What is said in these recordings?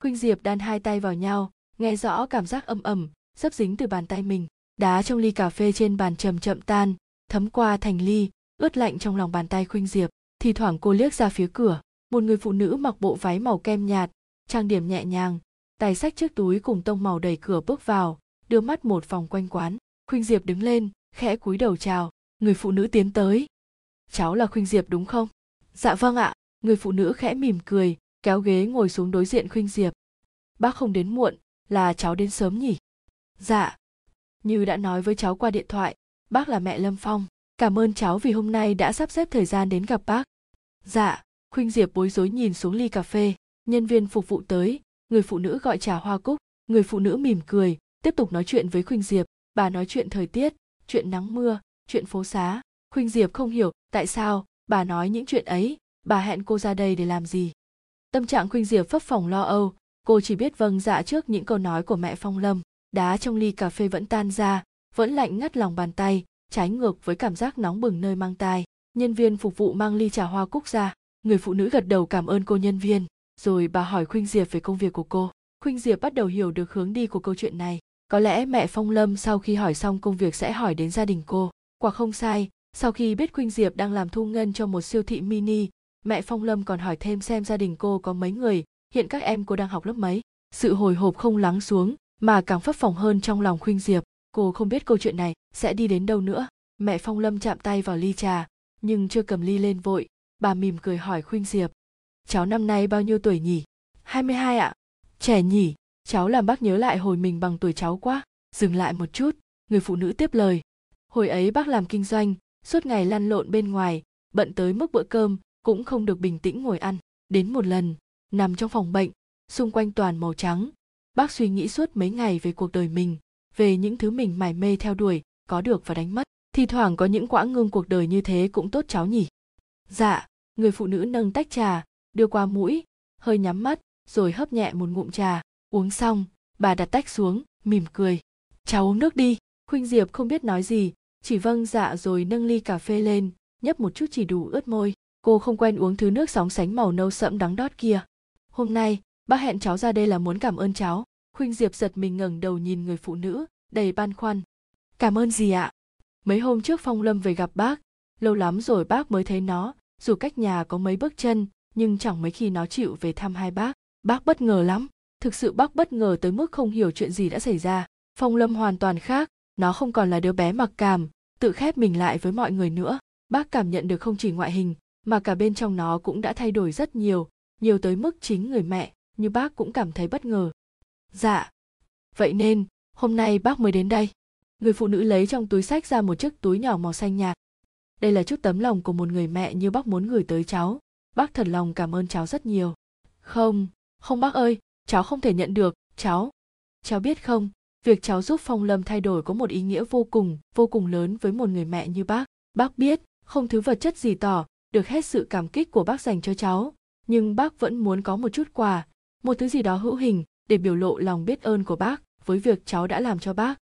khuynh diệp đan hai tay vào nhau, nghe rõ cảm giác âm ẩm dấp dính từ bàn tay mình. Đá trong ly cà phê trên bàn chậm chậm tan, thấm qua thành ly, ướt lạnh trong lòng bàn tay khuynh diệp. Thì thoảng cô liếc ra phía cửa, một người phụ nữ mặc bộ váy màu kem nhạt, trang điểm nhẹ nhàng, tay sách chiếc túi cùng tông màu đẩy cửa bước vào, đưa mắt một vòng quanh quán. Khuynh diệp đứng lên, khẽ cúi đầu chào, người phụ nữ tiến tới. Cháu là khuynh diệp đúng không? Dạ vâng ạ. Người phụ nữ khẽ mỉm cười kéo ghế ngồi xuống đối diện khuynh diệp. Bác không đến muộn, là cháu đến sớm nhỉ? Dạ. Như đã nói với cháu qua điện thoại, bác là mẹ lâm phong, cảm ơn cháu vì hôm nay đã sắp xếp thời gian đến gặp bác. Dạ. Khuynh diệp bối rối nhìn xuống ly cà phê, nhân viên phục vụ tới, người phụ nữ gọi trà hoa cúc, người phụ nữ mỉm cười, tiếp tục nói chuyện với khuynh diệp. Bà nói chuyện thời tiết, chuyện nắng mưa, chuyện phố xá. Khuynh diệp không hiểu, tại sao bà nói những chuyện ấy? Bà hẹn cô ra đây để làm gì? Tâm trạng khuynh diệp phấp phòng lo âu, cô chỉ biết vâng dạ trước những câu nói của mẹ phong lâm, đá trong ly cà phê vẫn tan ra, vẫn lạnh ngắt lòng bàn tay, trái ngược với cảm giác nóng bừng nơi mang tai. Nhân viên phục vụ mang ly trà hoa cúc ra, người phụ nữ gật đầu cảm ơn cô nhân viên, rồi bà hỏi khuynh diệp về công việc của cô. Khuynh diệp bắt đầu hiểu được hướng đi của câu chuyện này. Có lẽ mẹ phong lâm sau khi hỏi xong công việc sẽ hỏi đến gia đình cô. Quả không sai, sau khi biết khuynh diệp đang làm thu ngân cho một siêu thị mini mẹ phong lâm còn hỏi thêm xem gia đình cô có mấy người. Hiện các em cô đang học lớp mấy? Sự hồi hộp không lắng xuống, mà càng phấp phỏng hơn trong lòng khuynh diệp. Cô không biết câu chuyện này sẽ đi đến đâu nữa. Mẹ phong lâm chạm tay vào ly trà, nhưng chưa cầm ly lên vội. Bà mỉm cười hỏi khuynh diệp, cháu năm nay bao nhiêu tuổi nhỉ? 22 ạ. Trẻ nhỉ? Cháu làm bác nhớ lại hồi mình bằng tuổi cháu quá. Dừng lại một chút, người phụ nữ tiếp lời. Hồi ấy bác làm kinh doanh, suốt ngày lăn lộn bên ngoài, bận tới mức bữa cơm cũng không được bình tĩnh ngồi ăn. Đến một lần, nằm trong phòng bệnh, xung quanh toàn màu trắng. Bác suy nghĩ suốt mấy ngày về cuộc đời mình, về những thứ mình mải mê theo đuổi, có được và đánh mất. Thì thoảng có những quãng ngưng cuộc đời như thế cũng tốt cháu nhỉ. Dạ người phụ nữ nâng tách trà, đưa qua mũi, hơi nhắm mắt, rồi hấp nhẹ một ngụm trà. Uống xong, bà đặt tách xuống, mỉm cười. Cháu uống nước đi. Khuynh diệp không biết nói gì, chỉ vâng dạ rồi nâng ly cà phê lên, nhấp một chút chỉ đủ ướt môi cô không quen uống thứ nước sóng sánh màu nâu sẫm đắng đót kia. Hôm nay, bác hẹn cháu ra đây là muốn cảm ơn cháu. Khuynh diệp giật mình ngẩng đầu nhìn người phụ nữ, đầy băn khoăn. Cảm ơn gì ạ? Mấy hôm trước phong lâm về gặp bác, lâu lắm rồi bác mới thấy nó, dù cách nhà có mấy bước chân, nhưng chẳng mấy khi nó chịu về thăm hai bác. Bác bất ngờ lắm, thực sự bác bất ngờ tới mức không hiểu chuyện gì đã xảy ra. Phong lâm hoàn toàn khác, nó không còn là đứa bé mặc cảm, tự khép mình lại với mọi người nữa. Bác cảm nhận được không chỉ ngoại hình mà cả bên trong nó cũng đã thay đổi rất nhiều nhiều tới mức chính người mẹ, như bác cũng cảm thấy bất ngờ. Dạ. Vậy nên, hôm nay bác mới đến đây. Người phụ nữ lấy trong túi sách ra một chiếc túi nhỏ màu xanh nhạt. Đây là chút tấm lòng của một người mẹ như bác muốn gửi tới cháu. Bác thật lòng cảm ơn cháu rất nhiều. Không không bác ơi, cháu không thể nhận được, cháu. Cháu biết không, việc cháu giúp phong lâm thay đổi có một ý nghĩa vô cùng vô cùng lớn với một người mẹ như bác. Bác biết, không thứ vật chất gì tỏ được hết sự cảm kích của bác dành cho cháu. Nhưng bác vẫn muốn có một chút quà, một thứ gì đó hữu hình để biểu lộ lòng biết ơn của bác với việc cháu đã làm cho bác.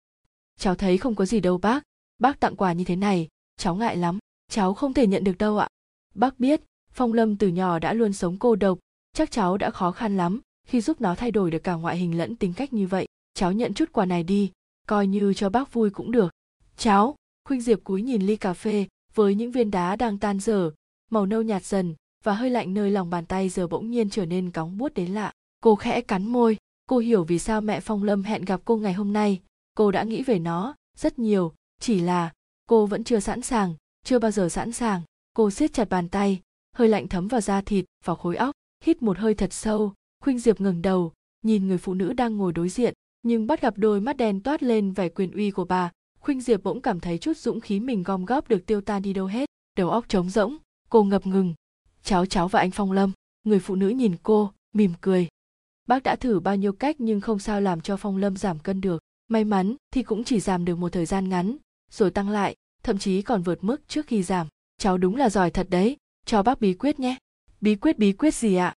Cháu thấy không có gì đâu bác. Bác tặng quà như thế này, cháu ngại lắm. Cháu không thể nhận được đâu ạ. Bác biết, phong lâm từ nhỏ đã luôn sống cô độc. Chắc cháu đã khó khăn lắm khi giúp nó thay đổi được cả ngoại hình lẫn tính cách như vậy. Cháu nhận chút quà này đi, coi như cho bác vui cũng được. Cháu, khuynh diệp cúi nhìn ly cà phê với những viên đá đang tan dở màu nâu nhạt dần và hơi lạnh nơi lòng bàn tay giờ bỗng nhiên trở nên cóng buốt đến lạ. Cô khẽ cắn môi, cô hiểu vì sao mẹ phong lâm hẹn gặp cô ngày hôm nay. Cô đã nghĩ về nó rất nhiều, chỉ là cô vẫn chưa sẵn sàng, chưa bao giờ sẵn sàng. Cô siết chặt bàn tay, hơi lạnh thấm vào da thịt, vào khối óc, hít một hơi thật sâu. Khuynh diệp ngừng đầu, nhìn người phụ nữ đang ngồi đối diện, nhưng bắt gặp đôi mắt đen toát lên vẻ quyền uy của bà. Khuynh diệp bỗng cảm thấy chút dũng khí mình gom góp được tiêu tan đi đâu hết. Đầu óc trống rỗng cô ngập ngừng. Cháu cháu và anh phong lâm. Người phụ nữ nhìn cô, mỉm cười. Bác đã thử bao nhiêu cách nhưng không sao làm cho phong lâm giảm cân được. May mắn thì cũng chỉ giảm được một thời gian ngắn, rồi tăng lại, thậm chí còn vượt mức trước khi giảm. Cháu đúng là giỏi thật đấy. Cho bác bí quyết nhé. Bí quyết bí quyết gì ạ?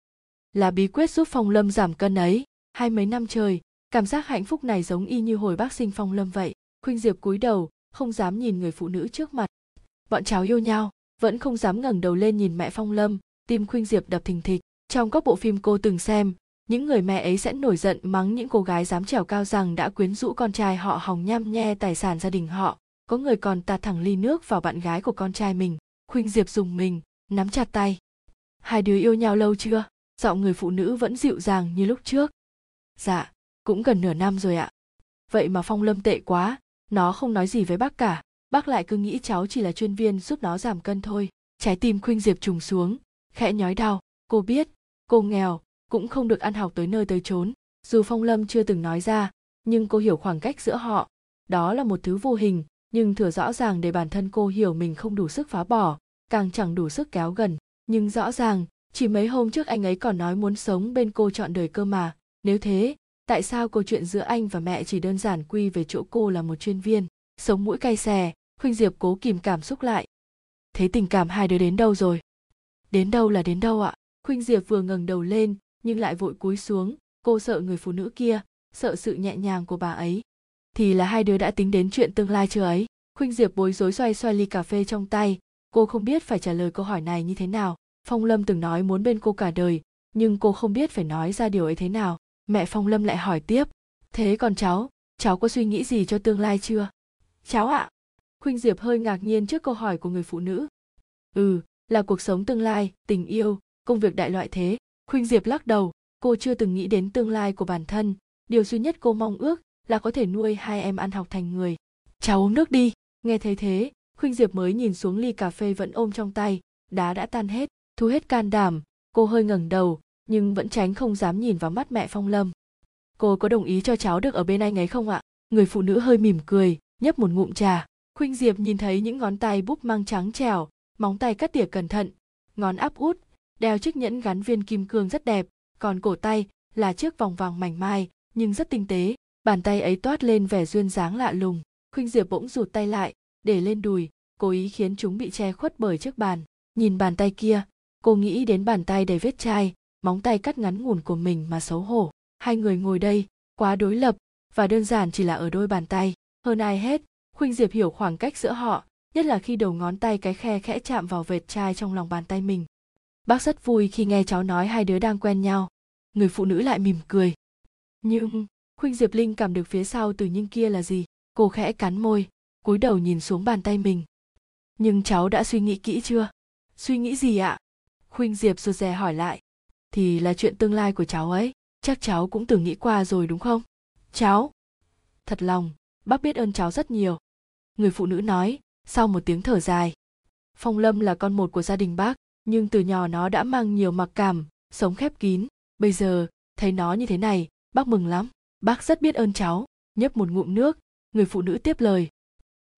Là bí quyết giúp phong lâm giảm cân ấy. Hai mấy năm trời, cảm giác hạnh phúc này giống y như hồi bác sinh phong lâm vậy. Khuynh diệp cúi đầu, không dám nhìn người phụ nữ trước mặt. Bọn cháu yêu nhau vẫn không dám ngẩng đầu lên nhìn mẹ phong lâm, tim khuynh diệp đập thình thịch. Trong các bộ phim cô từng xem, những người mẹ ấy sẽ nổi giận mắng những cô gái dám trèo cao rằng đã quyến rũ con trai họ hòng nhăm nhe tài sản gia đình họ. Có người còn tạt thẳng ly nước vào bạn gái của con trai mình. Khuynh diệp dùng mình, nắm chặt tay. Hai đứa yêu nhau lâu chưa? Giọng người phụ nữ vẫn dịu dàng như lúc trước. Dạ cũng gần nửa năm rồi ạ. Vậy mà phong lâm tệ quá, nó không nói gì với bác cả bác lại cứ nghĩ cháu chỉ là chuyên viên giúp nó giảm cân thôi. Trái tim khuynh diệp trùng xuống, khẽ nhói đau. Cô biết, cô nghèo, cũng không được ăn học tới nơi tới chốn. Dù phong lâm chưa từng nói ra, nhưng cô hiểu khoảng cách giữa họ. Đó là một thứ vô hình, nhưng thừa rõ ràng để bản thân cô hiểu mình không đủ sức phá bỏ, càng chẳng đủ sức kéo gần. Nhưng rõ ràng, chỉ mấy hôm trước anh ấy còn nói muốn sống bên cô chọn đời cơ mà. Nếu thế, tại sao câu chuyện giữa anh và mẹ chỉ đơn giản quy về chỗ cô là một chuyên viên, sống mũi cay xè khuynh diệp cố kìm cảm xúc lại. Thế tình cảm hai đứa đến đâu rồi? Đến đâu là đến đâu ạ? Khuynh diệp vừa ngẩng đầu lên, nhưng lại vội cúi xuống, cô sợ người phụ nữ kia, sợ sự nhẹ nhàng của bà ấy. Thì là hai đứa đã tính đến chuyện tương lai chưa ấy? Khuynh diệp bối rối xoay xoay ly cà phê trong tay. Cô không biết phải trả lời câu hỏi này như thế nào. Phong lâm từng nói muốn bên cô cả đời, nhưng cô không biết phải nói ra điều ấy thế nào. Mẹ phong lâm lại hỏi tiếp. Thế còn cháu? Cháu có suy nghĩ gì cho tương lai chưa? Cháu ạ. à? Khuynh diệp hơi ngạc nhiên trước câu hỏi của người phụ nữ. Ừ là cuộc sống tương lai, tình yêu, công việc đại loại thế. Khuynh diệp lắc đầu, cô chưa từng nghĩ đến tương lai của bản thân. Điều duy nhất cô mong ước là có thể nuôi hai em ăn học thành người. Cháu uống nước đi. Nghe thấy thế, khuynh diệp mới nhìn xuống ly cà phê vẫn ôm trong tay. Đá đã tan hết, thu hết can đảm. Cô hơi ngẩng đầu, nhưng vẫn tránh không dám nhìn vào mắt mẹ phong lâm. Cô có đồng ý cho cháu được ở bên anh ấy không ạ? Người phụ nữ hơi mỉm cười, nhấp một ngụm trà khuynh diệp nhìn thấy những ngón tay búp mang trắng trẻo, móng tay cắt tỉa cẩn thận, ngón áp út, đeo chiếc nhẫn gắn viên kim cương rất đẹp, còn cổ tay là chiếc vòng vàng mảnh mai, nhưng rất tinh tế, bàn tay ấy toát lên vẻ duyên dáng lạ lùng. Khuynh diệp bỗng rụt tay lại, để lên đùi, cố ý khiến chúng bị che khuất bởi chiếc bàn. Nhìn bàn tay kia, cô nghĩ đến bàn tay đầy vết chai, móng tay cắt ngắn ngủn của mình mà xấu hổ. Hai người ngồi đây, quá đối lập, và đơn giản chỉ là ở đôi bàn tay, hơn ai hết khuynh diệp hiểu khoảng cách giữa họ, nhất là khi đầu ngón tay cái khe khẽ chạm vào vệt chai trong lòng bàn tay mình. Bác rất vui khi nghe cháu nói hai đứa đang quen nhau. Người phụ nữ lại mỉm cười. Nhưng, khuynh diệp linh cảm được phía sau từ nhưng kia là gì? Cô khẽ cắn môi, cúi đầu nhìn xuống bàn tay mình. Nhưng cháu đã suy nghĩ kỹ chưa? Suy nghĩ gì ạ? Khuynh diệp rụt rè hỏi lại. Thì là chuyện tương lai của cháu ấy. Chắc cháu cũng từng nghĩ qua rồi đúng không? Cháu? Thật lòng, bác biết ơn cháu rất nhiều người phụ nữ nói, sau một tiếng thở dài. Phong lâm là con một của gia đình bác, nhưng từ nhỏ nó đã mang nhiều mặc cảm, sống khép kín. Bây giờ, thấy nó như thế này, bác mừng lắm. Bác rất biết ơn cháu, nhấp một ngụm nước, người phụ nữ tiếp lời.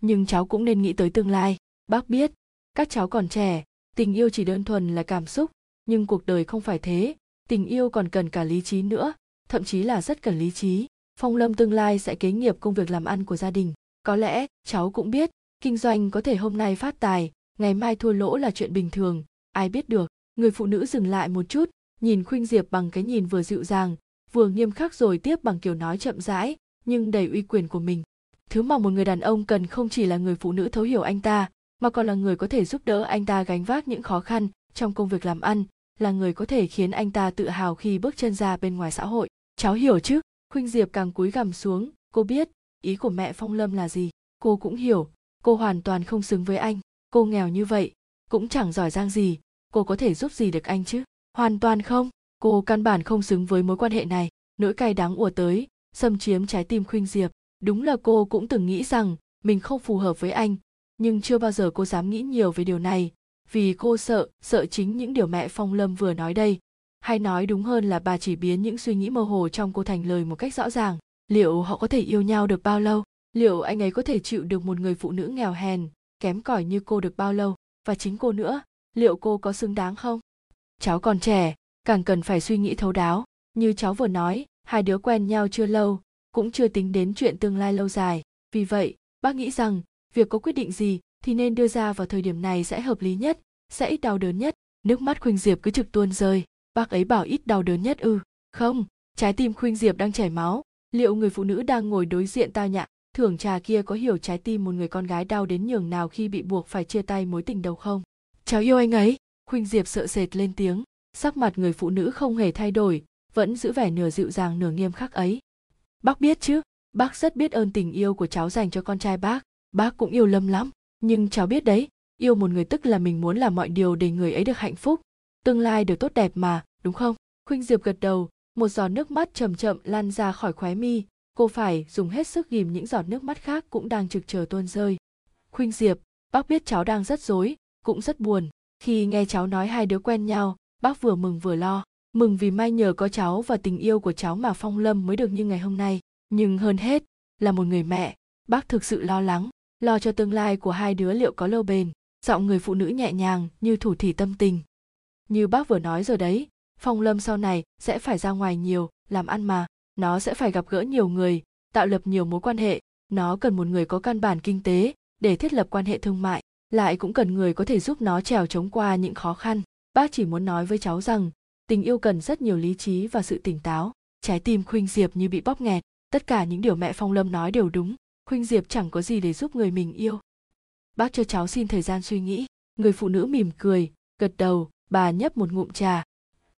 Nhưng cháu cũng nên nghĩ tới tương lai. Bác biết, các cháu còn trẻ, tình yêu chỉ đơn thuần là cảm xúc. Nhưng cuộc đời không phải thế, tình yêu còn cần cả lý trí nữa, thậm chí là rất cần lý trí. Phong lâm tương lai sẽ kế nghiệp công việc làm ăn của gia đình có lẽ, cháu cũng biết, kinh doanh có thể hôm nay phát tài, ngày mai thua lỗ là chuyện bình thường, ai biết được. Người phụ nữ dừng lại một chút, nhìn khuynh diệp bằng cái nhìn vừa dịu dàng, vừa nghiêm khắc rồi tiếp bằng kiểu nói chậm rãi, nhưng đầy uy quyền của mình. Thứ mà một người đàn ông cần không chỉ là người phụ nữ thấu hiểu anh ta, mà còn là người có thể giúp đỡ anh ta gánh vác những khó khăn trong công việc làm ăn, là người có thể khiến anh ta tự hào khi bước chân ra bên ngoài xã hội. Cháu hiểu chứ? Khuynh diệp càng cúi gằm xuống, cô biết ý của mẹ phong lâm là gì? Cô cũng hiểu. Cô hoàn toàn không xứng với anh. Cô nghèo như vậy, cũng chẳng giỏi giang gì. Cô có thể giúp gì được anh chứ? Hoàn toàn không. Cô căn bản không xứng với mối quan hệ này. Nỗi cay đắng ùa tới, xâm chiếm trái tim khuynh diệp. Đúng là cô cũng từng nghĩ rằng mình không phù hợp với anh, nhưng chưa bao giờ cô dám nghĩ nhiều về điều này, vì cô sợ sợ chính những điều mẹ phong lâm vừa nói đây. Hay nói đúng hơn là bà chỉ biến những suy nghĩ mơ hồ trong cô thành lời một cách rõ ràng liệu họ có thể yêu nhau được bao lâu? Liệu anh ấy có thể chịu được một người phụ nữ nghèo hèn, kém cỏi như cô được bao lâu? Và chính cô nữa, liệu cô có xứng đáng không? Cháu còn trẻ, càng cần phải suy nghĩ thấu đáo. Như cháu vừa nói, hai đứa quen nhau chưa lâu, cũng chưa tính đến chuyện tương lai lâu dài. Vì vậy, bác nghĩ rằng, việc có quyết định gì thì nên đưa ra vào thời điểm này sẽ hợp lý nhất, sẽ ít đau đớn nhất. Nước mắt khuynh diệp cứ trực tuôn rơi. Bác ấy bảo ít đau đớn nhất ư? Không, trái tim khuynh diệp đang chảy máu liệu người phụ nữ đang ngồi đối diện tao nhã thưởng trà kia có hiểu trái tim một người con gái đau đến nhường nào khi bị buộc phải chia tay mối tình đầu không? Cháu yêu anh ấy. Khuynh diệp sợ sệt lên tiếng. Sắc mặt người phụ nữ không hề thay đổi, vẫn giữ vẻ nửa dịu dàng nửa nghiêm khắc ấy. Bác biết chứ? Bác rất biết ơn tình yêu của cháu dành cho con trai bác. Bác cũng yêu lâm lắm. Nhưng cháu biết đấy, yêu một người tức là mình muốn làm mọi điều để người ấy được hạnh phúc. Tương lai được tốt đẹp mà, đúng không? Khuynh diệp gật đầu một giọt nước mắt chậm chậm lan ra khỏi khóe mi. Cô phải dùng hết sức ghìm những giọt nước mắt khác cũng đang trực chờ tuôn rơi. Khuynh diệp, bác biết cháu đang rất dối cũng rất buồn. Khi nghe cháu nói hai đứa quen nhau, bác vừa mừng vừa lo. Mừng vì may nhờ có cháu và tình yêu của cháu mà phong lâm mới được như ngày hôm nay. Nhưng hơn hết, là một người mẹ. Bác thực sự lo lắng, lo cho tương lai của hai đứa liệu có lâu bền. Giọng người phụ nữ nhẹ nhàng như thủ thỉ tâm tình. Như bác vừa nói rồi đấy phong lâm sau này sẽ phải ra ngoài nhiều, làm ăn mà, nó sẽ phải gặp gỡ nhiều người, tạo lập nhiều mối quan hệ. Nó cần một người có căn bản kinh tế để thiết lập quan hệ thương mại, lại cũng cần người có thể giúp nó trèo chống qua những khó khăn. Bác chỉ muốn nói với cháu rằng, tình yêu cần rất nhiều lý trí và sự tỉnh táo. Trái tim khuynh diệp như bị bóp nghẹt, tất cả những điều mẹ phong lâm nói đều đúng. Khuynh diệp chẳng có gì để giúp người mình yêu. Bác cho cháu xin thời gian suy nghĩ. Người phụ nữ mỉm cười, gật đầu, bà nhấp một ngụm trà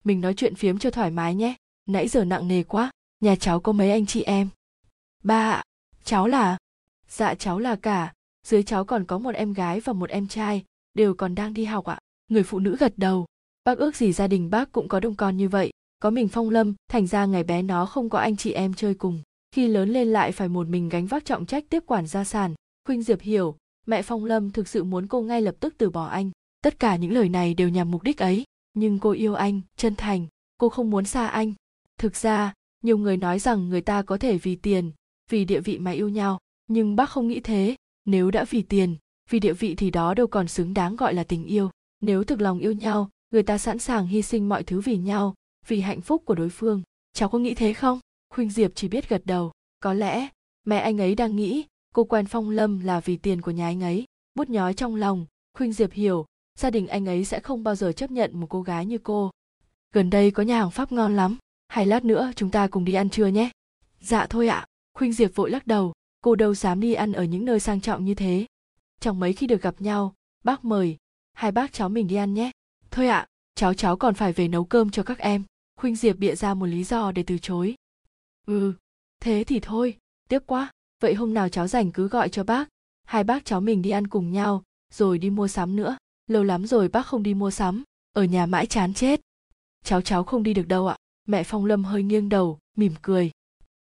mình nói chuyện phiếm cho thoải mái nhé. Nãy giờ nặng nề quá, nhà cháu có mấy anh chị em? Ba ạ. Cháu là? Dạ cháu là cả. Dưới cháu còn có một em gái và một em trai, đều còn đang đi học ạ. Người phụ nữ gật đầu. Bác ước gì gia đình bác cũng có đông con như vậy. Có mình phong lâm, thành ra ngày bé nó không có anh chị em chơi cùng. Khi lớn lên lại phải một mình gánh vác trọng trách tiếp quản gia sản. Khuynh diệp hiểu, mẹ phong lâm thực sự muốn cô ngay lập tức từ bỏ anh. Tất cả những lời này đều nhằm mục đích ấy nhưng cô yêu anh, chân thành, cô không muốn xa anh. Thực ra, nhiều người nói rằng người ta có thể vì tiền, vì địa vị mà yêu nhau. Nhưng bác không nghĩ thế. Nếu đã vì tiền, vì địa vị thì đó đâu còn xứng đáng gọi là tình yêu. Nếu thực lòng yêu nhau, người ta sẵn sàng hy sinh mọi thứ vì nhau, vì hạnh phúc của đối phương. Cháu có nghĩ thế không? Khuynh diệp chỉ biết gật đầu. Có lẽ, mẹ anh ấy đang nghĩ, cô quen phong lâm là vì tiền của nhà anh ấy. Bút nhói trong lòng, khuynh diệp hiểu gia đình anh ấy sẽ không bao giờ chấp nhận một cô gái như cô. Gần đây có nhà hàng pháp ngon lắm, hay lát nữa chúng ta cùng đi ăn trưa nhé. Dạ thôi ạ, khuynh diệp vội lắc đầu, cô đâu dám đi ăn ở những nơi sang trọng như thế. Trong mấy khi được gặp nhau, bác mời, hai bác cháu mình đi ăn nhé. Thôi ạ, cháu cháu còn phải về nấu cơm cho các em. Khuynh diệp bịa ra một lý do để từ chối. Ừ thế thì thôi, tiếc quá. Vậy hôm nào cháu rảnh cứ gọi cho bác. Hai bác cháu mình đi ăn cùng nhau, rồi đi mua sắm nữa lâu lắm rồi bác không đi mua sắm, ở nhà mãi chán chết. Cháu cháu không đi được đâu ạ. Mẹ phong lâm hơi nghiêng đầu, mỉm cười.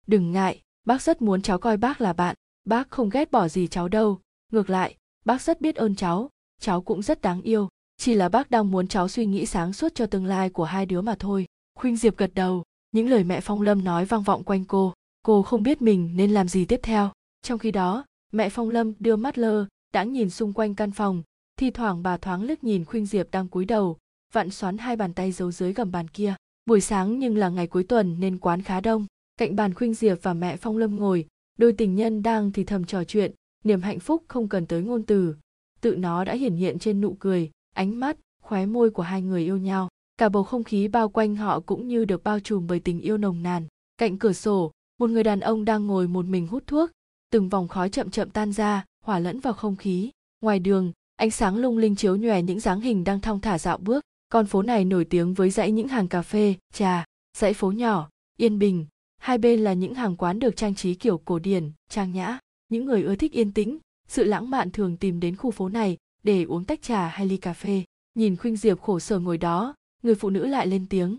Đừng ngại, bác rất muốn cháu coi bác là bạn. Bác không ghét bỏ gì cháu đâu. Ngược lại, bác rất biết ơn cháu. Cháu cũng rất đáng yêu. Chỉ là bác đang muốn cháu suy nghĩ sáng suốt cho tương lai của hai đứa mà thôi. Khuynh diệp gật đầu. Những lời mẹ phong lâm nói vang vọng quanh cô. Cô không biết mình nên làm gì tiếp theo. Trong khi đó, mẹ phong lâm đưa mắt lơ, đã nhìn xung quanh căn phòng thi thoảng bà thoáng liếc nhìn khuynh diệp đang cúi đầu, vặn xoắn hai bàn tay giấu dưới gầm bàn kia. Buổi sáng nhưng là ngày cuối tuần nên quán khá đông. Cạnh bàn khuynh diệp và mẹ phong lâm ngồi, đôi tình nhân đang thì thầm trò chuyện, niềm hạnh phúc không cần tới ngôn từ. Tự nó đã hiển hiện trên nụ cười, ánh mắt, khóe môi của hai người yêu nhau. Cả bầu không khí bao quanh họ cũng như được bao trùm bởi tình yêu nồng nàn. Cạnh cửa sổ, một người đàn ông đang ngồi một mình hút thuốc. Từng vòng khói chậm chậm tan ra, hòa lẫn vào không khí. Ngoài đường ánh sáng lung linh chiếu nhòe những dáng hình đang thong thả dạo bước. Con phố này nổi tiếng với dãy những hàng cà phê, trà, dãy phố nhỏ, yên bình. Hai bên là những hàng quán được trang trí kiểu cổ điển, trang nhã. Những người ưa thích yên tĩnh, sự lãng mạn thường tìm đến khu phố này để uống tách trà hay ly cà phê. Nhìn khuynh diệp khổ sở ngồi đó, người phụ nữ lại lên tiếng.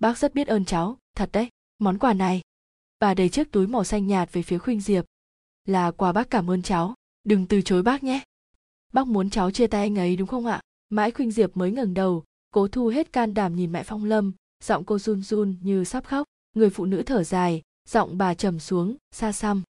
Bác rất biết ơn cháu, thật đấy, món quà này. Bà đầy chiếc túi màu xanh nhạt về phía khuynh diệp. Là quà bác cảm ơn cháu, đừng từ chối bác nhé bác muốn cháu chia tay anh ấy, đúng không ạ? Mãi khuynh diệp mới ngẩng đầu, cố thu hết can đảm nhìn mẹ phong lâm, giọng cô run run như sắp khóc. Người phụ nữ thở dài, giọng bà trầm xuống, xa xăm.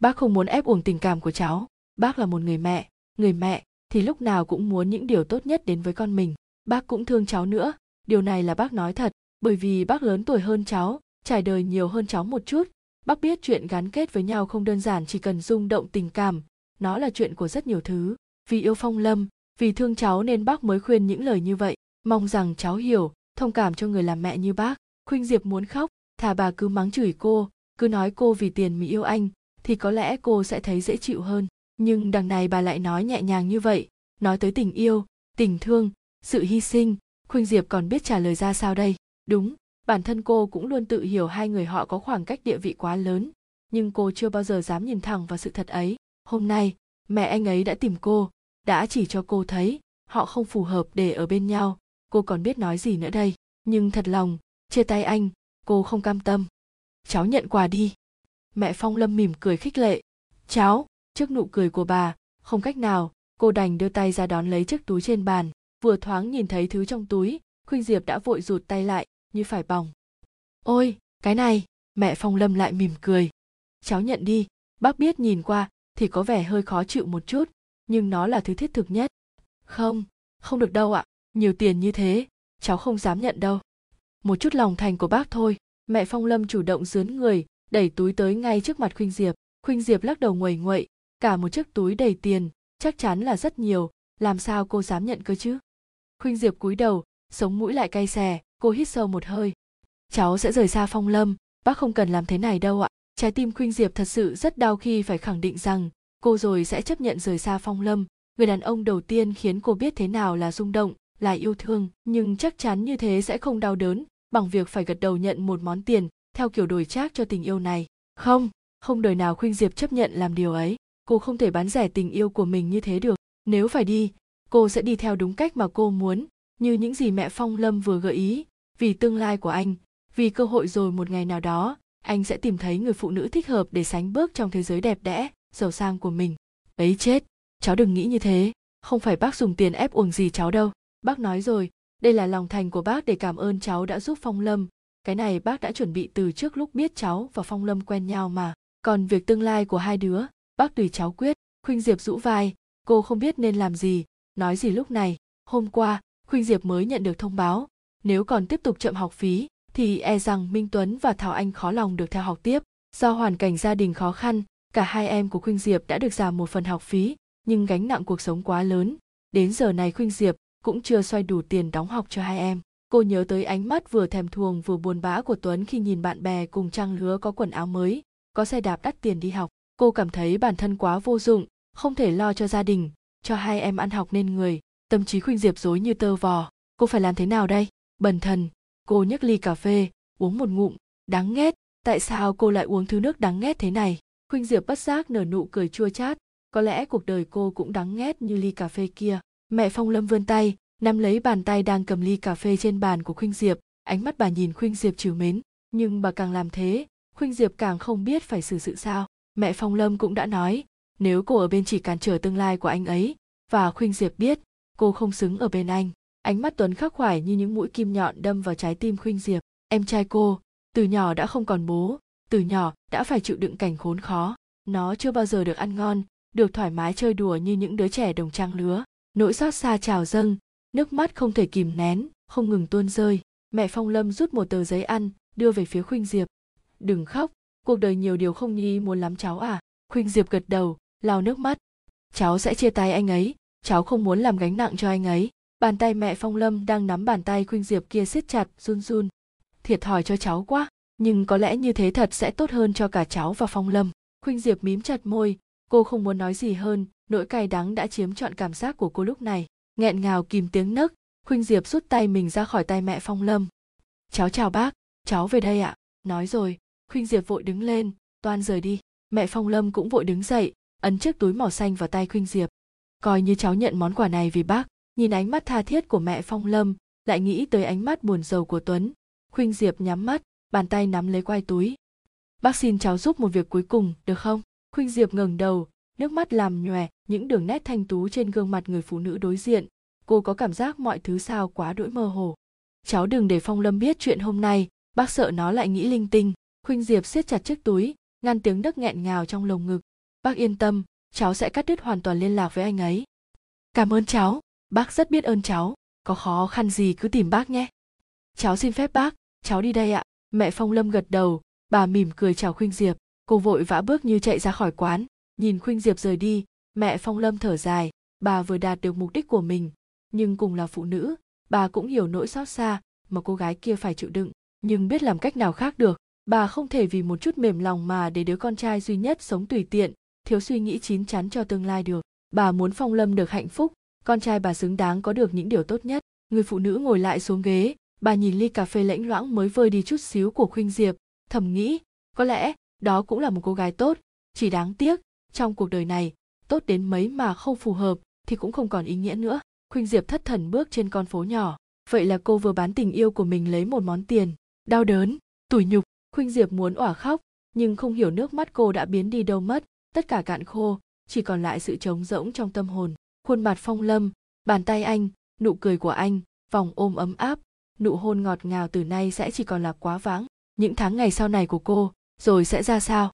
Bác không muốn ép uổng tình cảm của cháu. Bác là một người mẹ. Người mẹ thì lúc nào cũng muốn những điều tốt nhất đến với con mình. Bác cũng thương cháu nữa. Điều này là bác nói thật, bởi vì bác lớn tuổi hơn cháu, trải đời nhiều hơn cháu một chút. Bác biết chuyện gắn kết với nhau không đơn giản chỉ cần rung động tình cảm. Nó là chuyện của rất nhiều thứ vì yêu phong lâm, vì thương cháu nên bác mới khuyên những lời như vậy. Mong rằng cháu hiểu, thông cảm cho người làm mẹ như bác. Khuynh diệp muốn khóc, thà bà cứ mắng chửi cô, cứ nói cô vì tiền mỹ yêu anh, thì có lẽ cô sẽ thấy dễ chịu hơn. Nhưng đằng này bà lại nói nhẹ nhàng như vậy, nói tới tình yêu, tình thương, sự hy sinh. Khuynh diệp còn biết trả lời ra sao đây? Đúng, bản thân cô cũng luôn tự hiểu hai người họ có khoảng cách địa vị quá lớn, nhưng cô chưa bao giờ dám nhìn thẳng vào sự thật ấy. Hôm nay, mẹ anh ấy đã tìm cô đã chỉ cho cô thấy họ không phù hợp để ở bên nhau. Cô còn biết nói gì nữa đây? Nhưng thật lòng, chia tay anh, cô không cam tâm. Cháu nhận quà đi. Mẹ phong lâm mỉm cười khích lệ. Cháu, trước nụ cười của bà, không cách nào, cô đành đưa tay ra đón lấy chiếc túi trên bàn. Vừa thoáng nhìn thấy thứ trong túi, khuynh diệp đã vội rụt tay lại, như phải bỏng. Ôi, cái này! Mẹ phong lâm lại mỉm cười. Cháu nhận đi. Bác biết nhìn qua thì có vẻ hơi khó chịu một chút nhưng nó là thứ thiết thực nhất. Không không được đâu ạ. Nhiều tiền như thế, cháu không dám nhận đâu. Một chút lòng thành của bác thôi. Mẹ phong lâm chủ động dướn người, đẩy túi tới ngay trước mặt khuynh diệp. Khuynh diệp lắc đầu nguầy nguậy, cả một chiếc túi đầy tiền, chắc chắn là rất nhiều, làm sao cô dám nhận cơ chứ? Khuynh diệp cúi đầu, sống mũi lại cay xè, cô hít sâu một hơi. Cháu sẽ rời xa phong lâm, bác không cần làm thế này đâu ạ. Trái tim khuynh diệp thật sự rất đau khi phải khẳng định rằng cô rồi sẽ chấp nhận rời xa phong lâm. Người đàn ông đầu tiên khiến cô biết thế nào là rung động, là yêu thương. Nhưng chắc chắn như thế sẽ không đau đớn, bằng việc phải gật đầu nhận một món tiền, theo kiểu đổi trác cho tình yêu này. Không không đời nào khuynh diệp chấp nhận làm điều ấy. Cô không thể bán rẻ tình yêu của mình như thế được. Nếu phải đi, cô sẽ đi theo đúng cách mà cô muốn, như những gì mẹ phong lâm vừa gợi ý. Vì tương lai của anh, vì cơ hội rồi một ngày nào đó, anh sẽ tìm thấy người phụ nữ thích hợp để sánh bước trong thế giới đẹp đẽ giàu sang của mình. Ấy chết, cháu đừng nghĩ như thế. Không phải bác dùng tiền ép uổng gì cháu đâu. Bác nói rồi, đây là lòng thành của bác để cảm ơn cháu đã giúp phong lâm. Cái này bác đã chuẩn bị từ trước lúc biết cháu và phong lâm quen nhau mà. Còn việc tương lai của hai đứa, bác tùy cháu quyết. Khuynh diệp rũ vai, cô không biết nên làm gì. Nói gì lúc này? Hôm qua, khuynh diệp mới nhận được thông báo. Nếu còn tiếp tục chậm học phí, thì e rằng minh tuấn và thảo anh khó lòng được theo học tiếp. Do hoàn cảnh gia đình khó khăn cả hai em của khuynh diệp đã được giảm một phần học phí, nhưng gánh nặng cuộc sống quá lớn. Đến giờ này khuynh diệp cũng chưa xoay đủ tiền đóng học cho hai em. Cô nhớ tới ánh mắt vừa thèm thuồng vừa buồn bã của tuấn khi nhìn bạn bè cùng trang lứa có quần áo mới, có xe đạp đắt tiền đi học. Cô cảm thấy bản thân quá vô dụng, không thể lo cho gia đình, cho hai em ăn học nên người. Tâm trí khuynh diệp rối như tơ vò. Cô phải làm thế nào đây? Bần thần, cô nhấc ly cà phê, uống một ngụm, đáng ghét. Tại sao cô lại uống thứ nước đáng ghét thế này? Khuynh diệp bất giác nở nụ cười chua chát. Có lẽ cuộc đời cô cũng đáng ghét như ly cà phê kia. Mẹ phong lâm vươn tay, nắm lấy bàn tay đang cầm ly cà phê trên bàn của khuynh diệp. Ánh mắt bà nhìn khuynh diệp trìu mến. Nhưng bà càng làm thế, khuynh diệp càng không biết phải xử sự sao. Mẹ phong lâm cũng đã nói, nếu cô ở bên chỉ cản trở tương lai của anh ấy, và khuynh diệp biết cô không xứng ở bên anh. Ánh mắt tuấn khắc khoải như những mũi kim nhọn đâm vào trái tim khuynh diệp. Em trai cô, từ nhỏ đã không còn bố từ nhỏ đã phải chịu đựng cảnh khốn khó. Nó chưa bao giờ được ăn ngon, được thoải mái chơi đùa như những đứa trẻ đồng trang lứa. Nỗi xót xa trào dâng, nước mắt không thể kìm nén, không ngừng tuôn rơi. Mẹ phong lâm rút một tờ giấy ăn, đưa về phía khuynh diệp. Đừng khóc, cuộc đời nhiều điều không nhi muốn lắm cháu à. Khuynh diệp gật đầu, lau nước mắt. Cháu sẽ chia tay anh ấy, cháu không muốn làm gánh nặng cho anh ấy. Bàn tay mẹ phong lâm đang nắm bàn tay khuynh diệp kia siết chặt, run run. Thiệt thòi cho cháu quá nhưng có lẽ như thế thật sẽ tốt hơn cho cả cháu và phong lâm. Khuynh diệp mím chặt môi, cô không muốn nói gì hơn, nỗi cay đắng đã chiếm trọn cảm giác của cô lúc này. Nghẹn ngào kìm tiếng nấc, khuynh diệp rút tay mình ra khỏi tay mẹ phong lâm. Cháu chào bác, cháu về đây ạ. Nói rồi. Khuynh diệp vội đứng lên, toan rời đi. Mẹ phong lâm cũng vội đứng dậy, ấn chiếc túi màu xanh vào tay khuynh diệp. Coi như cháu nhận món quà này vì bác. Nhìn ánh mắt tha thiết của mẹ phong lâm, lại nghĩ tới ánh mắt buồn rầu của tuấn. Khuynh diệp nhắm mắt bàn tay nắm lấy quai túi. Bác xin cháu giúp một việc cuối cùng, được không? Khuynh diệp ngẩng đầu, nước mắt làm nhòe, những đường nét thanh tú trên gương mặt người phụ nữ đối diện. Cô có cảm giác mọi thứ sao quá đỗi mơ hồ. Cháu đừng để phong lâm biết chuyện hôm nay, bác sợ nó lại nghĩ linh tinh. Khuynh diệp siết chặt chiếc túi, ngăn tiếng nấc nghẹn ngào trong lồng ngực. Bác yên tâm, cháu sẽ cắt đứt hoàn toàn liên lạc với anh ấy. Cảm ơn cháu, bác rất biết ơn cháu. Có khó khăn gì cứ tìm bác nhé. Cháu xin phép bác, cháu đi đây ạ mẹ phong lâm gật đầu, bà mỉm cười chào khuynh diệp. Cô vội vã bước như chạy ra khỏi quán. Nhìn khuynh diệp rời đi, mẹ phong lâm thở dài, bà vừa đạt được mục đích của mình. Nhưng cùng là phụ nữ, bà cũng hiểu nỗi xót xa mà cô gái kia phải chịu đựng. Nhưng biết làm cách nào khác được, bà không thể vì một chút mềm lòng mà để đứa con trai duy nhất sống tùy tiện, thiếu suy nghĩ chín chắn cho tương lai được. Bà muốn phong lâm được hạnh phúc, con trai bà xứng đáng có được những điều tốt nhất. Người phụ nữ ngồi lại xuống ghế bà nhìn ly cà phê lãnh loãng mới vơi đi chút xíu của khuynh diệp, thầm nghĩ, có lẽ đó cũng là một cô gái tốt, chỉ đáng tiếc, trong cuộc đời này, tốt đến mấy mà không phù hợp thì cũng không còn ý nghĩa nữa. Khuynh diệp thất thần bước trên con phố nhỏ. Vậy là cô vừa bán tình yêu của mình lấy một món tiền. Đau đớn, tủi nhục, khuynh diệp muốn òa khóc, nhưng không hiểu nước mắt cô đã biến đi đâu mất. Tất cả cạn khô, chỉ còn lại sự trống rỗng trong tâm hồn. Khuôn mặt phong lâm, bàn tay anh, nụ cười của anh, vòng ôm ấm áp nụ hôn ngọt ngào từ nay sẽ chỉ còn là quá vãng. Những tháng ngày sau này của cô, rồi sẽ ra sao?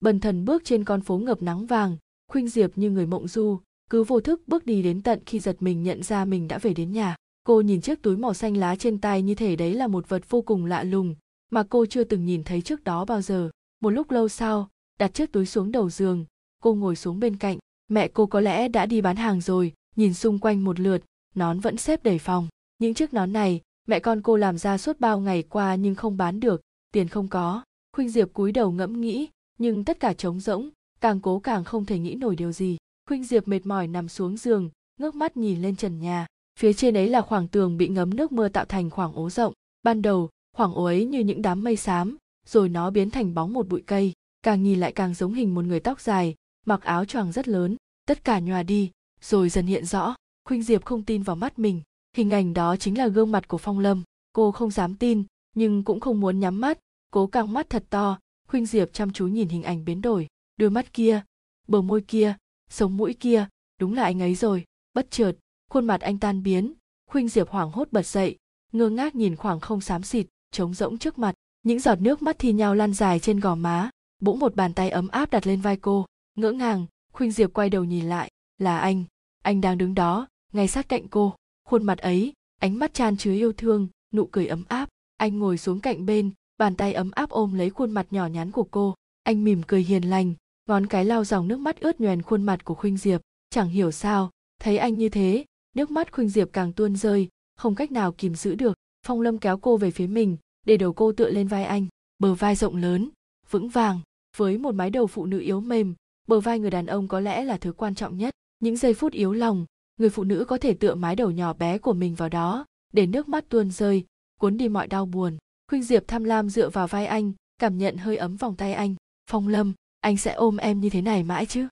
Bần thần bước trên con phố ngập nắng vàng, khuynh diệp như người mộng du, cứ vô thức bước đi đến tận khi giật mình nhận ra mình đã về đến nhà. Cô nhìn chiếc túi màu xanh lá trên tay như thể đấy là một vật vô cùng lạ lùng, mà cô chưa từng nhìn thấy trước đó bao giờ. Một lúc lâu sau, đặt chiếc túi xuống đầu giường, cô ngồi xuống bên cạnh. Mẹ cô có lẽ đã đi bán hàng rồi, nhìn xung quanh một lượt, nón vẫn xếp đầy phòng. Những chiếc nón này mẹ con cô làm ra suốt bao ngày qua nhưng không bán được, tiền không có. Khuynh diệp cúi đầu ngẫm nghĩ, nhưng tất cả trống rỗng, càng cố càng không thể nghĩ nổi điều gì. Khuynh diệp mệt mỏi nằm xuống giường, ngước mắt nhìn lên trần nhà. Phía trên ấy là khoảng tường bị ngấm nước mưa tạo thành khoảng ố rộng. Ban đầu, khoảng ố ấy như những đám mây xám, rồi nó biến thành bóng một bụi cây. Càng nhìn lại càng giống hình một người tóc dài, mặc áo choàng rất lớn, tất cả nhòa đi, rồi dần hiện rõ. Khuynh diệp không tin vào mắt mình hình ảnh đó chính là gương mặt của phong lâm. Cô không dám tin, nhưng cũng không muốn nhắm mắt, cố căng mắt thật to. Khuynh diệp chăm chú nhìn hình ảnh biến đổi. Đôi mắt kia, bờ môi kia, sống mũi kia, đúng là anh ấy rồi. Bất chợt, khuôn mặt anh tan biến. Khuynh diệp hoảng hốt bật dậy, ngơ ngác nhìn khoảng không xám xịt, trống rỗng trước mặt. Những giọt nước mắt thi nhau lan dài trên gò má, bỗng một bàn tay ấm áp đặt lên vai cô. Ngỡ ngàng, khuynh diệp quay đầu nhìn lại, là anh. Anh đang đứng đó, ngay sát cạnh cô khuôn mặt ấy, ánh mắt tràn chứa yêu thương, nụ cười ấm áp. Anh ngồi xuống cạnh bên, bàn tay ấm áp ôm lấy khuôn mặt nhỏ nhắn của cô. Anh mỉm cười hiền lành, ngón cái lau dòng nước mắt ướt nhoèn khuôn mặt của khuynh diệp. Chẳng hiểu sao, thấy anh như thế, nước mắt khuynh diệp càng tuôn rơi, không cách nào kìm giữ được. Phong lâm kéo cô về phía mình, để đầu cô tựa lên vai anh. Bờ vai rộng lớn, vững vàng, với một mái đầu phụ nữ yếu mềm. Bờ vai người đàn ông có lẽ là thứ quan trọng nhất. Những giây phút yếu lòng người phụ nữ có thể tựa mái đầu nhỏ bé của mình vào đó để nước mắt tuôn rơi cuốn đi mọi đau buồn. Khuynh diệp tham lam dựa vào vai anh cảm nhận hơi ấm vòng tay anh. Phong lâm anh sẽ ôm em như thế này mãi chứ?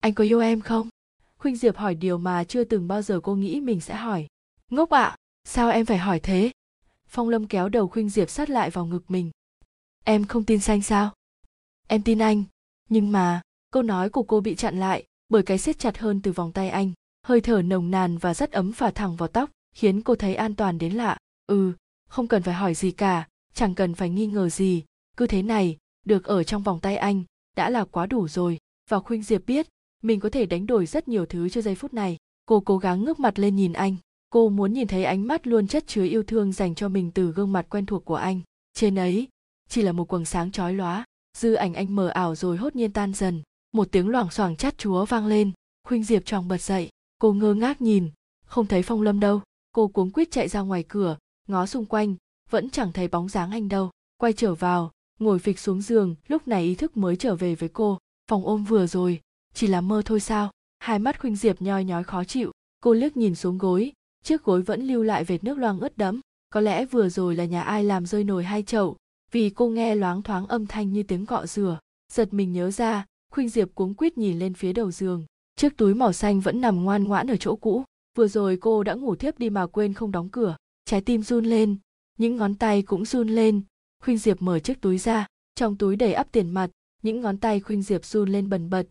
Anh có yêu em không? Khuynh diệp hỏi điều mà chưa từng bao giờ cô nghĩ mình sẽ hỏi. Ngốc ạ à, sao em phải hỏi thế? Phong lâm kéo đầu khuynh diệp sát lại vào ngực mình. Em không tin xanh sao? Em tin anh nhưng mà câu nói của cô bị chặn lại bởi cái siết chặt hơn từ vòng tay anh hơi thở nồng nàn và rất ấm phả thẳng vào tóc, khiến cô thấy an toàn đến lạ. Ừ không cần phải hỏi gì cả, chẳng cần phải nghi ngờ gì. Cứ thế này, được ở trong vòng tay anh, đã là quá đủ rồi. Và khuynh diệp biết, mình có thể đánh đổi rất nhiều thứ cho giây phút này. Cô cố gắng ngước mặt lên nhìn anh. Cô muốn nhìn thấy ánh mắt luôn chất chứa yêu thương dành cho mình từ gương mặt quen thuộc của anh. Trên ấy, chỉ là một quầng sáng chói lóa, dư ảnh anh mờ ảo rồi hốt nhiên tan dần. Một tiếng loảng xoảng chát chúa vang lên. Khuynh diệp tròng bật dậy cô ngơ ngác nhìn, không thấy phong lâm đâu. Cô cuống quýt chạy ra ngoài cửa, ngó xung quanh, vẫn chẳng thấy bóng dáng anh đâu. Quay trở vào, ngồi phịch xuống giường, lúc này ý thức mới trở về với cô. Phòng ôm vừa rồi, chỉ là mơ thôi sao? Hai mắt khuynh diệp nhoi nhói khó chịu. Cô liếc nhìn xuống gối, chiếc gối vẫn lưu lại vệt nước loang ướt đẫm. Có lẽ vừa rồi là nhà ai làm rơi nồi hai chậu? Vì cô nghe loáng thoáng âm thanh như tiếng cọ rửa, giật mình nhớ ra, khuynh diệp cuống quýt nhìn lên phía đầu giường chiếc túi màu xanh vẫn nằm ngoan ngoãn ở chỗ cũ. Vừa rồi cô đã ngủ thiếp đi mà quên không đóng cửa. Trái tim run lên, những ngón tay cũng run lên. Khuynh diệp mở chiếc túi ra, trong túi đầy ắp tiền mặt, những ngón tay khuynh diệp run lên bần bật.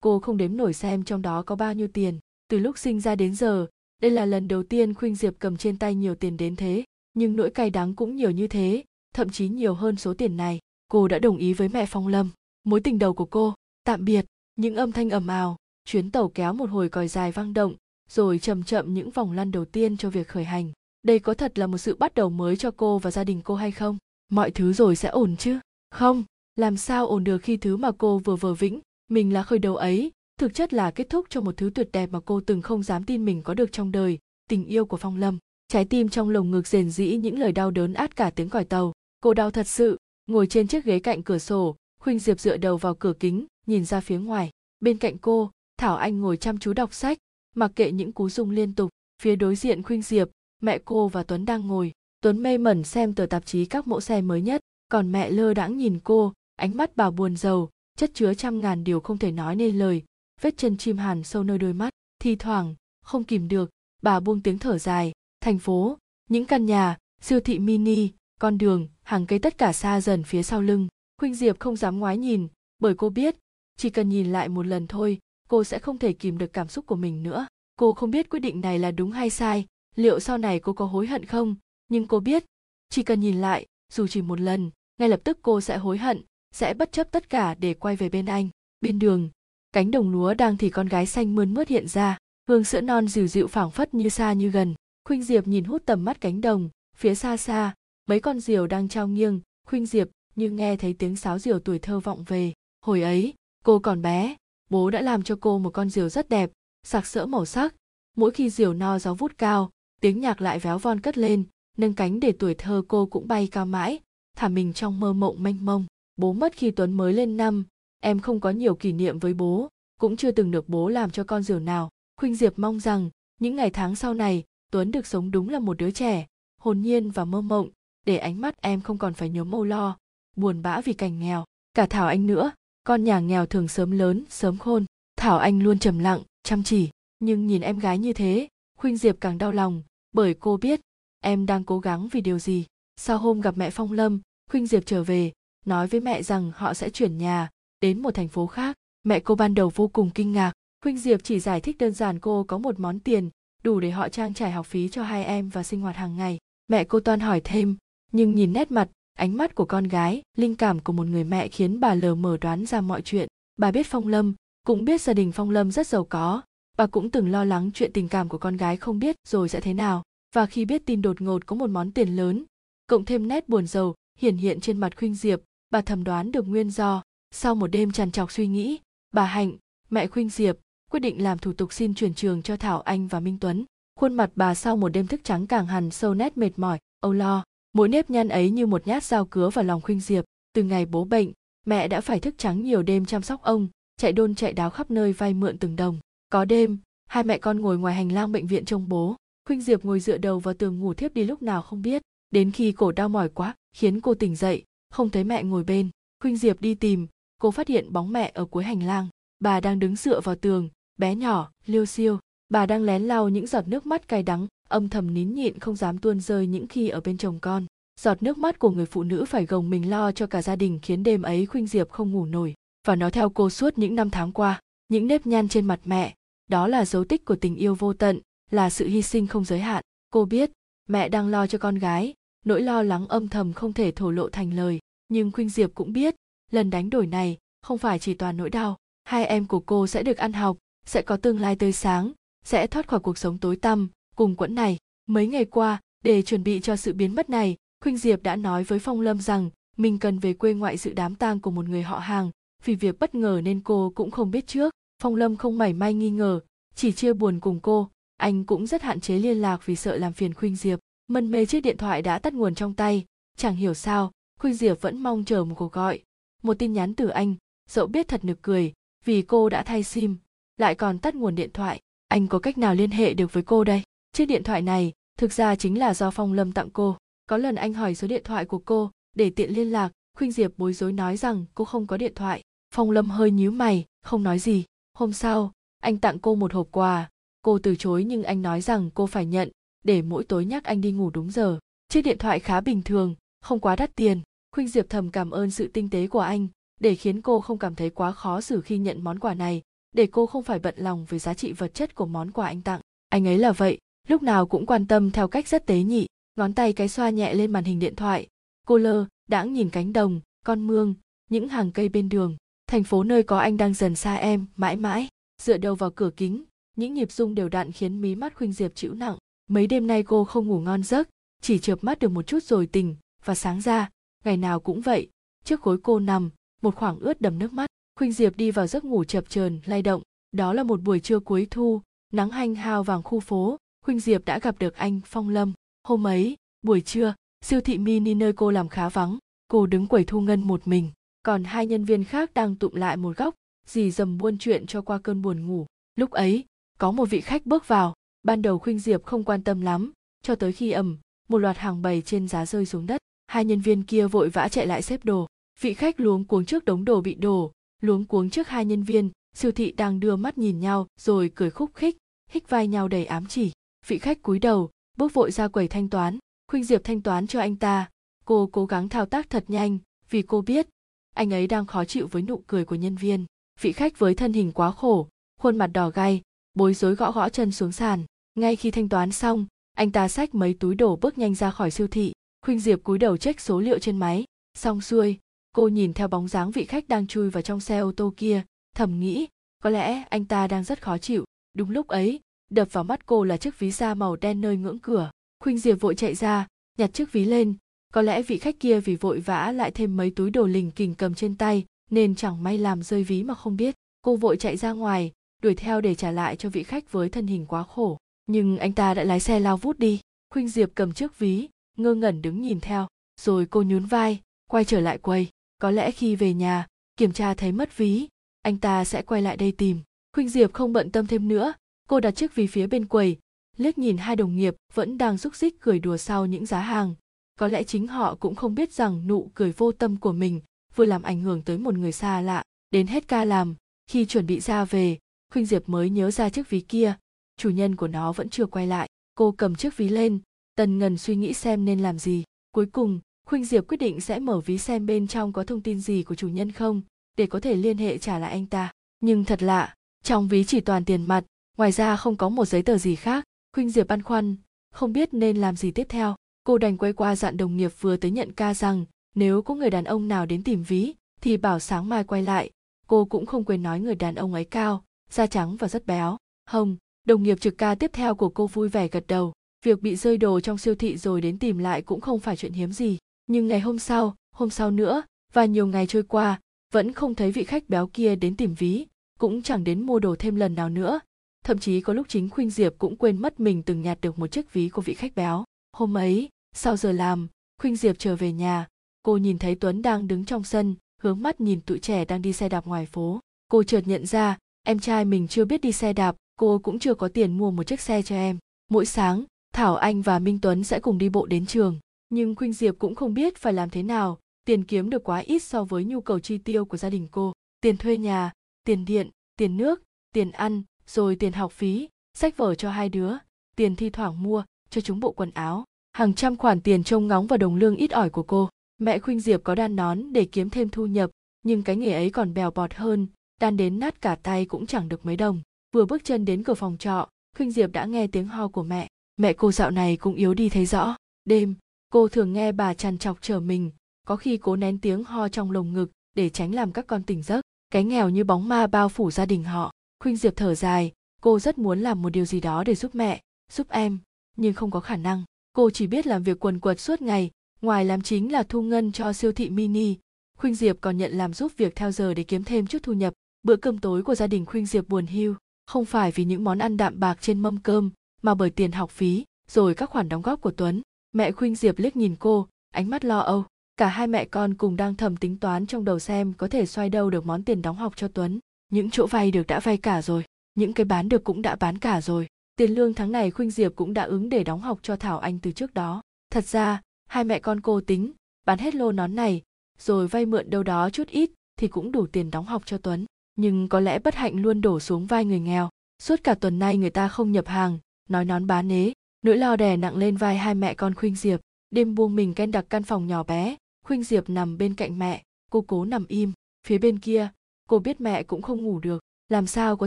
Cô không đếm nổi xem trong đó có bao nhiêu tiền. Từ lúc sinh ra đến giờ, đây là lần đầu tiên khuynh diệp cầm trên tay nhiều tiền đến thế. Nhưng nỗi cay đắng cũng nhiều như thế, thậm chí nhiều hơn số tiền này. Cô đã đồng ý với mẹ phong lâm. Mối tình đầu của cô, tạm biệt. Những âm thanh ầm ào chuyến tàu kéo một hồi còi dài vang động, rồi chậm chậm những vòng lăn đầu tiên cho việc khởi hành. Đây có thật là một sự bắt đầu mới cho cô và gia đình cô hay không? Mọi thứ rồi sẽ ổn chứ? Không, làm sao ổn được khi thứ mà cô vừa vờ vĩnh, mình là khởi đầu ấy, thực chất là kết thúc cho một thứ tuyệt đẹp mà cô từng không dám tin mình có được trong đời, tình yêu của phong lâm. Trái tim trong lồng ngực rền rĩ những lời đau đớn át cả tiếng còi tàu. Cô đau thật sự, ngồi trên chiếc ghế cạnh cửa sổ, khuynh diệp dựa đầu vào cửa kính, nhìn ra phía ngoài. Bên cạnh cô thảo anh ngồi chăm chú đọc sách, mặc kệ những cú rung liên tục. Phía đối diện khuynh diệp, mẹ cô và tuấn đang ngồi. Tuấn mê mẩn xem tờ tạp chí các mẫu xe mới nhất, còn mẹ lơ đãng nhìn cô, ánh mắt bà buồn rầu, chất chứa trăm ngàn điều không thể nói nên lời. Vết chân chim hàn sâu nơi đôi mắt, thi thoảng, không kìm được, bà buông tiếng thở dài. Thành phố, những căn nhà, siêu thị mini, con đường, hàng cây tất cả xa dần phía sau lưng. Khuynh diệp không dám ngoái nhìn, bởi cô biết, chỉ cần nhìn lại một lần thôi cô sẽ không thể kìm được cảm xúc của mình nữa. Cô không biết quyết định này là đúng hay sai, liệu sau này cô có hối hận không? Nhưng cô biết, chỉ cần nhìn lại, dù chỉ một lần, ngay lập tức cô sẽ hối hận, sẽ bất chấp tất cả để quay về bên anh. Bên đường, cánh đồng lúa đang thì con gái xanh mơn mướt hiện ra, hương sữa non dịu dịu phảng phất như xa như gần. Khuynh diệp nhìn hút tầm mắt cánh đồng, phía xa xa, mấy con diều đang trao nghiêng. Khuynh diệp như nghe thấy tiếng sáo diều tuổi thơ vọng về. Hồi ấy, cô còn bé bố đã làm cho cô một con diều rất đẹp, sặc sỡ màu sắc. Mỗi khi diều no gió vút cao, tiếng nhạc lại véo von cất lên, nâng cánh để tuổi thơ cô cũng bay cao mãi, thả mình trong mơ mộng mênh mông. Bố mất khi tuấn mới lên năm, em không có nhiều kỷ niệm với bố, cũng chưa từng được bố làm cho con diều nào. Khuynh diệp mong rằng, những ngày tháng sau này, tuấn được sống đúng là một đứa trẻ, hồn nhiên và mơ mộng, để ánh mắt em không còn phải nhớ mâu lo, buồn bã vì cảnh nghèo. Cả thảo anh nữa con nhà nghèo thường sớm lớn, sớm khôn. Thảo anh luôn trầm lặng, chăm chỉ. Nhưng nhìn em gái như thế, khuynh diệp càng đau lòng, bởi cô biết em đang cố gắng vì điều gì. Sau hôm gặp mẹ phong lâm, khuynh diệp trở về, nói với mẹ rằng họ sẽ chuyển nhà đến một thành phố khác. Mẹ cô ban đầu vô cùng kinh ngạc. Khuynh diệp chỉ giải thích đơn giản cô có một món tiền, đủ để họ trang trải học phí cho hai em và sinh hoạt hàng ngày. Mẹ cô toan hỏi thêm, nhưng nhìn nét mặt ánh mắt của con gái, linh cảm của một người mẹ khiến bà lờ mờ đoán ra mọi chuyện. Bà biết phong lâm, cũng biết gia đình phong lâm rất giàu có. Bà cũng từng lo lắng chuyện tình cảm của con gái không biết rồi sẽ thế nào. Và khi biết tin đột ngột có một món tiền lớn, cộng thêm nét buồn rầu hiển hiện trên mặt khuynh diệp, bà thầm đoán được nguyên do. Sau một đêm trằn trọc suy nghĩ, bà hạnh, mẹ khuynh diệp, quyết định làm thủ tục xin chuyển trường cho thảo anh và minh tuấn. Khuôn mặt bà sau một đêm thức trắng càng hằn sâu nét mệt mỏi, âu lo mỗi nếp nhăn ấy như một nhát dao cứa vào lòng khuynh diệp. Từ ngày bố bệnh, mẹ đã phải thức trắng nhiều đêm chăm sóc ông, chạy đôn chạy đáo khắp nơi vay mượn từng đồng. Có đêm, hai mẹ con ngồi ngoài hành lang bệnh viện trông bố. Khuynh diệp ngồi dựa đầu vào tường ngủ thiếp đi lúc nào không biết. Đến khi cổ đau mỏi quá, khiến cô tỉnh dậy, không thấy mẹ ngồi bên. Khuynh diệp đi tìm, cô phát hiện bóng mẹ ở cuối hành lang. Bà đang đứng dựa vào tường, bé nhỏ, liêu xiêu. Bà đang lén lau những giọt nước mắt cay đắng âm thầm nín nhịn không dám tuôn rơi những khi ở bên chồng con. Giọt nước mắt của người phụ nữ phải gồng mình lo cho cả gia đình khiến đêm ấy khuynh diệp không ngủ nổi. Và nó theo cô suốt những năm tháng qua, những nếp nhăn trên mặt mẹ. Đó là dấu tích của tình yêu vô tận, là sự hy sinh không giới hạn. Cô biết, mẹ đang lo cho con gái. Nỗi lo lắng âm thầm không thể thổ lộ thành lời. Nhưng khuynh diệp cũng biết, lần đánh đổi này không phải chỉ toàn nỗi đau. Hai em của cô sẽ được ăn học, sẽ có tương lai tươi sáng, sẽ thoát khỏi cuộc sống tối tăm cùng quẫn này. Mấy ngày qua, để chuẩn bị cho sự biến mất này, khuynh diệp đã nói với phong lâm rằng mình cần về quê ngoại dự đám tang của một người họ hàng. Vì việc bất ngờ nên cô cũng không biết trước. Phong lâm không mảy may nghi ngờ, chỉ chia buồn cùng cô. Anh cũng rất hạn chế liên lạc vì sợ làm phiền khuynh diệp. Mân mê chiếc điện thoại đã tắt nguồn trong tay. Chẳng hiểu sao, khuynh diệp vẫn mong chờ một cuộc gọi. Một tin nhắn từ anh. Dẫu biết thật nực cười, vì cô đã thay sim, lại còn tắt nguồn điện thoại. Anh có cách nào liên hệ được với cô đây? Chiếc điện thoại này thực ra chính là do phong lâm tặng cô. Có lần anh hỏi số điện thoại của cô để tiện liên lạc, khuynh diệp bối rối nói rằng cô không có điện thoại. Phong lâm hơi nhíu mày, không nói gì. Hôm sau, anh tặng cô một hộp quà. Cô từ chối nhưng anh nói rằng cô phải nhận, để mỗi tối nhắc anh đi ngủ đúng giờ. Chiếc điện thoại khá bình thường, không quá đắt tiền. Khuynh diệp thầm cảm ơn sự tinh tế của anh, để khiến cô không cảm thấy quá khó xử khi nhận món quà này, để cô không phải bận lòng về giá trị vật chất của món quà anh tặng. Anh ấy là vậy lúc nào cũng quan tâm theo cách rất tế nhị. Ngón tay cái xoa nhẹ lên màn hình điện thoại. Cô lơ đãng nhìn cánh đồng, con mương, những hàng cây bên đường. Thành phố nơi có anh đang dần xa em, mãi mãi. Dựa đầu vào cửa kính, những nhịp rung đều đặn khiến mí mắt khuynh diệp chịu nặng. Mấy đêm nay cô không ngủ ngon giấc, chỉ chợp mắt được một chút rồi tỉnh và sáng ra. Ngày nào cũng vậy, trước gối cô nằm, một khoảng ướt đầm nước mắt. Khuynh diệp đi vào giấc ngủ chập chờn, lay động. Đó là một buổi trưa cuối thu, nắng hanh hao vàng khu phố khuynh diệp đã gặp được anh phong lâm. Hôm ấy, buổi trưa, siêu thị mini nơi cô làm khá vắng. Cô đứng quầy thu ngân một mình. Còn hai nhân viên khác đang tụm lại một góc, dì dầm buôn chuyện cho qua cơn buồn ngủ. Lúc ấy, có một vị khách bước vào. Ban đầu khuynh diệp không quan tâm lắm. Cho tới khi ầm một loạt hàng bày trên giá rơi xuống đất. Hai nhân viên kia vội vã chạy lại xếp đồ. Vị khách luống cuống trước đống đồ bị đổ. Luống cuống trước hai nhân viên, siêu thị đang đưa mắt nhìn nhau rồi cười khúc khích hích vai nhau đầy ám chỉ vị khách cúi đầu, bước vội ra quầy thanh toán. Khuynh diệp thanh toán cho anh ta. Cô cố gắng thao tác thật nhanh, vì cô biết, anh ấy đang khó chịu với nụ cười của nhân viên. Vị khách với thân hình quá khổ, khuôn mặt đỏ gay bối rối gõ gõ chân xuống sàn. Ngay khi thanh toán xong, anh ta xách mấy túi đồ bước nhanh ra khỏi siêu thị. Khuynh diệp cúi đầu check số liệu trên máy. Xong xuôi, cô nhìn theo bóng dáng vị khách đang chui vào trong xe ô tô kia, thầm nghĩ, có lẽ anh ta đang rất khó chịu. Đúng lúc ấy đập vào mắt cô là chiếc ví da màu đen nơi ngưỡng cửa. Khuynh diệp vội chạy ra, nhặt chiếc ví lên. Có lẽ vị khách kia vì vội vã lại thêm mấy túi đồ lình kình cầm trên tay, nên chẳng may làm rơi ví mà không biết. Cô vội chạy ra ngoài, đuổi theo để trả lại cho vị khách với thân hình quá khổ. Nhưng anh ta đã lái xe lao vút đi. Khuynh diệp cầm chiếc ví, ngơ ngẩn đứng nhìn theo. Rồi cô nhún vai, quay trở lại quầy. Có lẽ khi về nhà, kiểm tra thấy mất ví, anh ta sẽ quay lại đây tìm. Khuynh diệp không bận tâm thêm nữa cô đặt chiếc ví phía bên quầy, liếc nhìn hai đồng nghiệp vẫn đang rúc rích cười đùa sau những giá hàng. Có lẽ chính họ cũng không biết rằng nụ cười vô tâm của mình vừa làm ảnh hưởng tới một người xa lạ. Đến hết ca làm, khi chuẩn bị ra về, khuynh diệp mới nhớ ra chiếc ví kia. Chủ nhân của nó vẫn chưa quay lại. Cô cầm chiếc ví lên, tần ngần suy nghĩ xem nên làm gì. Cuối cùng, khuynh diệp quyết định sẽ mở ví xem bên trong có thông tin gì của chủ nhân không, để có thể liên hệ trả lại anh ta. Nhưng thật lạ, trong ví chỉ toàn tiền mặt ngoài ra không có một giấy tờ gì khác. Khuynh diệp băn khoăn, không biết nên làm gì tiếp theo. Cô đành quay qua dặn đồng nghiệp vừa tới nhận ca rằng, nếu có người đàn ông nào đến tìm ví, thì bảo sáng mai quay lại. Cô cũng không quên nói người đàn ông ấy cao, da trắng và rất béo. Hồng, đồng nghiệp trực ca tiếp theo của cô vui vẻ gật đầu. Việc bị rơi đồ trong siêu thị rồi đến tìm lại cũng không phải chuyện hiếm gì. Nhưng ngày hôm sau hôm sau nữa, và nhiều ngày trôi qua, vẫn không thấy vị khách béo kia đến tìm ví, cũng chẳng đến mua đồ thêm lần nào nữa thậm chí có lúc chính khuynh diệp cũng quên mất mình từng nhặt được một chiếc ví của vị khách béo. Hôm ấy, sau giờ làm, khuynh diệp trở về nhà. Cô nhìn thấy tuấn đang đứng trong sân, hướng mắt nhìn tụi trẻ đang đi xe đạp ngoài phố. Cô chợt nhận ra, em trai mình chưa biết đi xe đạp, cô cũng chưa có tiền mua một chiếc xe cho em. Mỗi sáng, thảo anh và minh tuấn sẽ cùng đi bộ đến trường. Nhưng khuynh diệp cũng không biết phải làm thế nào, tiền kiếm được quá ít so với nhu cầu chi tiêu của gia đình cô. Tiền thuê nhà, tiền điện, tiền nước, tiền ăn rồi tiền học phí, sách vở cho hai đứa, tiền thi thoảng mua cho chúng bộ quần áo, hàng trăm khoản tiền trông ngóng vào đồng lương ít ỏi của cô. Mẹ khuynh diệp có đan nón để kiếm thêm thu nhập, nhưng cái nghề ấy còn bèo bọt hơn, đan đến nát cả tay cũng chẳng được mấy đồng. Vừa bước chân đến cửa phòng trọ, khuynh diệp đã nghe tiếng ho của mẹ. Mẹ cô dạo này cũng yếu đi thấy rõ. Đêm, cô thường nghe bà trằn trọc trở mình, có khi cố nén tiếng ho trong lồng ngực để tránh làm các con tỉnh giấc. Cái nghèo như bóng ma bao phủ gia đình họ khuynh diệp thở dài, cô rất muốn làm một điều gì đó để giúp mẹ, giúp em, nhưng không có khả năng. Cô chỉ biết làm việc quần quật suốt ngày, ngoài làm chính là thu ngân cho siêu thị mini. Khuynh diệp còn nhận làm giúp việc theo giờ để kiếm thêm chút thu nhập. Bữa cơm tối của gia đình khuynh diệp buồn hiu, không phải vì những món ăn đạm bạc trên mâm cơm, mà bởi tiền học phí, rồi các khoản đóng góp của tuấn. Mẹ khuynh diệp liếc nhìn cô, ánh mắt lo âu. Cả hai mẹ con cùng đang thầm tính toán trong đầu xem có thể xoay đâu được món tiền đóng học cho tuấn những chỗ vay được đã vay cả rồi, những cái bán được cũng đã bán cả rồi. Tiền lương tháng này khuynh diệp cũng đã ứng để đóng học cho thảo anh từ trước đó. Thật ra, hai mẹ con cô tính, bán hết lô nón này, rồi vay mượn đâu đó chút ít thì cũng đủ tiền đóng học cho tuấn. Nhưng có lẽ bất hạnh luôn đổ xuống vai người nghèo. Suốt cả tuần nay người ta không nhập hàng, nói nón bán ế nỗi lo đè nặng lên vai hai mẹ con khuynh diệp. Đêm buông mình ken đặc căn phòng nhỏ bé, khuynh diệp nằm bên cạnh mẹ, cô cố nằm im. Phía bên kia cô biết mẹ cũng không ngủ được, làm sao có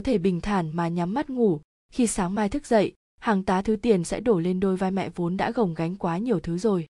thể bình thản mà nhắm mắt ngủ? Khi sáng mai thức dậy, hàng tá thứ tiền sẽ đổ lên đôi vai mẹ vốn đã gồng gánh quá nhiều thứ rồi.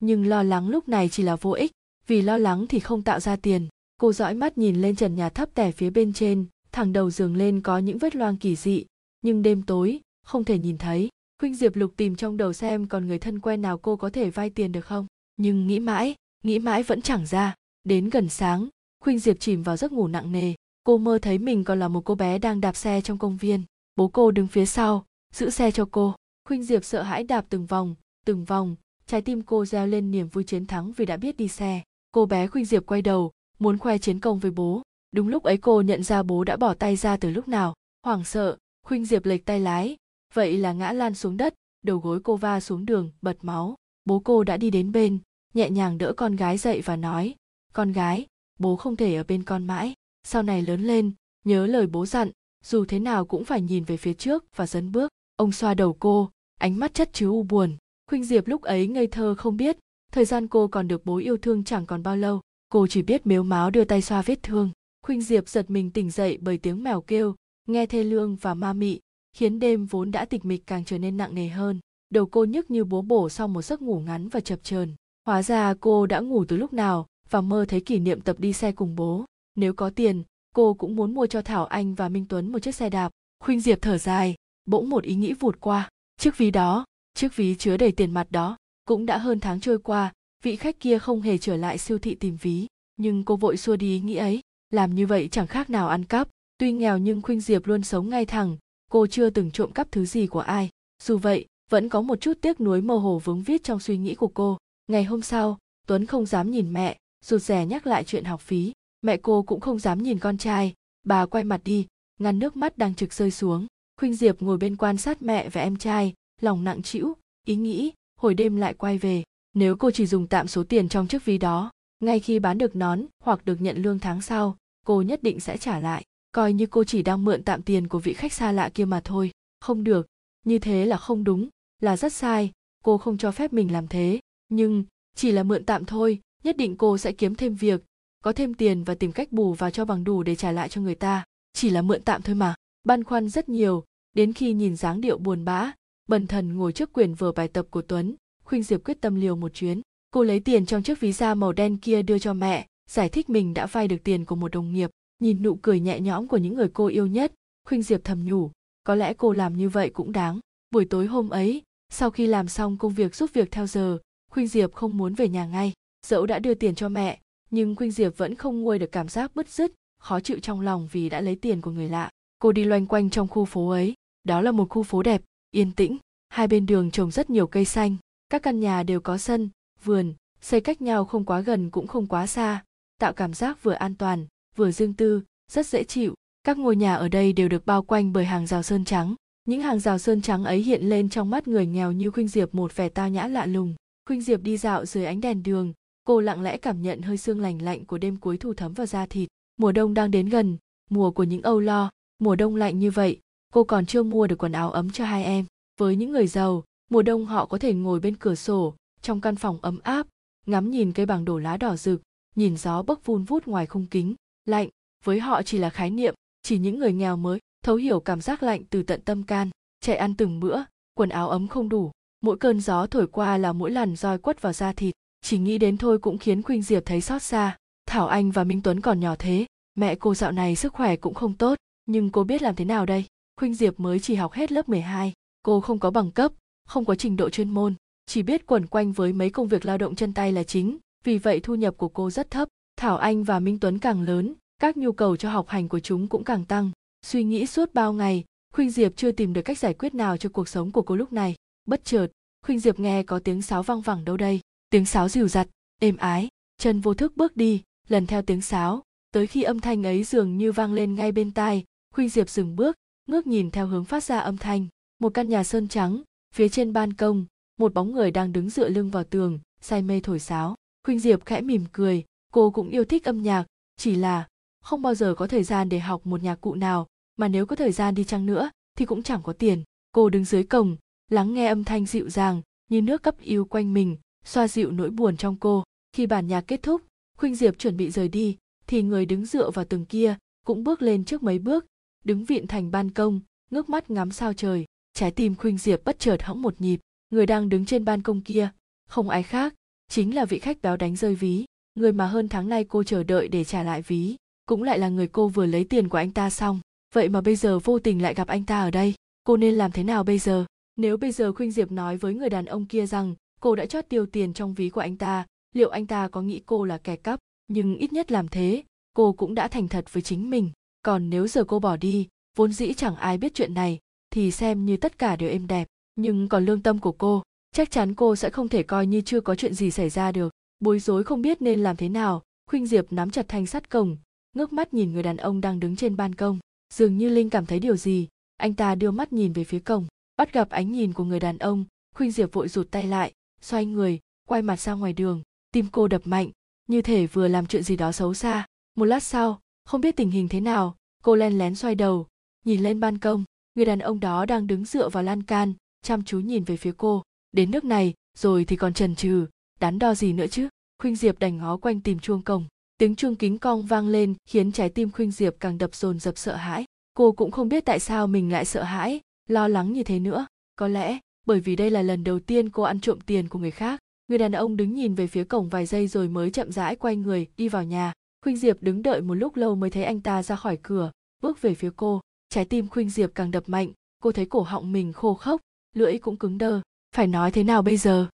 Nhưng lo lắng lúc này chỉ là vô ích, vì lo lắng thì không tạo ra tiền. Cô dõi mắt nhìn lên trần nhà thấp tẻ phía bên trên, thẳng đầu giường lên có những vết loang kỳ dị. Nhưng đêm tối, không thể nhìn thấy. Khuynh diệp lục tìm trong đầu xem còn người thân quen nào cô có thể vay tiền được không? Nhưng nghĩ mãi nghĩ mãi vẫn chẳng ra. Đến gần sáng khuynh diệp chìm vào giấc ngủ nặng nề. Cô mơ thấy mình còn là một cô bé đang đạp xe trong công viên. Bố cô đứng phía sau, giữ xe cho cô. Khuynh diệp sợ hãi đạp từng vòng từng vòng. Trái tim cô reo lên niềm vui chiến thắng vì đã biết đi xe. Cô bé khuynh diệp quay đầu, muốn khoe chiến công với bố. Đúng lúc ấy cô nhận ra bố đã bỏ tay ra từ lúc nào. Hoảng sợ, khuynh diệp lệch tay lái. Vậy là ngã lan xuống đất, đầu gối cô va xuống đường, bật máu. Bố cô đã đi đến bên, nhẹ nhàng đỡ con gái dậy và nói, con gái bố không thể ở bên con mãi. Sau này lớn lên, nhớ lời bố dặn, dù thế nào cũng phải nhìn về phía trước và dấn bước. Ông xoa đầu cô, ánh mắt chất chứa u buồn. Khuynh diệp lúc ấy ngây thơ không biết, thời gian cô còn được bố yêu thương chẳng còn bao lâu. Cô chỉ biết mếu máo đưa tay xoa vết thương. Khuynh diệp giật mình tỉnh dậy bởi tiếng mèo kêu, nghe thê lương và ma mị, khiến đêm vốn đã tịch mịch càng trở nên nặng nề hơn. Đầu cô nhức như bố bổ sau một giấc ngủ ngắn và chập chờn. Hóa ra cô đã ngủ từ lúc nào và mơ thấy kỷ niệm tập đi xe cùng bố. Nếu có tiền, cô cũng muốn mua cho thảo anh và minh tuấn một chiếc xe đạp. Khuynh diệp thở dài, bỗng một ý nghĩ vụt qua. Chiếc ví đó, chiếc ví chứa đầy tiền mặt đó, cũng đã hơn tháng trôi qua, vị khách kia không hề trở lại siêu thị tìm ví. Nhưng cô vội xua đi ý nghĩ ấy. Làm như vậy chẳng khác nào ăn cắp. Tuy nghèo nhưng khuynh diệp luôn sống ngay thẳng. Cô chưa từng trộm cắp thứ gì của ai. Dù vậy, vẫn có một chút tiếc nuối mơ hồ vướng viết trong suy nghĩ của cô. Ngày hôm sau, tuấn không dám nhìn mẹ rụt rè nhắc lại chuyện học phí. Mẹ cô cũng không dám nhìn con trai. Bà quay mặt đi, ngăn nước mắt đang trực rơi xuống. Khuynh diệp ngồi bên quan sát mẹ và em trai, lòng nặng trĩu, ý nghĩ, hồi đêm lại quay về. Nếu cô chỉ dùng tạm số tiền trong chiếc ví đó, ngay khi bán được nón hoặc được nhận lương tháng sau, cô nhất định sẽ trả lại. Coi như cô chỉ đang mượn tạm tiền của vị khách xa lạ kia mà thôi. Không được. Như thế là không đúng, là rất sai. Cô không cho phép mình làm thế. Nhưng, chỉ là mượn tạm thôi nhất định cô sẽ kiếm thêm việc, có thêm tiền và tìm cách bù vào cho bằng đủ để trả lại cho người ta. Chỉ là mượn tạm thôi mà. Băn khoăn rất nhiều. Đến khi nhìn dáng điệu buồn bã, bần thần ngồi trước quyền vở bài tập của tuấn, khuynh diệp quyết tâm liều một chuyến. Cô lấy tiền trong chiếc ví da màu đen kia đưa cho mẹ, giải thích mình đã vay được tiền của một đồng nghiệp, nhìn nụ cười nhẹ nhõm của những người cô yêu nhất. Khuynh diệp thầm nhủ, có lẽ cô làm như vậy cũng đáng. Buổi tối hôm ấy, sau khi làm xong công việc giúp việc theo giờ, khuynh diệp không muốn về nhà ngay dẫu đã đưa tiền cho mẹ, nhưng khuynh diệp vẫn không nguôi được cảm giác bứt rứt, khó chịu trong lòng vì đã lấy tiền của người lạ. Cô đi loanh quanh trong khu phố ấy. Đó là một khu phố đẹp, yên tĩnh. Hai bên đường trồng rất nhiều cây xanh. Các căn nhà đều có sân, vườn, xây cách nhau không quá gần cũng không quá xa. Tạo cảm giác vừa an toàn, vừa riêng tư, rất dễ chịu. Các ngôi nhà ở đây đều được bao quanh bởi hàng rào sơn trắng. Những hàng rào sơn trắng ấy hiện lên trong mắt người nghèo như khuynh diệp một vẻ tao nhã lạ lùng. Khuynh diệp đi dạo dưới ánh đèn đường cô lặng lẽ cảm nhận hơi sương lành lạnh của đêm cuối thu thấm vào da thịt. Mùa đông đang đến gần, mùa của những âu lo, mùa đông lạnh như vậy, cô còn chưa mua được quần áo ấm cho hai em. Với những người giàu, mùa đông họ có thể ngồi bên cửa sổ, trong căn phòng ấm áp, ngắm nhìn cây bằng đổ lá đỏ rực, nhìn gió bấc vun vút ngoài khung kính, lạnh. Với họ chỉ là khái niệm, chỉ những người nghèo mới, thấu hiểu cảm giác lạnh từ tận tâm can. Chạy ăn từng bữa, quần áo ấm không đủ, mỗi cơn gió thổi qua là mỗi lần roi quất vào da thịt chỉ nghĩ đến thôi cũng khiến khuynh diệp thấy xót xa. Thảo anh và minh tuấn còn nhỏ thế. Mẹ cô dạo này sức khỏe cũng không tốt nhưng cô biết làm thế nào đây? Khuynh diệp mới chỉ học hết lớp 12, cô không có bằng cấp không có trình độ chuyên môn. Chỉ biết quẩn quanh với mấy công việc lao động chân tay là chính. Vì vậy thu nhập của cô rất thấp. Thảo anh và minh tuấn càng lớn các nhu cầu cho học hành của chúng cũng càng tăng. Suy nghĩ suốt bao ngày khuynh diệp chưa tìm được cách giải quyết nào cho cuộc sống của cô lúc này. Bất chợt khuynh diệp nghe có tiếng sáo văng vẳng đâu đây tiếng sáo dìu dặt, êm ái, chân vô thức bước đi, lần theo tiếng sáo, tới khi âm thanh ấy dường như vang lên ngay bên tai khuynh diệp dừng bước, ngước nhìn theo hướng phát ra âm thanh, một căn nhà sơn trắng, phía trên ban công, một bóng người đang đứng dựa lưng vào tường, say mê thổi sáo. Khuynh diệp khẽ mỉm cười, cô cũng yêu thích âm nhạc, chỉ là không bao giờ có thời gian để học một nhạc cụ nào, mà nếu có thời gian đi chăng nữa thì cũng chẳng có tiền. Cô đứng dưới cổng, lắng nghe âm thanh dịu dàng, như nước cấp yêu quanh mình xoa dịu nỗi buồn trong cô. Khi bản nhạc kết thúc, khuynh diệp chuẩn bị rời đi, thì người đứng dựa vào tường kia cũng bước lên trước mấy bước, đứng vịn thành ban công, ngước mắt ngắm sao trời. Trái tim khuynh diệp bất chợt hẫng một nhịp, người đang đứng trên ban công kia, không ai khác, chính là vị khách béo đánh rơi ví. Người mà hơn tháng nay cô chờ đợi để trả lại ví, cũng lại là người cô vừa lấy tiền của anh ta xong. Vậy mà bây giờ vô tình lại gặp anh ta ở đây, cô nên làm thế nào bây giờ? Nếu bây giờ khuynh diệp nói với người đàn ông kia rằng cô đã chót tiêu tiền trong ví của anh ta. Liệu anh ta có nghĩ cô là kẻ cắp? Nhưng ít nhất làm thế, cô cũng đã thành thật với chính mình. Còn nếu giờ cô bỏ đi, vốn dĩ chẳng ai biết chuyện này, thì xem như tất cả đều êm đẹp. Nhưng còn lương tâm của cô, chắc chắn cô sẽ không thể coi như chưa có chuyện gì xảy ra được. Bối rối không biết nên làm thế nào. Khuynh diệp nắm chặt thanh sắt cổng ngước mắt nhìn người đàn ông đang đứng trên ban công. Dường như linh cảm thấy điều gì. Anh ta đưa mắt nhìn về phía cổng. Bắt gặp ánh nhìn của người đàn ông, khuynh diệp vội rụt tay lại xoay người, quay mặt ra ngoài đường, tim cô đập mạnh, như thể vừa làm chuyện gì đó xấu xa. Một lát sau, không biết tình hình thế nào, cô len lén xoay đầu, nhìn lên ban công. Người đàn ông đó đang đứng dựa vào lan can, chăm chú nhìn về phía cô. Đến nước này, rồi thì còn trần trừ đắn đo gì nữa chứ? Khuynh diệp đành ngó quanh tìm chuông cổng. Tiếng chuông kính cong vang lên, khiến trái tim khuynh diệp càng đập dồn dập sợ hãi. Cô cũng không biết tại sao mình lại sợ hãi, lo lắng như thế nữa. Có lẽ bởi vì đây là lần đầu tiên cô ăn trộm tiền của người khác. Người đàn ông đứng nhìn về phía cổng vài giây rồi mới chậm rãi quay người, đi vào nhà. Khuynh diệp đứng đợi một lúc lâu mới thấy anh ta ra khỏi cửa, bước về phía cô. Trái tim khuynh diệp càng đập mạnh, cô thấy cổ họng mình khô khốc, lưỡi cũng cứng đơ. Phải nói thế nào bây giờ?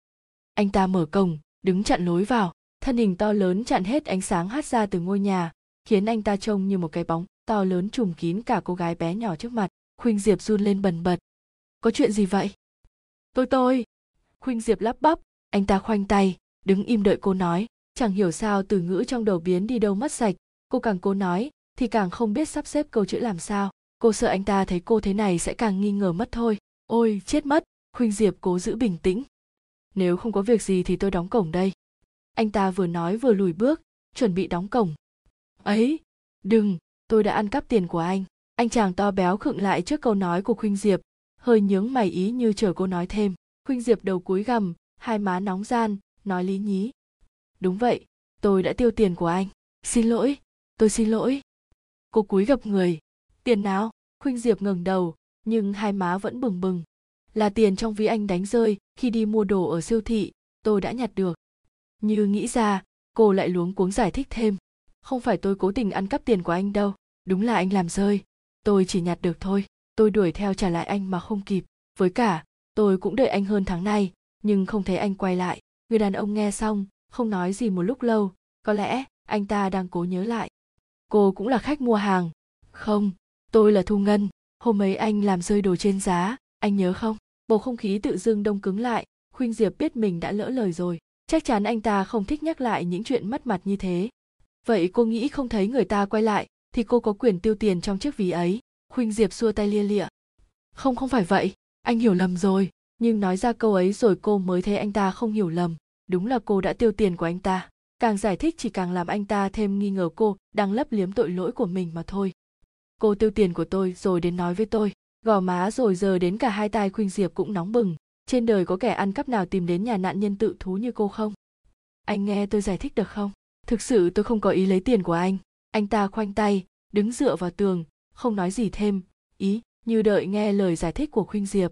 Anh ta mở cổng, đứng chặn lối vào. Thân hình to lớn chặn hết ánh sáng hát ra từ ngôi nhà, khiến anh ta trông như một cái bóng to lớn trùm kín cả cô gái bé nhỏ trước mặt. Khuynh diệp run lên bần bật. Có chuyện gì vậy? Tôi tôi. Khuynh diệp lắp bắp. Anh ta khoanh tay, đứng im đợi cô nói. Chẳng hiểu sao từ ngữ trong đầu biến đi đâu mất sạch. Cô càng cố nói, thì càng không biết sắp xếp câu chữ làm sao. Cô sợ anh ta thấy cô thế này sẽ càng nghi ngờ mất thôi. Ôi, chết mất. Khuynh diệp cố giữ bình tĩnh. Nếu không có việc gì thì tôi đóng cổng đây. Anh ta vừa nói vừa lùi bước, chuẩn bị đóng cổng. Ấy, đừng, tôi đã ăn cắp tiền của anh. Anh chàng to béo khựng lại trước câu nói của khuynh diệp hơi nhướng mày ý như chờ cô nói thêm. Khuynh diệp đầu cúi gằm, hai má nóng gian, nói lý nhí. Đúng vậy, tôi đã tiêu tiền của anh. Xin lỗi, tôi xin lỗi. Cô cúi gập người. Tiền nào? Khuynh diệp ngẩng đầu, nhưng hai má vẫn bừng bừng. Là tiền trong ví anh đánh rơi, khi đi mua đồ ở siêu thị, tôi đã nhặt được. Như nghĩ ra, cô lại luống cuống giải thích thêm. Không phải tôi cố tình ăn cắp tiền của anh đâu. Đúng là anh làm rơi. Tôi chỉ nhặt được thôi tôi đuổi theo trả lại anh mà không kịp. Với cả, tôi cũng đợi anh hơn tháng nay, nhưng không thấy anh quay lại. Người đàn ông nghe xong, không nói gì một lúc lâu. Có lẽ, anh ta đang cố nhớ lại. Cô cũng là khách mua hàng. Không, tôi là thu ngân. Hôm ấy anh làm rơi đồ trên giá, anh nhớ không? Bầu không khí tự dưng đông cứng lại. Khuynh diệp biết mình đã lỡ lời rồi. Chắc chắn anh ta không thích nhắc lại những chuyện mất mặt như thế. Vậy cô nghĩ không thấy người ta quay lại, thì cô có quyền tiêu tiền trong chiếc ví ấy khuynh diệp xua tay lia lịa. Không không phải vậy. Anh hiểu lầm rồi. Nhưng nói ra câu ấy rồi cô mới thấy anh ta không hiểu lầm. Đúng là cô đã tiêu tiền của anh ta. Càng giải thích chỉ càng làm anh ta thêm nghi ngờ cô đang lấp liếm tội lỗi của mình mà thôi. Cô tiêu tiền của tôi rồi đến nói với tôi. Gò má rồi giờ đến cả hai tai khuynh diệp cũng nóng bừng. Trên đời có kẻ ăn cắp nào tìm đến nhà nạn nhân tự thú như cô không? Anh nghe tôi giải thích được không? Thực sự tôi không có ý lấy tiền của anh. Anh ta khoanh tay, đứng dựa vào tường không nói gì thêm. Ý, như đợi nghe lời giải thích của khuynh diệp.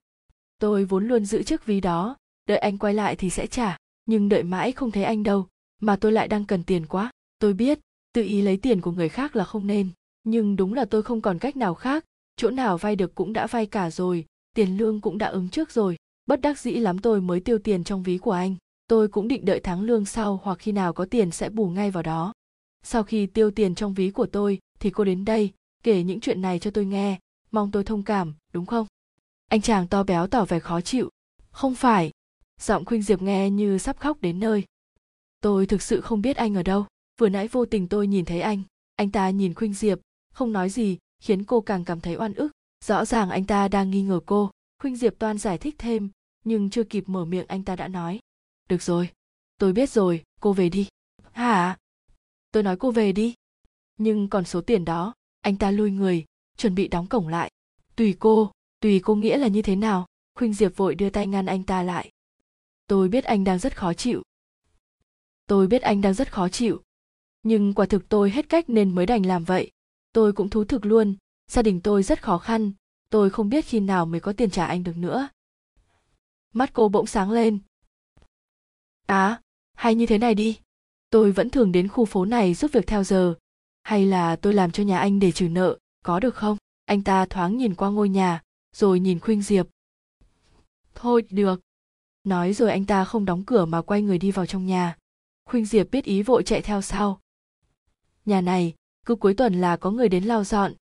Tôi vốn luôn giữ chiếc ví đó, đợi anh quay lại thì sẽ trả, nhưng đợi mãi không thấy anh đâu. Mà tôi lại đang cần tiền quá. Tôi biết, tự ý lấy tiền của người khác là không nên. Nhưng đúng là tôi không còn cách nào khác. Chỗ nào vay được cũng đã vay cả rồi, tiền lương cũng đã ứng trước rồi. Bất đắc dĩ lắm tôi mới tiêu tiền trong ví của anh. Tôi cũng định đợi tháng lương sau hoặc khi nào có tiền sẽ bù ngay vào đó. Sau khi tiêu tiền trong ví của tôi, thì cô đến đây kể những chuyện này cho tôi nghe. Mong tôi thông cảm, đúng không? Anh chàng to béo tỏ vẻ khó chịu. Không phải. Giọng khuynh diệp nghe như sắp khóc đến nơi. Tôi thực sự không biết anh ở đâu. Vừa nãy vô tình tôi nhìn thấy anh. Anh ta nhìn khuynh diệp. Không nói gì, khiến cô càng cảm thấy oan ức. Rõ ràng anh ta đang nghi ngờ cô. Khuynh diệp toan giải thích thêm, nhưng chưa kịp mở miệng anh ta đã nói. Được rồi. Tôi biết rồi, cô về đi. Hả? Tôi nói cô về đi. Nhưng còn số tiền đó anh ta lui người, chuẩn bị đóng cổng lại. Tùy cô tùy cô nghĩa là như thế nào, khuynh diệp vội đưa tay ngăn anh ta lại. Tôi biết anh đang rất khó chịu. Tôi biết anh đang rất khó chịu. Nhưng quả thực tôi hết cách nên mới đành làm vậy. Tôi cũng thú thực luôn. Gia đình tôi rất khó khăn. Tôi không biết khi nào mới có tiền trả anh được nữa. Mắt cô bỗng sáng lên. À hay như thế này đi. Tôi vẫn thường đến khu phố này giúp việc theo giờ hay là tôi làm cho nhà anh để trừ nợ, có được không? Anh ta thoáng nhìn qua ngôi nhà, rồi nhìn khuynh diệp. Thôi, được. Nói rồi anh ta không đóng cửa mà quay người đi vào trong nhà. Khuynh diệp biết ý vội chạy theo sau. Nhà này, cứ cuối tuần là có người đến lau dọn.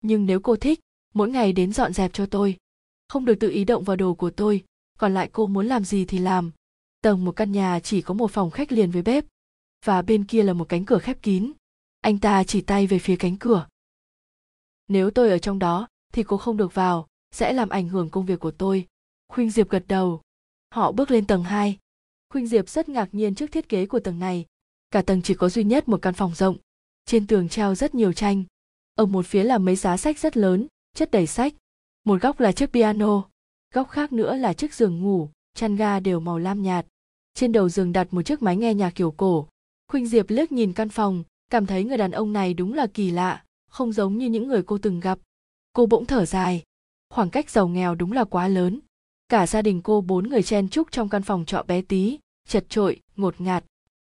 Nhưng nếu cô thích, mỗi ngày đến dọn dẹp cho tôi. Không được tự ý động vào đồ của tôi, còn lại cô muốn làm gì thì làm. Tầng một căn nhà chỉ có một phòng khách liền với bếp, và bên kia là một cánh cửa khép kín anh ta chỉ tay về phía cánh cửa. Nếu tôi ở trong đó, thì cô không được vào, sẽ làm ảnh hưởng công việc của tôi. Khuynh diệp gật đầu. Họ bước lên tầng hai. Khuynh diệp rất ngạc nhiên trước thiết kế của tầng này. Cả tầng chỉ có duy nhất một căn phòng rộng. Trên tường treo rất nhiều tranh. Ở một phía là mấy giá sách rất lớn, chất đầy sách. Một góc là chiếc piano. Góc khác nữa là chiếc giường ngủ, chăn ga đều màu lam nhạt. Trên đầu giường đặt một chiếc máy nghe nhạc kiểu cổ. Khuynh diệp liếc nhìn căn phòng cảm thấy người đàn ông này đúng là kỳ lạ, không giống như những người cô từng gặp. Cô bỗng thở dài. Khoảng cách giàu nghèo đúng là quá lớn. Cả gia đình cô bốn người chen chúc trong căn phòng trọ bé tí, chật trội ngột ngạt.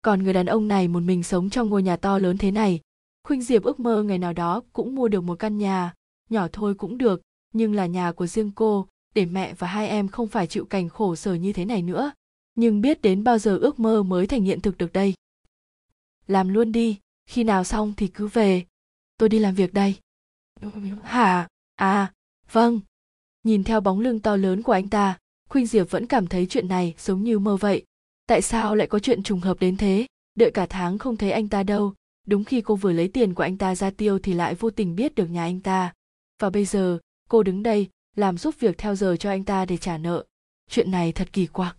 Còn người đàn ông này một mình sống trong ngôi nhà to lớn thế này, khuynh diệp ước mơ ngày nào đó cũng mua được một căn nhà. Nhỏ thôi cũng được, nhưng là nhà của riêng cô, để mẹ và hai em không phải chịu cảnh khổ sở như thế này nữa. Nhưng biết đến bao giờ ước mơ mới thành hiện thực được đây? Làm luôn đi khi nào xong thì cứ về. Tôi đi làm việc đây. Hả? À vâng. Nhìn theo bóng lưng to lớn của anh ta, khuynh diệp vẫn cảm thấy chuyện này giống như mơ vậy. Tại sao lại có chuyện trùng hợp đến thế? Đợi cả tháng không thấy anh ta đâu. Đúng khi cô vừa lấy tiền của anh ta ra tiêu thì lại vô tình biết được nhà anh ta. Và bây giờ, cô đứng đây, làm giúp việc theo giờ cho anh ta để trả nợ. Chuyện này thật kỳ quặc.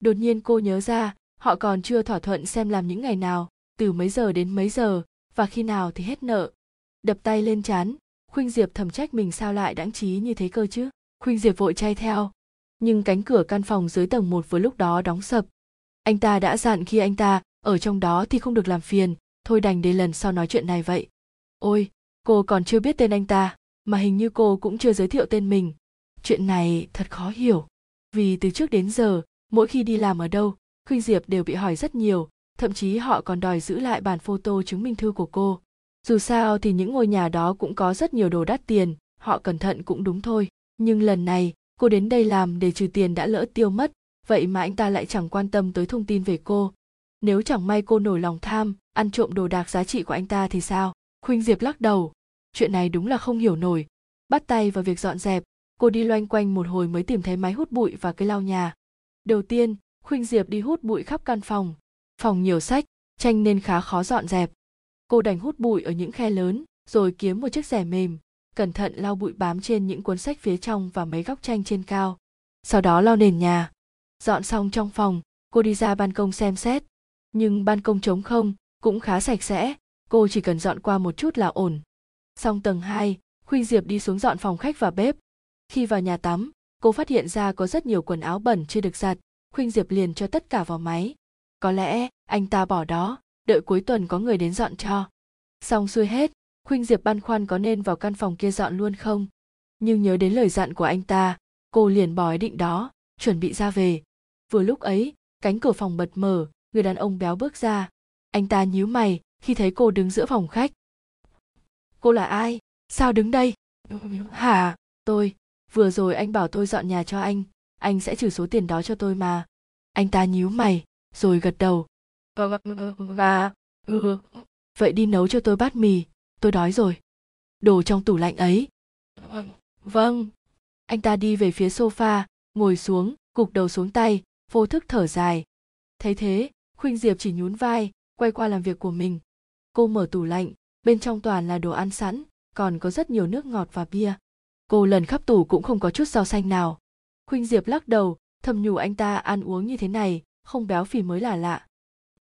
Đột nhiên cô nhớ ra, họ còn chưa thỏa thuận xem làm những ngày nào từ mấy giờ đến mấy giờ, và khi nào thì hết nợ. Đập tay lên chán, khuynh diệp thầm trách mình sao lại đãng trí như thế cơ chứ? Khuynh diệp vội chay theo. Nhưng cánh cửa căn phòng dưới tầng một vừa lúc đó đóng sập. Anh ta đã dặn khi anh ta ở trong đó thì không được làm phiền, thôi đành để lần sau nói chuyện này vậy. Ôi, cô còn chưa biết tên anh ta, mà hình như cô cũng chưa giới thiệu tên mình. Chuyện này thật khó hiểu. Vì từ trước đến giờ, mỗi khi đi làm ở đâu, khuynh diệp đều bị hỏi rất nhiều thậm chí họ còn đòi giữ lại bản photo chứng minh thư của cô. Dù sao thì những ngôi nhà đó cũng có rất nhiều đồ đắt tiền, họ cẩn thận cũng đúng thôi. Nhưng lần này, cô đến đây làm để trừ tiền đã lỡ tiêu mất, vậy mà anh ta lại chẳng quan tâm tới thông tin về cô. Nếu chẳng may cô nổi lòng tham, ăn trộm đồ đạc giá trị của anh ta thì sao? Khuynh diệp lắc đầu. Chuyện này đúng là không hiểu nổi. Bắt tay vào việc dọn dẹp, cô đi loanh quanh một hồi mới tìm thấy máy hút bụi và cây lau nhà. Đầu tiên, khuynh diệp đi hút bụi khắp căn phòng phòng nhiều sách tranh nên khá khó dọn dẹp. Cô đành hút bụi ở những khe lớn rồi kiếm một chiếc rẻ mềm cẩn thận lau bụi bám trên những cuốn sách phía trong và mấy góc tranh trên cao. Sau đó lau nền nhà. Dọn xong trong phòng cô đi ra ban công xem xét. Nhưng ban công trống không cũng khá sạch sẽ cô chỉ cần dọn qua một chút là ổn. Xong tầng 2, Khuynh Diệp đi xuống dọn phòng khách và bếp. Khi vào nhà tắm, cô phát hiện ra có rất nhiều quần áo bẩn chưa được giặt, Khuynh Diệp liền cho tất cả vào máy. Có lẽ anh ta bỏ đó, đợi cuối tuần có người đến dọn cho. Xong xuôi hết, Khuynh Diệp băn khoăn có nên vào căn phòng kia dọn luôn không. Nhưng nhớ đến lời dặn của anh ta, cô liền bỏ ý định đó, chuẩn bị ra về. Vừa lúc ấy, cánh cửa phòng bật mở, người đàn ông béo bước ra. Anh ta nhíu mày khi thấy cô đứng giữa phòng khách. Cô là ai? Sao đứng đây? Hả? Tôi, vừa rồi anh bảo tôi dọn nhà cho anh, anh sẽ trừ số tiền đó cho tôi mà. Anh ta nhíu mày, rồi gật đầu. Và... Ừ, vậy đi nấu cho tôi bát mì, tôi đói rồi. Đồ trong tủ lạnh ấy. Vâng. Anh ta đi về phía sofa, ngồi xuống, gục đầu xuống tay, vô thức thở dài. Thấy thế, Khuynh Diệp chỉ nhún vai, quay qua làm việc của mình. Cô mở tủ lạnh, bên trong toàn là đồ ăn sẵn, còn có rất nhiều nước ngọt và bia. Cô lần khắp tủ cũng không có chút rau xanh nào. Khuynh Diệp lắc đầu, thầm nhủ anh ta ăn uống như thế này, không béo phì mới là lạ.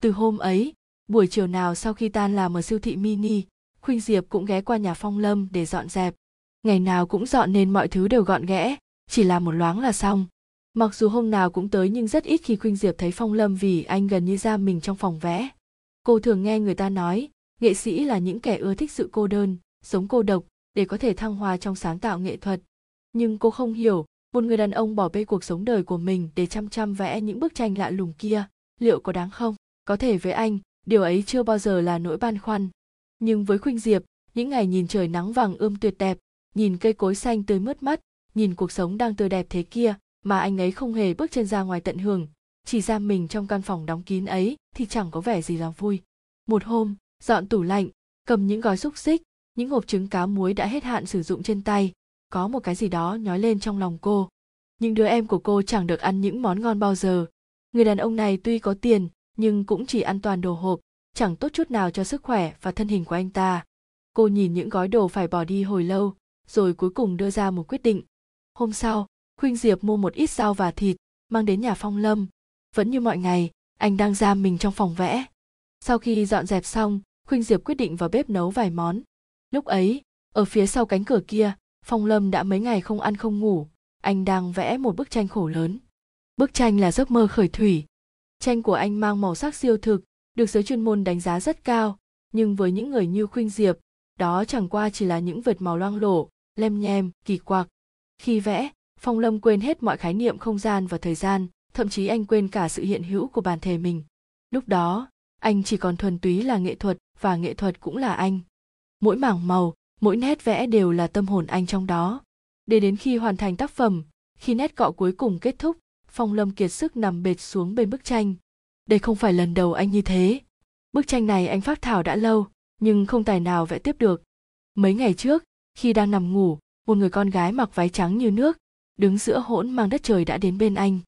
Từ hôm ấy, buổi chiều nào sau khi tan làm ở siêu thị mini, Khuynh Diệp cũng ghé qua nhà Phong Lâm để dọn dẹp. Ngày nào cũng dọn nên mọi thứ đều gọn ghẽ, chỉ là một loáng là xong. Mặc dù hôm nào cũng tới nhưng rất ít khi Khuynh Diệp thấy Phong Lâm vì anh gần như ra mình trong phòng vẽ. Cô thường nghe người ta nói, nghệ sĩ là những kẻ ưa thích sự cô đơn, sống cô độc để có thể thăng hoa trong sáng tạo nghệ thuật nhưng cô không hiểu một người đàn ông bỏ bê cuộc sống đời của mình để chăm chăm vẽ những bức tranh lạ lùng kia, liệu có đáng không? Có thể với anh, điều ấy chưa bao giờ là nỗi băn khoăn. Nhưng với khuynh diệp, những ngày nhìn trời nắng vàng ươm tuyệt đẹp, nhìn cây cối xanh tươi mướt mắt, nhìn cuộc sống đang tươi đẹp thế kia, mà anh ấy không hề bước chân ra ngoài tận hưởng, chỉ ra mình trong căn phòng đóng kín ấy thì chẳng có vẻ gì là vui. Một hôm, dọn tủ lạnh, cầm những gói xúc xích, những hộp trứng cá muối đã hết hạn sử dụng trên tay có một cái gì đó nhói lên trong lòng cô. Nhưng đứa em của cô chẳng được ăn những món ngon bao giờ. Người đàn ông này tuy có tiền, nhưng cũng chỉ ăn toàn đồ hộp, chẳng tốt chút nào cho sức khỏe và thân hình của anh ta. Cô nhìn những gói đồ phải bỏ đi hồi lâu, rồi cuối cùng đưa ra một quyết định. Hôm sau, khuynh diệp mua một ít rau và thịt, mang đến nhà phong lâm. Vẫn như mọi ngày, anh đang giam mình trong phòng vẽ. Sau khi dọn dẹp xong, khuynh diệp quyết định vào bếp nấu vài món. Lúc ấy, ở phía sau cánh cửa kia phong lâm đã mấy ngày không ăn không ngủ, anh đang vẽ một bức tranh khổ lớn. Bức tranh là giấc mơ khởi thủy. Tranh của anh mang màu sắc siêu thực, được giới chuyên môn đánh giá rất cao, nhưng với những người như khuynh diệp, đó chẳng qua chỉ là những vệt màu loang lổ, lem nhem, kỳ quặc. Khi vẽ, phong lâm quên hết mọi khái niệm không gian và thời gian, thậm chí anh quên cả sự hiện hữu của bản thể mình. Lúc đó, anh chỉ còn thuần túy là nghệ thuật, và nghệ thuật cũng là anh. Mỗi mảng màu mỗi nét vẽ đều là tâm hồn anh trong đó. Để đến khi hoàn thành tác phẩm, khi nét cọ cuối cùng kết thúc, phong lâm kiệt sức nằm bệt xuống bên bức tranh. Đây không phải lần đầu anh như thế. Bức tranh này anh phát thảo đã lâu, nhưng không tài nào vẽ tiếp được. Mấy ngày trước, khi đang nằm ngủ, một người con gái mặc váy trắng như nước, đứng giữa hỗn mang đất trời đã đến bên anh.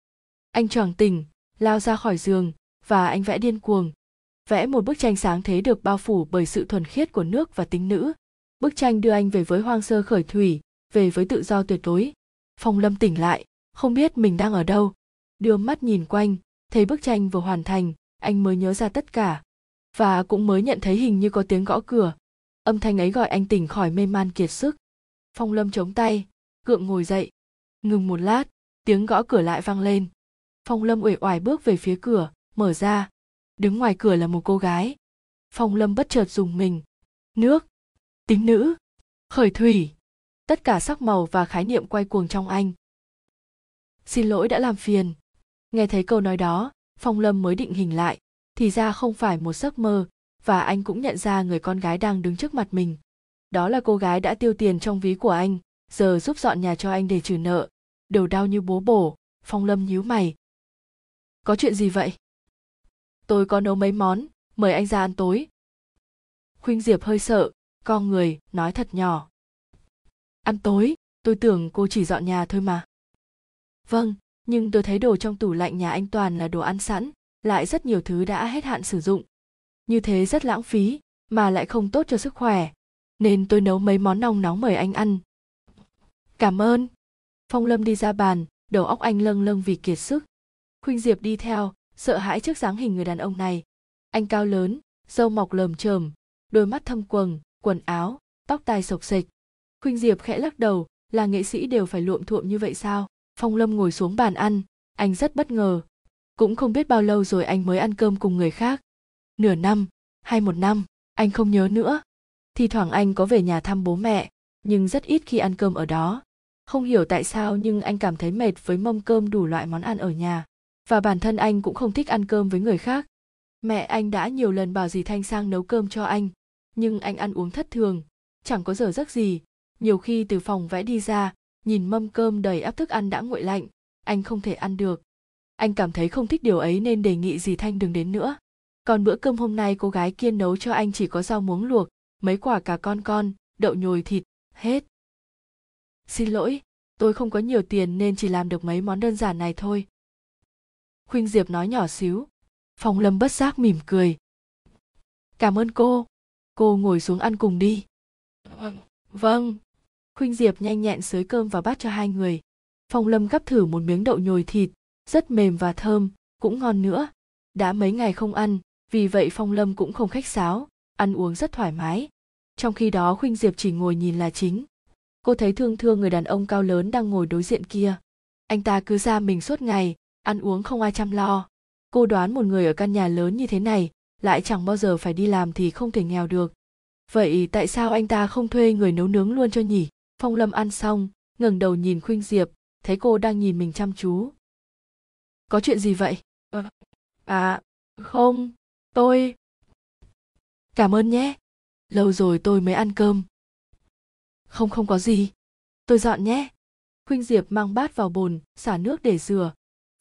Anh choàng tỉnh, lao ra khỏi giường, và anh vẽ điên cuồng. Vẽ một bức tranh sáng thế được bao phủ bởi sự thuần khiết của nước và tính nữ bức tranh đưa anh về với hoang sơ khởi thủy, về với tự do tuyệt đối. Phong lâm tỉnh lại, không biết mình đang ở đâu. Đưa mắt nhìn quanh, thấy bức tranh vừa hoàn thành, anh mới nhớ ra tất cả. Và cũng mới nhận thấy hình như có tiếng gõ cửa. Âm thanh ấy gọi anh tỉnh khỏi mê man kiệt sức. Phong lâm chống tay, gượng ngồi dậy. Ngừng một lát, tiếng gõ cửa lại vang lên. Phong lâm uể oải bước về phía cửa, mở ra. Đứng ngoài cửa là một cô gái. Phong lâm bất chợt dùng mình. Nước tính nữ, khởi thủy. Tất cả sắc màu và khái niệm quay cuồng trong anh. Xin lỗi đã làm phiền. Nghe thấy câu nói đó, phong lâm mới định hình lại. Thì ra không phải một giấc mơ, và anh cũng nhận ra người con gái đang đứng trước mặt mình. Đó là cô gái đã tiêu tiền trong ví của anh, giờ giúp dọn nhà cho anh để trừ nợ. Đầu đau như bố bổ, phong lâm nhíu mày. Có chuyện gì vậy? Tôi có nấu mấy món, mời anh ra ăn tối. Khuynh diệp hơi sợ co người, nói thật nhỏ. Ăn tối, tôi tưởng cô chỉ dọn nhà thôi mà. Vâng nhưng tôi thấy đồ trong tủ lạnh nhà anh toàn là đồ ăn sẵn, lại rất nhiều thứ đã hết hạn sử dụng. Như thế rất lãng phí, mà lại không tốt cho sức khỏe, nên tôi nấu mấy món nóng nóng mời anh ăn. Cảm ơn. Phong lâm đi ra bàn, đầu óc anh lâng lâng vì kiệt sức. Khuynh diệp đi theo, sợ hãi trước dáng hình người đàn ông này. Anh cao lớn, râu mọc lờm chởm, đôi mắt thâm quầng quần áo, tóc tai sộc sệch. Khuynh diệp khẽ lắc đầu, là nghệ sĩ đều phải luộm thuộm như vậy sao? Phong lâm ngồi xuống bàn ăn, anh rất bất ngờ. Cũng không biết bao lâu rồi anh mới ăn cơm cùng người khác. Nửa năm, hay một năm, anh không nhớ nữa. Thì thoảng anh có về nhà thăm bố mẹ, nhưng rất ít khi ăn cơm ở đó. Không hiểu tại sao nhưng anh cảm thấy mệt với mâm cơm đủ loại món ăn ở nhà. Và bản thân anh cũng không thích ăn cơm với người khác. Mẹ anh đã nhiều lần bảo dì thanh sang nấu cơm cho anh nhưng anh ăn uống thất thường, chẳng có giờ giấc gì. Nhiều khi từ phòng vẽ đi ra, nhìn mâm cơm đầy áp thức ăn đã nguội lạnh, anh không thể ăn được. Anh cảm thấy không thích điều ấy nên đề nghị dì thanh đừng đến nữa. Còn bữa cơm hôm nay cô gái kia nấu cho anh chỉ có rau muống luộc, mấy quả cà con con, đậu nhồi thịt, hết. Xin lỗi, tôi không có nhiều tiền nên chỉ làm được mấy món đơn giản này thôi. Khuynh diệp nói nhỏ xíu phong lâm bất giác mỉm cười. Cảm ơn cô cô ngồi xuống ăn cùng đi. Vâng. Khuynh diệp nhanh nhẹn xới cơm vào bát cho hai người. Phong lâm gắp thử một miếng đậu nhồi thịt rất mềm và thơm cũng ngon nữa. Đã mấy ngày không ăn vì vậy phong lâm cũng không khách sáo ăn uống rất thoải mái. Trong khi đó khuynh diệp chỉ ngồi nhìn là chính. Cô thấy thương thương người đàn ông cao lớn đang ngồi đối diện kia. Anh ta cứ ra mình suốt ngày ăn uống không ai chăm lo. Cô đoán một người ở căn nhà lớn như thế này lại chẳng bao giờ phải đi làm thì không thể nghèo được. Vậy tại sao anh ta không thuê người nấu nướng luôn cho nhỉ? Phong lâm ăn xong ngẩng đầu nhìn khuynh diệp thấy cô đang nhìn mình chăm chú. Có chuyện gì vậy? À không tôi. Cảm ơn nhé. Lâu rồi tôi mới ăn cơm. Không không có gì. Tôi dọn nhé. Khuynh diệp mang bát vào bồn xả nước để rửa.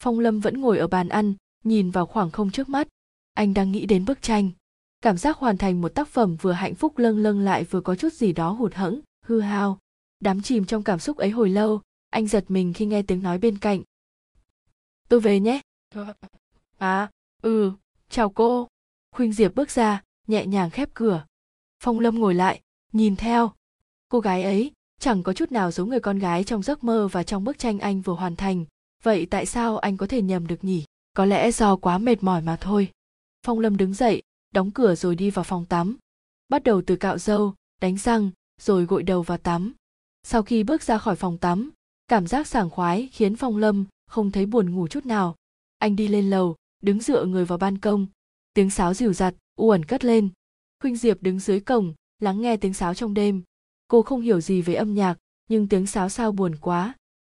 Phong lâm vẫn ngồi ở bàn ăn nhìn vào khoảng không trước mắt anh đang nghĩ đến bức tranh. Cảm giác hoàn thành một tác phẩm vừa hạnh phúc lâng lâng lại vừa có chút gì đó hụt hẫng, hư hao. Đắm chìm trong cảm xúc ấy hồi lâu, anh giật mình khi nghe tiếng nói bên cạnh. Tôi về nhé. À ừ chào cô. Khuynh diệp bước ra, nhẹ nhàng khép cửa. Phong lâm ngồi lại, nhìn theo. Cô gái ấy, chẳng có chút nào giống người con gái trong giấc mơ và trong bức tranh anh vừa hoàn thành. Vậy tại sao anh có thể nhầm được nhỉ? Có lẽ do quá mệt mỏi mà thôi phong lâm đứng dậy, đóng cửa rồi đi vào phòng tắm. Bắt đầu từ cạo râu, đánh răng, rồi gội đầu và tắm. Sau khi bước ra khỏi phòng tắm, cảm giác sảng khoái khiến phong lâm không thấy buồn ngủ chút nào. Anh đi lên lầu, đứng dựa người vào ban công. Tiếng sáo dìu dặt uẩn cất lên. Khuynh diệp đứng dưới cổng, lắng nghe tiếng sáo trong đêm. Cô không hiểu gì về âm nhạc, nhưng tiếng sáo sao buồn quá.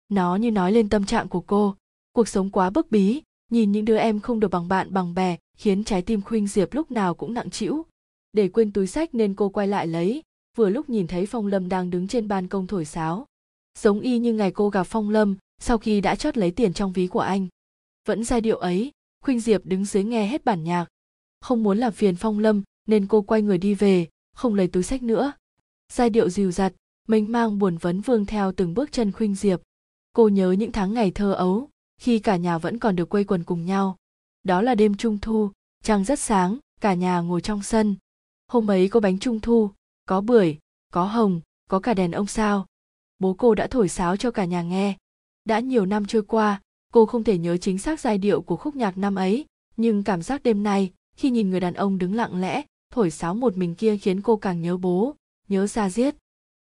Nó như nói lên tâm trạng của cô. Cuộc sống quá bức bí, nhìn những đứa em không được bằng bạn, bằng bè khiến trái tim khuynh diệp lúc nào cũng nặng trĩu. Để quên túi sách nên cô quay lại lấy, vừa lúc nhìn thấy phong lâm đang đứng trên ban công thổi sáo. Giống y như ngày cô gặp phong lâm, sau khi đã chót lấy tiền trong ví của anh. Vẫn giai điệu ấy, khuynh diệp đứng dưới nghe hết bản nhạc. Không muốn làm phiền phong lâm, nên cô quay người đi về, không lấy túi sách nữa. Giai điệu dìu dặt, mênh mang buồn vấn vương theo từng bước chân khuynh diệp. Cô nhớ những tháng ngày thơ ấu, khi cả nhà vẫn còn được quây quần cùng nhau đó là đêm trung thu, trăng rất sáng, cả nhà ngồi trong sân. Hôm ấy có bánh trung thu, có bưởi, có hồng, có cả đèn ông sao. Bố cô đã thổi sáo cho cả nhà nghe. Đã nhiều năm trôi qua, cô không thể nhớ chính xác giai điệu của khúc nhạc năm ấy, nhưng cảm giác đêm nay, khi nhìn người đàn ông đứng lặng lẽ, thổi sáo một mình kia khiến cô càng nhớ bố, nhớ ra giết.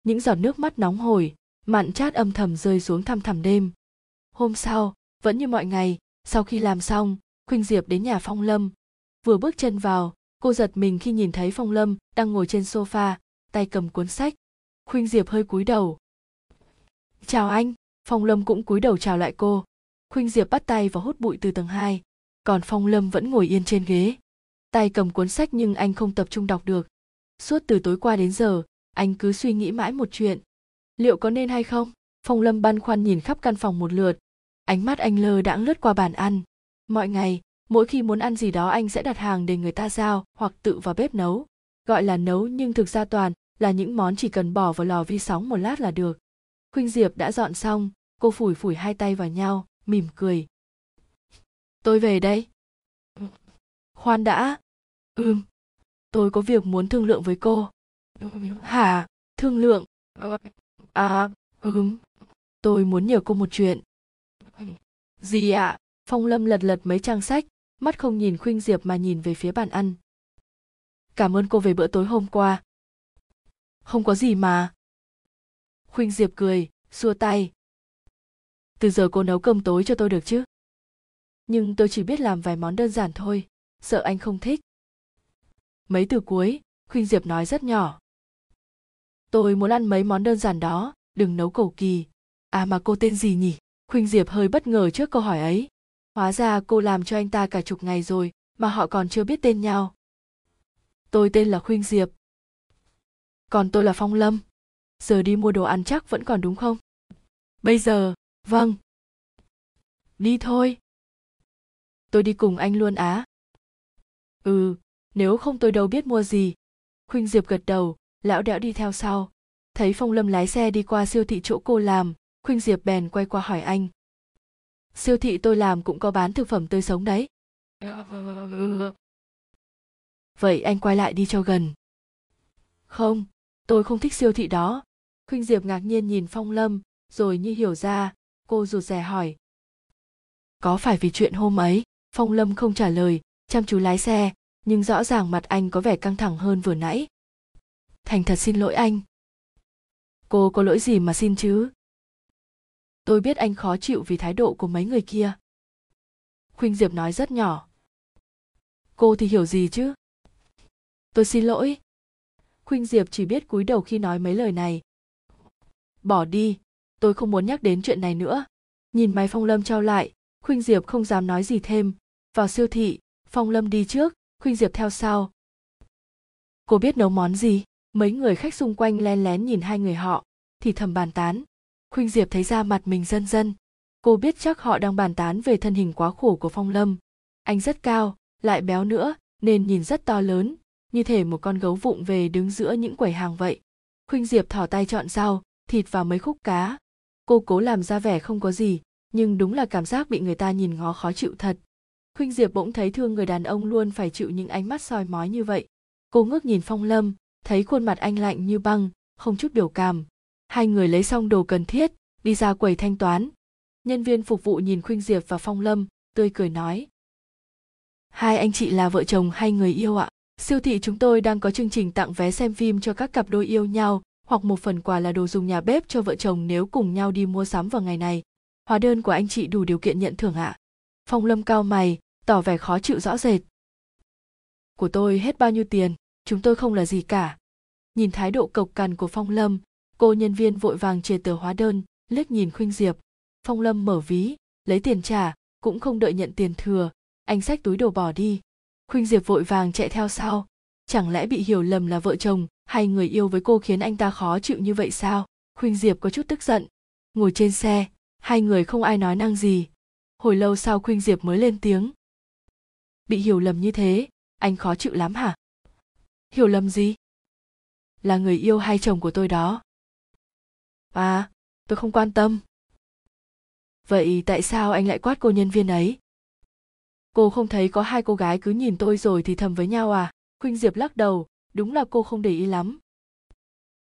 Những giọt nước mắt nóng hổi mặn chát âm thầm rơi xuống thăm thẳm đêm. Hôm sau, vẫn như mọi ngày, sau khi làm xong khuynh diệp đến nhà phong lâm. Vừa bước chân vào, cô giật mình khi nhìn thấy phong lâm đang ngồi trên sofa, tay cầm cuốn sách. Khuynh diệp hơi cúi đầu. Chào anh. Phong lâm cũng cúi đầu chào lại cô. Khuynh diệp bắt tay và hút bụi từ tầng hai, còn phong lâm vẫn ngồi yên trên ghế. Tay cầm cuốn sách nhưng anh không tập trung đọc được. Suốt từ tối qua đến giờ, anh cứ suy nghĩ mãi một chuyện. Liệu có nên hay không? Phong lâm băn khoăn nhìn khắp căn phòng một lượt. Ánh mắt anh lơ đãng lướt qua bàn ăn mọi ngày, mỗi khi muốn ăn gì đó anh sẽ đặt hàng để người ta giao hoặc tự vào bếp nấu. Gọi là nấu nhưng thực ra toàn là những món chỉ cần bỏ vào lò vi sóng một lát là được. Khuynh diệp đã dọn xong, cô phủi phủi hai tay vào nhau, mỉm cười. Tôi về đây. Khoan đã. Ừm, tôi có việc muốn thương lượng với cô. Hả? Thương lượng? À ừm, tôi muốn nhờ cô một chuyện. Gì ạ? à? Phong lâm lật lật mấy trang sách, mắt không nhìn khuynh diệp mà nhìn về phía bàn ăn. Cảm ơn cô về bữa tối hôm qua. Không có gì mà. Khuynh diệp cười, xua tay. Từ giờ cô nấu cơm tối cho tôi được chứ? Nhưng tôi chỉ biết làm vài món đơn giản thôi, sợ anh không thích. Mấy từ cuối, khuynh diệp nói rất nhỏ. Tôi muốn ăn mấy món đơn giản đó, đừng nấu cầu kỳ. À mà cô tên gì nhỉ? Khuynh diệp hơi bất ngờ trước câu hỏi ấy hóa ra cô làm cho anh ta cả chục ngày rồi mà họ còn chưa biết tên nhau. Tôi tên là khuynh diệp. Còn tôi là phong lâm. Giờ đi mua đồ ăn chắc vẫn còn đúng không? Bây giờ vâng. Đi thôi. Tôi đi cùng anh luôn á. Ừ nếu không tôi đâu biết mua gì. Khuynh diệp gật đầu, lão đẽo đi theo sau. Thấy phong lâm lái xe đi qua siêu thị chỗ cô làm, khuynh diệp bèn quay qua hỏi anh siêu thị tôi làm cũng có bán thực phẩm tươi sống đấy. Vậy anh quay lại đi cho gần. Không, tôi không thích siêu thị đó. Khuynh diệp ngạc nhiên nhìn phong lâm, rồi như hiểu ra, cô rụt rè hỏi. Có phải vì chuyện hôm ấy, phong lâm không trả lời, chăm chú lái xe, nhưng rõ ràng mặt anh có vẻ căng thẳng hơn vừa nãy. Thành thật xin lỗi anh. Cô có lỗi gì mà xin chứ? Tôi biết anh khó chịu vì thái độ của mấy người kia. Khuynh diệp nói rất nhỏ. Cô thì hiểu gì chứ? Tôi xin lỗi. Khuynh diệp chỉ biết cúi đầu khi nói mấy lời này. Bỏ đi, tôi không muốn nhắc đến chuyện này nữa. Nhìn máy phong lâm trao lại, khuynh diệp không dám nói gì thêm. Vào siêu thị, phong lâm đi trước, khuynh diệp theo sau. Cô biết nấu món gì? Mấy người khách xung quanh len lén nhìn hai người họ, thì thầm bàn tán khuynh diệp thấy ra mặt mình dân dân. Cô biết chắc họ đang bàn tán về thân hình quá khổ của phong lâm. Anh rất cao, lại béo nữa, nên nhìn rất to lớn, như thể một con gấu vụng về đứng giữa những quầy hàng vậy. Khuynh diệp thỏ tay chọn rau, thịt và mấy khúc cá. Cô cố làm ra vẻ không có gì, nhưng đúng là cảm giác bị người ta nhìn ngó khó chịu thật. Khuynh diệp bỗng thấy thương người đàn ông luôn phải chịu những ánh mắt soi mói như vậy. Cô ngước nhìn phong lâm, thấy khuôn mặt anh lạnh như băng, không chút biểu cảm hai người lấy xong đồ cần thiết, đi ra quầy thanh toán. Nhân viên phục vụ nhìn khuynh diệp và phong lâm, tươi cười nói. Hai anh chị là vợ chồng hay người yêu ạ? Siêu thị chúng tôi đang có chương trình tặng vé xem phim cho các cặp đôi yêu nhau, hoặc một phần quà là đồ dùng nhà bếp cho vợ chồng nếu cùng nhau đi mua sắm vào ngày này. Hóa đơn của anh chị đủ điều kiện nhận thưởng ạ. Phong lâm cao mày, tỏ vẻ khó chịu rõ rệt. Của tôi hết bao nhiêu tiền? Chúng tôi không là gì cả. Nhìn thái độ cộc cằn của phong lâm cô nhân viên vội vàng chia tờ hóa đơn, liếc nhìn khuynh diệp. Phong lâm mở ví, lấy tiền trả, cũng không đợi nhận tiền thừa. Anh xách túi đồ bỏ đi. Khuynh diệp vội vàng chạy theo sau. Chẳng lẽ bị hiểu lầm là vợ chồng hay người yêu với cô khiến anh ta khó chịu như vậy sao? Khuynh diệp có chút tức giận. Ngồi trên xe, hai người không ai nói năng gì. Hồi lâu sau khuynh diệp mới lên tiếng. Bị hiểu lầm như thế, anh khó chịu lắm hả? Hiểu lầm gì? Là người yêu hay chồng của tôi đó? À tôi không quan tâm. Vậy tại sao anh lại quát cô nhân viên ấy? Cô không thấy có hai cô gái cứ nhìn tôi rồi thì thầm với nhau à? Khuynh diệp lắc đầu, đúng là cô không để ý lắm.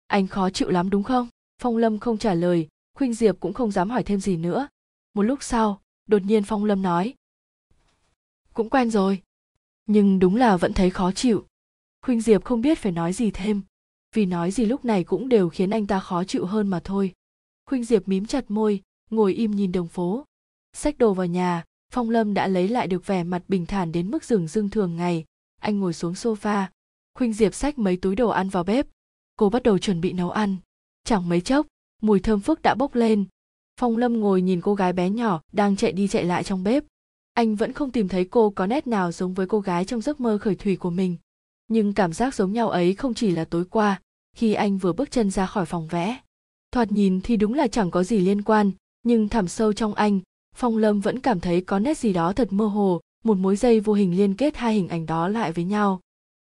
Anh khó chịu lắm đúng không? Phong lâm không trả lời, khuynh diệp cũng không dám hỏi thêm gì nữa. Một lúc sau, đột nhiên phong lâm nói. Cũng quen rồi. Nhưng đúng là vẫn thấy khó chịu. Khuynh diệp không biết phải nói gì thêm vì nói gì lúc này cũng đều khiến anh ta khó chịu hơn mà thôi. Khuynh diệp mím chặt môi, ngồi im nhìn đường phố. Xách đồ vào nhà, phong lâm đã lấy lại được vẻ mặt bình thản đến mức rừng rưng thường ngày. Anh ngồi xuống sofa. Khuynh diệp xách mấy túi đồ ăn vào bếp. Cô bắt đầu chuẩn bị nấu ăn. Chẳng mấy chốc, mùi thơm phức đã bốc lên. Phong lâm ngồi nhìn cô gái bé nhỏ đang chạy đi chạy lại trong bếp. Anh vẫn không tìm thấy cô có nét nào giống với cô gái trong giấc mơ khởi thủy của mình. Nhưng cảm giác giống nhau ấy không chỉ là tối qua khi anh vừa bước chân ra khỏi phòng vẽ. Thoạt nhìn thì đúng là chẳng có gì liên quan, nhưng thẳm sâu trong anh, phong lâm vẫn cảm thấy có nét gì đó thật mơ hồ, một mối dây vô hình liên kết hai hình ảnh đó lại với nhau.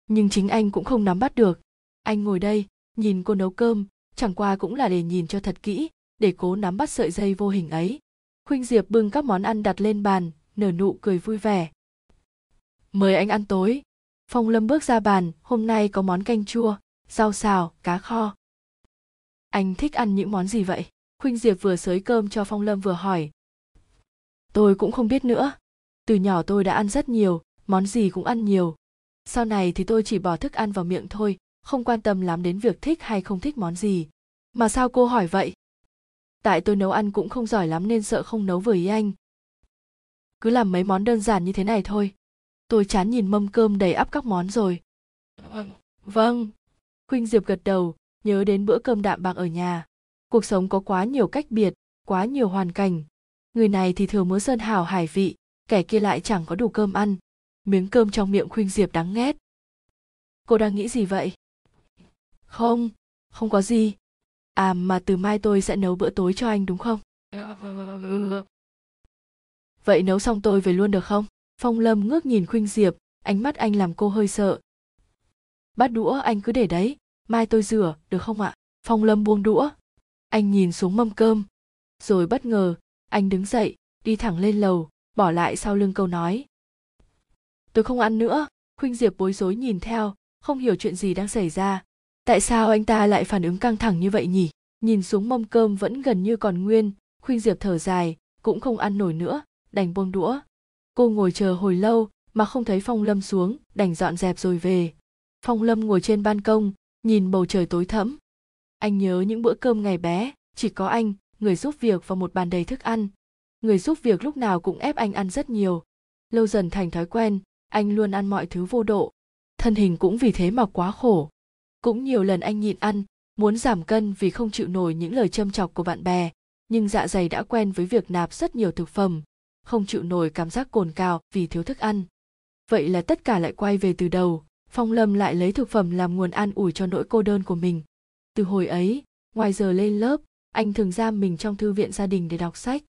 Nhưng chính anh cũng không nắm bắt được. Anh ngồi đây, nhìn cô nấu cơm, chẳng qua cũng là để nhìn cho thật kỹ, để cố nắm bắt sợi dây vô hình ấy. Khuynh diệp bưng các món ăn đặt lên bàn, nở nụ cười vui vẻ. Mời anh ăn tối. Phong lâm bước ra bàn, hôm nay có món canh chua rau xào cá kho. Anh thích ăn những món gì vậy? Khuynh diệp vừa xới cơm cho phong lâm vừa hỏi. Tôi cũng không biết nữa. Từ nhỏ tôi đã ăn rất nhiều món gì cũng ăn nhiều. Sau này thì tôi chỉ bỏ thức ăn vào miệng thôi không quan tâm lắm đến việc thích hay không thích món gì. Mà sao cô hỏi vậy? Tại tôi nấu ăn cũng không giỏi lắm nên sợ không nấu vừa ý anh. Cứ làm mấy món đơn giản như thế này thôi. Tôi chán nhìn mâm cơm đầy ắp các món rồi. Vâng khuynh diệp gật đầu, nhớ đến bữa cơm đạm bạc ở nhà. Cuộc sống có quá nhiều cách biệt, quá nhiều hoàn cảnh. Người này thì thừa mớ sơn hào hải vị, kẻ kia lại chẳng có đủ cơm ăn. Miếng cơm trong miệng khuynh diệp đắng nghét. Cô đang nghĩ gì vậy? Không không có gì. À mà từ mai tôi sẽ nấu bữa tối cho anh đúng không? Vậy nấu xong tôi về luôn được không? Phong lâm ngước nhìn khuynh diệp, ánh mắt anh làm cô hơi sợ bát đũa anh cứ để đấy, mai tôi rửa, được không ạ? Phong lâm buông đũa. Anh nhìn xuống mâm cơm. Rồi bất ngờ, anh đứng dậy, đi thẳng lên lầu, bỏ lại sau lưng câu nói. Tôi không ăn nữa. Khuynh diệp bối rối nhìn theo, không hiểu chuyện gì đang xảy ra. Tại sao anh ta lại phản ứng căng thẳng như vậy nhỉ? Nhìn xuống mâm cơm vẫn gần như còn nguyên, khuynh diệp thở dài, cũng không ăn nổi nữa, đành buông đũa. Cô ngồi chờ hồi lâu mà không thấy phong lâm xuống, đành dọn dẹp rồi về phong lâm ngồi trên ban công, nhìn bầu trời tối thẫm. Anh nhớ những bữa cơm ngày bé, chỉ có anh, người giúp việc và một bàn đầy thức ăn. Người giúp việc lúc nào cũng ép anh ăn rất nhiều. Lâu dần thành thói quen, anh luôn ăn mọi thứ vô độ. Thân hình cũng vì thế mà quá khổ. Cũng nhiều lần anh nhịn ăn, muốn giảm cân vì không chịu nổi những lời châm chọc của bạn bè, nhưng dạ dày đã quen với việc nạp rất nhiều thực phẩm, không chịu nổi cảm giác cồn cào vì thiếu thức ăn. Vậy là tất cả lại quay về từ đầu phong lâm lại lấy thực phẩm làm nguồn an ủi cho nỗi cô đơn của mình. Từ hồi ấy, ngoài giờ lên lớp, anh thường giam mình trong thư viện gia đình để đọc sách.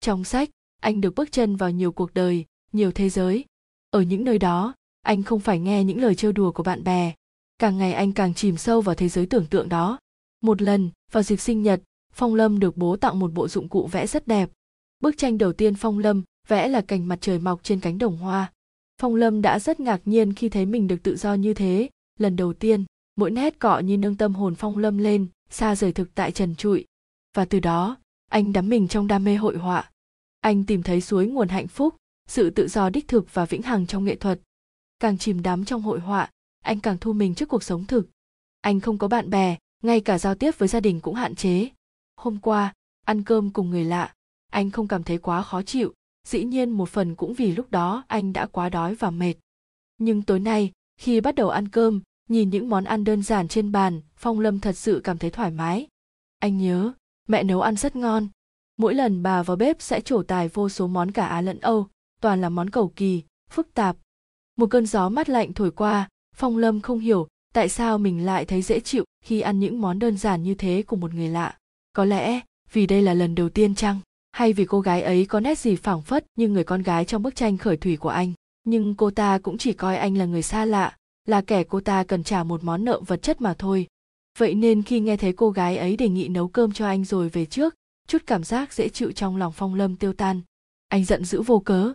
Trong sách, anh được bước chân vào nhiều cuộc đời, nhiều thế giới. Ở những nơi đó, anh không phải nghe những lời trêu đùa của bạn bè. Càng ngày anh càng chìm sâu vào thế giới tưởng tượng đó. Một lần, vào dịp sinh nhật, phong lâm được bố tặng một bộ dụng cụ vẽ rất đẹp. Bức tranh đầu tiên phong lâm vẽ là cành mặt trời mọc trên cánh đồng hoa phong lâm đã rất ngạc nhiên khi thấy mình được tự do như thế. Lần đầu tiên, mỗi nét cọ như nâng tâm hồn phong lâm lên, xa rời thực tại trần trụi. Và từ đó, anh đắm mình trong đam mê hội họa. Anh tìm thấy suối nguồn hạnh phúc, sự tự do đích thực và vĩnh hằng trong nghệ thuật. Càng chìm đắm trong hội họa, anh càng thu mình trước cuộc sống thực. Anh không có bạn bè, ngay cả giao tiếp với gia đình cũng hạn chế. Hôm qua, ăn cơm cùng người lạ, anh không cảm thấy quá khó chịu dĩ nhiên một phần cũng vì lúc đó anh đã quá đói và mệt. Nhưng tối nay, khi bắt đầu ăn cơm, nhìn những món ăn đơn giản trên bàn, phong lâm thật sự cảm thấy thoải mái. Anh nhớ, mẹ nấu ăn rất ngon. Mỗi lần bà vào bếp sẽ trổ tài vô số món cả á lẫn âu, toàn là món cầu kỳ, phức tạp. Một cơn gió mát lạnh thổi qua, phong lâm không hiểu tại sao mình lại thấy dễ chịu khi ăn những món đơn giản như thế của một người lạ. Có lẽ vì đây là lần đầu tiên chăng? Hay vì cô gái ấy có nét gì phảng phất như người con gái trong bức tranh khởi thủy của anh. Nhưng cô ta cũng chỉ coi anh là người xa lạ, là kẻ cô ta cần trả một món nợ vật chất mà thôi. Vậy nên khi nghe thấy cô gái ấy đề nghị nấu cơm cho anh rồi về trước, chút cảm giác dễ chịu trong lòng phong lâm tiêu tan. Anh giận dữ vô cớ.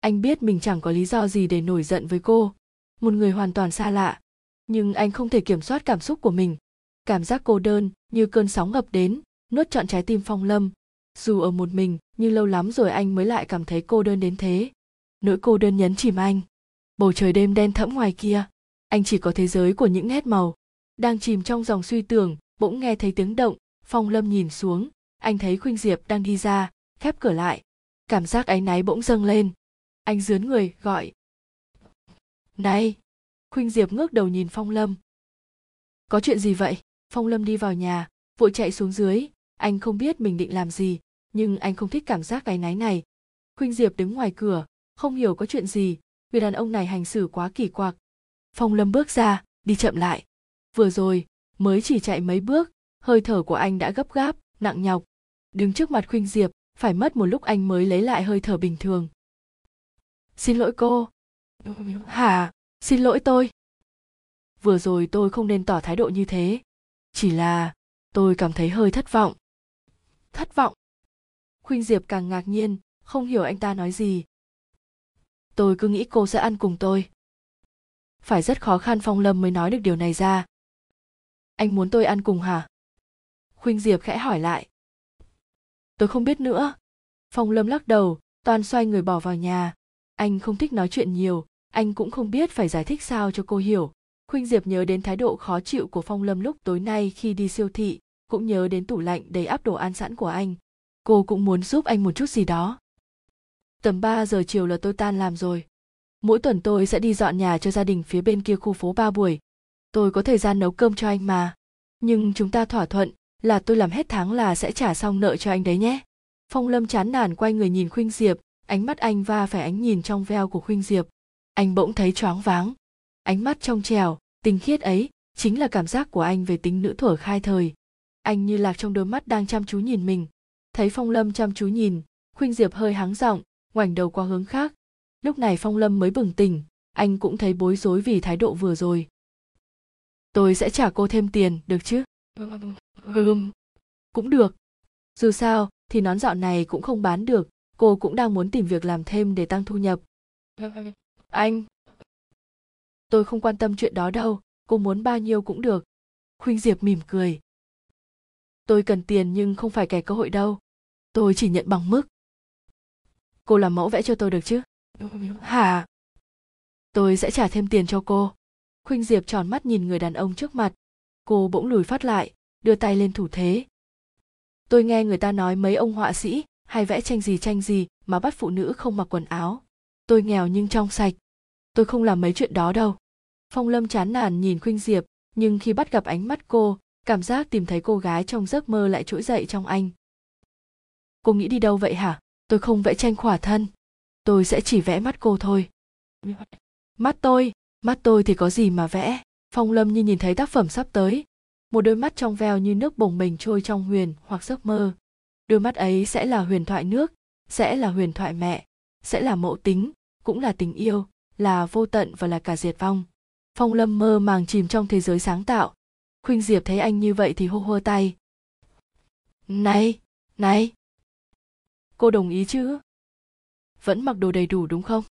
Anh biết mình chẳng có lý do gì để nổi giận với cô. Một người hoàn toàn xa lạ. Nhưng anh không thể kiểm soát cảm xúc của mình. Cảm giác cô đơn, như cơn sóng ngập đến, nuốt trọn trái tim phong lâm dù ở một mình, nhưng lâu lắm rồi anh mới lại cảm thấy cô đơn đến thế. Nỗi cô đơn nhấn chìm anh. Bầu trời đêm đen thẫm ngoài kia. Anh chỉ có thế giới của những nét màu. Đang chìm trong dòng suy tưởng, bỗng nghe thấy tiếng động, phong lâm nhìn xuống. Anh thấy khuynh diệp đang đi ra, khép cửa lại. Cảm giác áy náy bỗng dâng lên. Anh dướn người, gọi. Này. Khuynh diệp ngước đầu nhìn phong lâm. Có chuyện gì vậy? Phong lâm đi vào nhà, vội chạy xuống dưới. Anh không biết mình định làm gì nhưng anh không thích cảm giác áy náy này. Khuynh diệp đứng ngoài cửa, không hiểu có chuyện gì. Người đàn ông này hành xử quá kỳ quặc. Phong lâm bước ra, đi chậm lại. Vừa rồi, mới chỉ chạy mấy bước, hơi thở của anh đã gấp gáp, nặng nhọc. Đứng trước mặt khuynh diệp, phải mất một lúc anh mới lấy lại hơi thở bình thường. Xin lỗi cô. Hả? Xin lỗi tôi. Vừa rồi tôi không nên tỏ thái độ như thế. Chỉ là tôi cảm thấy hơi thất vọng. Thất vọng? Khuynh diệp càng ngạc nhiên, không hiểu anh ta nói gì. Tôi cứ nghĩ cô sẽ ăn cùng tôi. Phải rất khó khăn phong lâm mới nói được điều này ra. Anh muốn tôi ăn cùng hả? Khuynh diệp khẽ hỏi lại. Tôi không biết nữa. Phong lâm lắc đầu toàn xoay người bỏ vào nhà. Anh không thích nói chuyện nhiều, anh cũng không biết phải giải thích sao cho cô hiểu. Khuynh diệp nhớ đến thái độ khó chịu của phong lâm lúc tối nay khi đi siêu thị, cũng nhớ đến tủ lạnh đầy áp đồ ăn sẵn của anh cô cũng muốn giúp anh một chút gì đó. Tầm 3 giờ chiều là tôi tan làm rồi. Mỗi tuần tôi sẽ đi dọn nhà cho gia đình phía bên kia khu phố ba buổi. Tôi có thời gian nấu cơm cho anh mà. Nhưng chúng ta thỏa thuận là tôi làm hết tháng là sẽ trả xong nợ cho anh đấy nhé. Phong lâm chán nản quay người nhìn khuynh diệp, ánh mắt anh va phải ánh nhìn trong veo của khuynh diệp. Anh bỗng thấy choáng váng. Ánh mắt trong trèo, tinh khiết ấy chính là cảm giác của anh về tính nữ thuở khai thời. Anh như lạc trong đôi mắt đang chăm chú nhìn mình thấy phong lâm chăm chú nhìn, khuynh diệp hơi háng giọng, ngoảnh đầu qua hướng khác. Lúc này phong lâm mới bừng tỉnh, anh cũng thấy bối rối vì thái độ vừa rồi. Tôi sẽ trả cô thêm tiền, được chứ? Ừm, cũng được. Dù sao, thì nón dạo này cũng không bán được, cô cũng đang muốn tìm việc làm thêm để tăng thu nhập. Anh, tôi không quan tâm chuyện đó đâu, cô muốn bao nhiêu cũng được. Khuynh diệp mỉm cười tôi cần tiền nhưng không phải kẻ cơ hội đâu. Tôi chỉ nhận bằng mức. Cô làm mẫu vẽ cho tôi được chứ? Hả? Tôi sẽ trả thêm tiền cho cô. Khuynh diệp tròn mắt nhìn người đàn ông trước mặt. Cô bỗng lùi phát lại, đưa tay lên thủ thế. Tôi nghe người ta nói mấy ông họa sĩ hay vẽ tranh gì tranh gì mà bắt phụ nữ không mặc quần áo. Tôi nghèo nhưng trong sạch. Tôi không làm mấy chuyện đó đâu. Phong lâm chán nản nhìn khuynh diệp, nhưng khi bắt gặp ánh mắt cô cảm giác tìm thấy cô gái trong giấc mơ lại trỗi dậy trong anh. Cô nghĩ đi đâu vậy hả? Tôi không vẽ tranh khỏa thân. Tôi sẽ chỉ vẽ mắt cô thôi. Mắt tôi? Mắt tôi thì có gì mà vẽ? Phong lâm như nhìn thấy tác phẩm sắp tới. Một đôi mắt trong veo như nước bồng bềnh trôi trong huyền hoặc giấc mơ. Đôi mắt ấy sẽ là huyền thoại nước, sẽ là huyền thoại mẹ, sẽ là mẫu tính, cũng là tình yêu, là vô tận và là cả diệt vong. Phong lâm mơ màng chìm trong thế giới sáng tạo khuynh diệp thấy anh như vậy thì hô hô tay. Này này. Cô đồng ý chứ? Vẫn mặc đồ đầy đủ đúng không?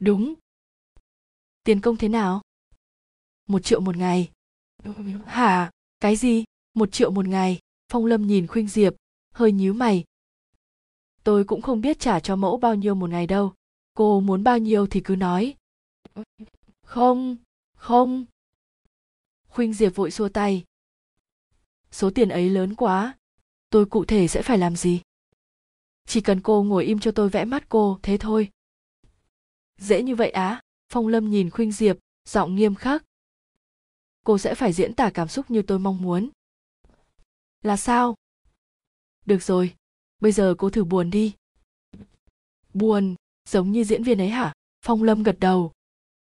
Đúng. Tiền công thế nào? Một triệu một ngày. Hả? Cái gì? Một triệu một ngày. Phong lâm nhìn khuynh diệp, hơi nhíu mày. Tôi cũng không biết trả cho mẫu bao nhiêu một ngày đâu. Cô muốn bao nhiêu thì cứ nói. Không không khuynh diệp vội xua tay. Số tiền ấy lớn quá, tôi cụ thể sẽ phải làm gì? Chỉ cần cô ngồi im cho tôi vẽ mắt cô, thế thôi. Dễ như vậy á, phong lâm nhìn khuynh diệp, giọng nghiêm khắc. Cô sẽ phải diễn tả cảm xúc như tôi mong muốn. Là sao? Được rồi, bây giờ cô thử buồn đi. Buồn, giống như diễn viên ấy hả? Phong lâm gật đầu.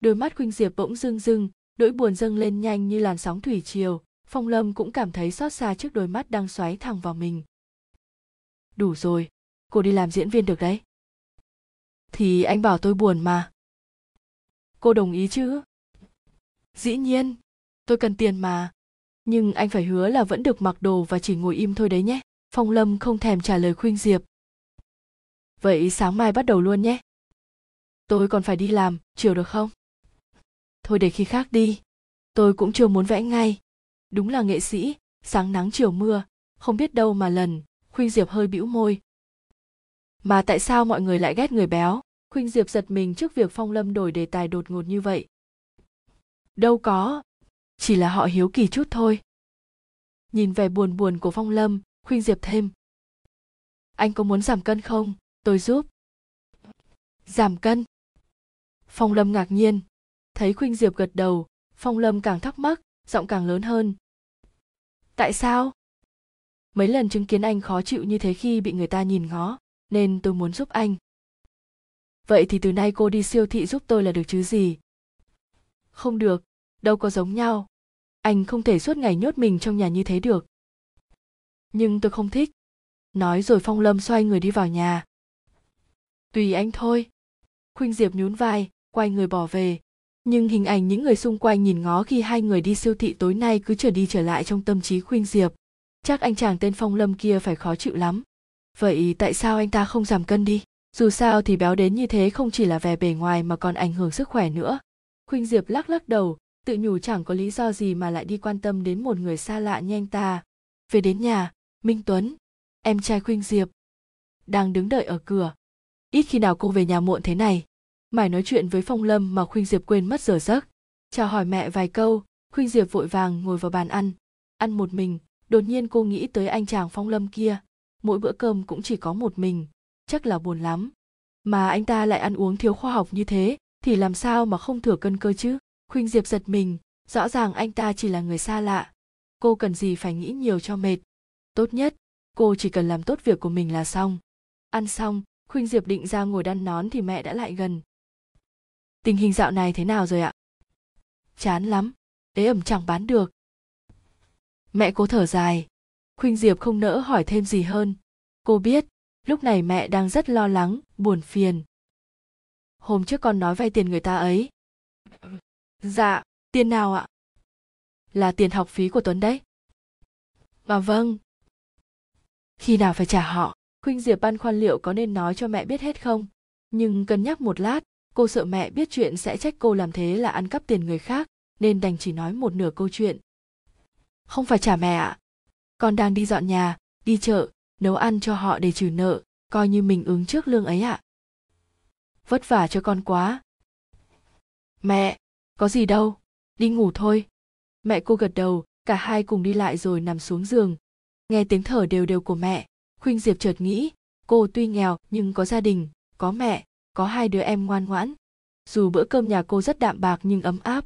Đôi mắt khuynh diệp bỗng rưng rưng nỗi buồn dâng lên nhanh như làn sóng thủy triều, phong lâm cũng cảm thấy xót xa trước đôi mắt đang xoáy thẳng vào mình. Đủ rồi, cô đi làm diễn viên được đấy. Thì anh bảo tôi buồn mà. Cô đồng ý chứ? Dĩ nhiên, tôi cần tiền mà. Nhưng anh phải hứa là vẫn được mặc đồ và chỉ ngồi im thôi đấy nhé. Phong lâm không thèm trả lời khuyên diệp. Vậy sáng mai bắt đầu luôn nhé. Tôi còn phải đi làm, chiều được không? Thôi để khi khác đi. Tôi cũng chưa muốn vẽ ngay. Đúng là nghệ sĩ, sáng nắng chiều mưa, không biết đâu mà lần khuynh diệp hơi bĩu môi. Mà tại sao mọi người lại ghét người béo? Khuynh diệp giật mình trước việc phong lâm đổi đề tài đột ngột như vậy. Đâu có, chỉ là họ hiếu kỳ chút thôi. Nhìn vẻ buồn buồn của phong lâm, khuynh diệp thêm. Anh có muốn giảm cân không? Tôi giúp. Giảm cân. Phong lâm ngạc nhiên thấy khuynh diệp gật đầu, phong lâm càng thắc mắc, giọng càng lớn hơn. Tại sao? Mấy lần chứng kiến anh khó chịu như thế khi bị người ta nhìn ngó, nên tôi muốn giúp anh. Vậy thì từ nay cô đi siêu thị giúp tôi là được chứ gì? Không được, đâu có giống nhau. Anh không thể suốt ngày nhốt mình trong nhà như thế được. Nhưng tôi không thích. Nói rồi phong lâm xoay người đi vào nhà. Tùy anh thôi. Khuynh diệp nhún vai, quay người bỏ về nhưng hình ảnh những người xung quanh nhìn ngó khi hai người đi siêu thị tối nay cứ trở đi trở lại trong tâm trí khuynh diệp. Chắc anh chàng tên phong lâm kia phải khó chịu lắm. Vậy tại sao anh ta không giảm cân đi? Dù sao thì béo đến như thế không chỉ là vẻ bề ngoài mà còn ảnh hưởng sức khỏe nữa. Khuynh diệp lắc lắc đầu, tự nhủ chẳng có lý do gì mà lại đi quan tâm đến một người xa lạ như anh ta. Về đến nhà, minh tuấn, em trai khuynh diệp, đang đứng đợi ở cửa. Ít khi nào cô về nhà muộn thế này mải nói chuyện với phong lâm mà khuynh diệp quên mất giờ giấc. Chào hỏi mẹ vài câu, khuynh diệp vội vàng ngồi vào bàn ăn. Ăn một mình, đột nhiên cô nghĩ tới anh chàng phong lâm kia. Mỗi bữa cơm cũng chỉ có một mình. Chắc là buồn lắm. Mà anh ta lại ăn uống thiếu khoa học như thế, thì làm sao mà không thừa cân cơ chứ? Khuynh diệp giật mình. Rõ ràng anh ta chỉ là người xa lạ. Cô cần gì phải nghĩ nhiều cho mệt. Tốt nhất, cô chỉ cần làm tốt việc của mình là xong. Ăn xong, khuynh diệp định ra ngồi đăn nón thì mẹ đã lại gần tình hình dạo này thế nào rồi ạ? Chán lắm, ế ẩm chẳng bán được. Mẹ cố thở dài. Khuynh diệp không nỡ hỏi thêm gì hơn. Cô biết, lúc này mẹ đang rất lo lắng, buồn phiền. Hôm trước con nói vay tiền người ta ấy. Dạ tiền nào ạ? Là tiền học phí của tuấn đấy. Mà vâng. Khi nào phải trả họ? Khuynh diệp băn khoăn liệu có nên nói cho mẹ biết hết không? Nhưng cân nhắc một lát cô sợ mẹ biết chuyện sẽ trách cô làm thế là ăn cắp tiền người khác, nên đành chỉ nói một nửa câu chuyện. Không phải trả mẹ ạ. Con đang đi dọn nhà, đi chợ, nấu ăn cho họ để trừ nợ, coi như mình ứng trước lương ấy ạ. Vất vả cho con quá. Mẹ, có gì đâu, đi ngủ thôi. Mẹ cô gật đầu, cả hai cùng đi lại rồi nằm xuống giường. Nghe tiếng thở đều đều của mẹ, khuynh diệp chợt nghĩ, cô tuy nghèo nhưng có gia đình, có mẹ có hai đứa em ngoan ngoãn. Dù bữa cơm nhà cô rất đạm bạc nhưng ấm áp.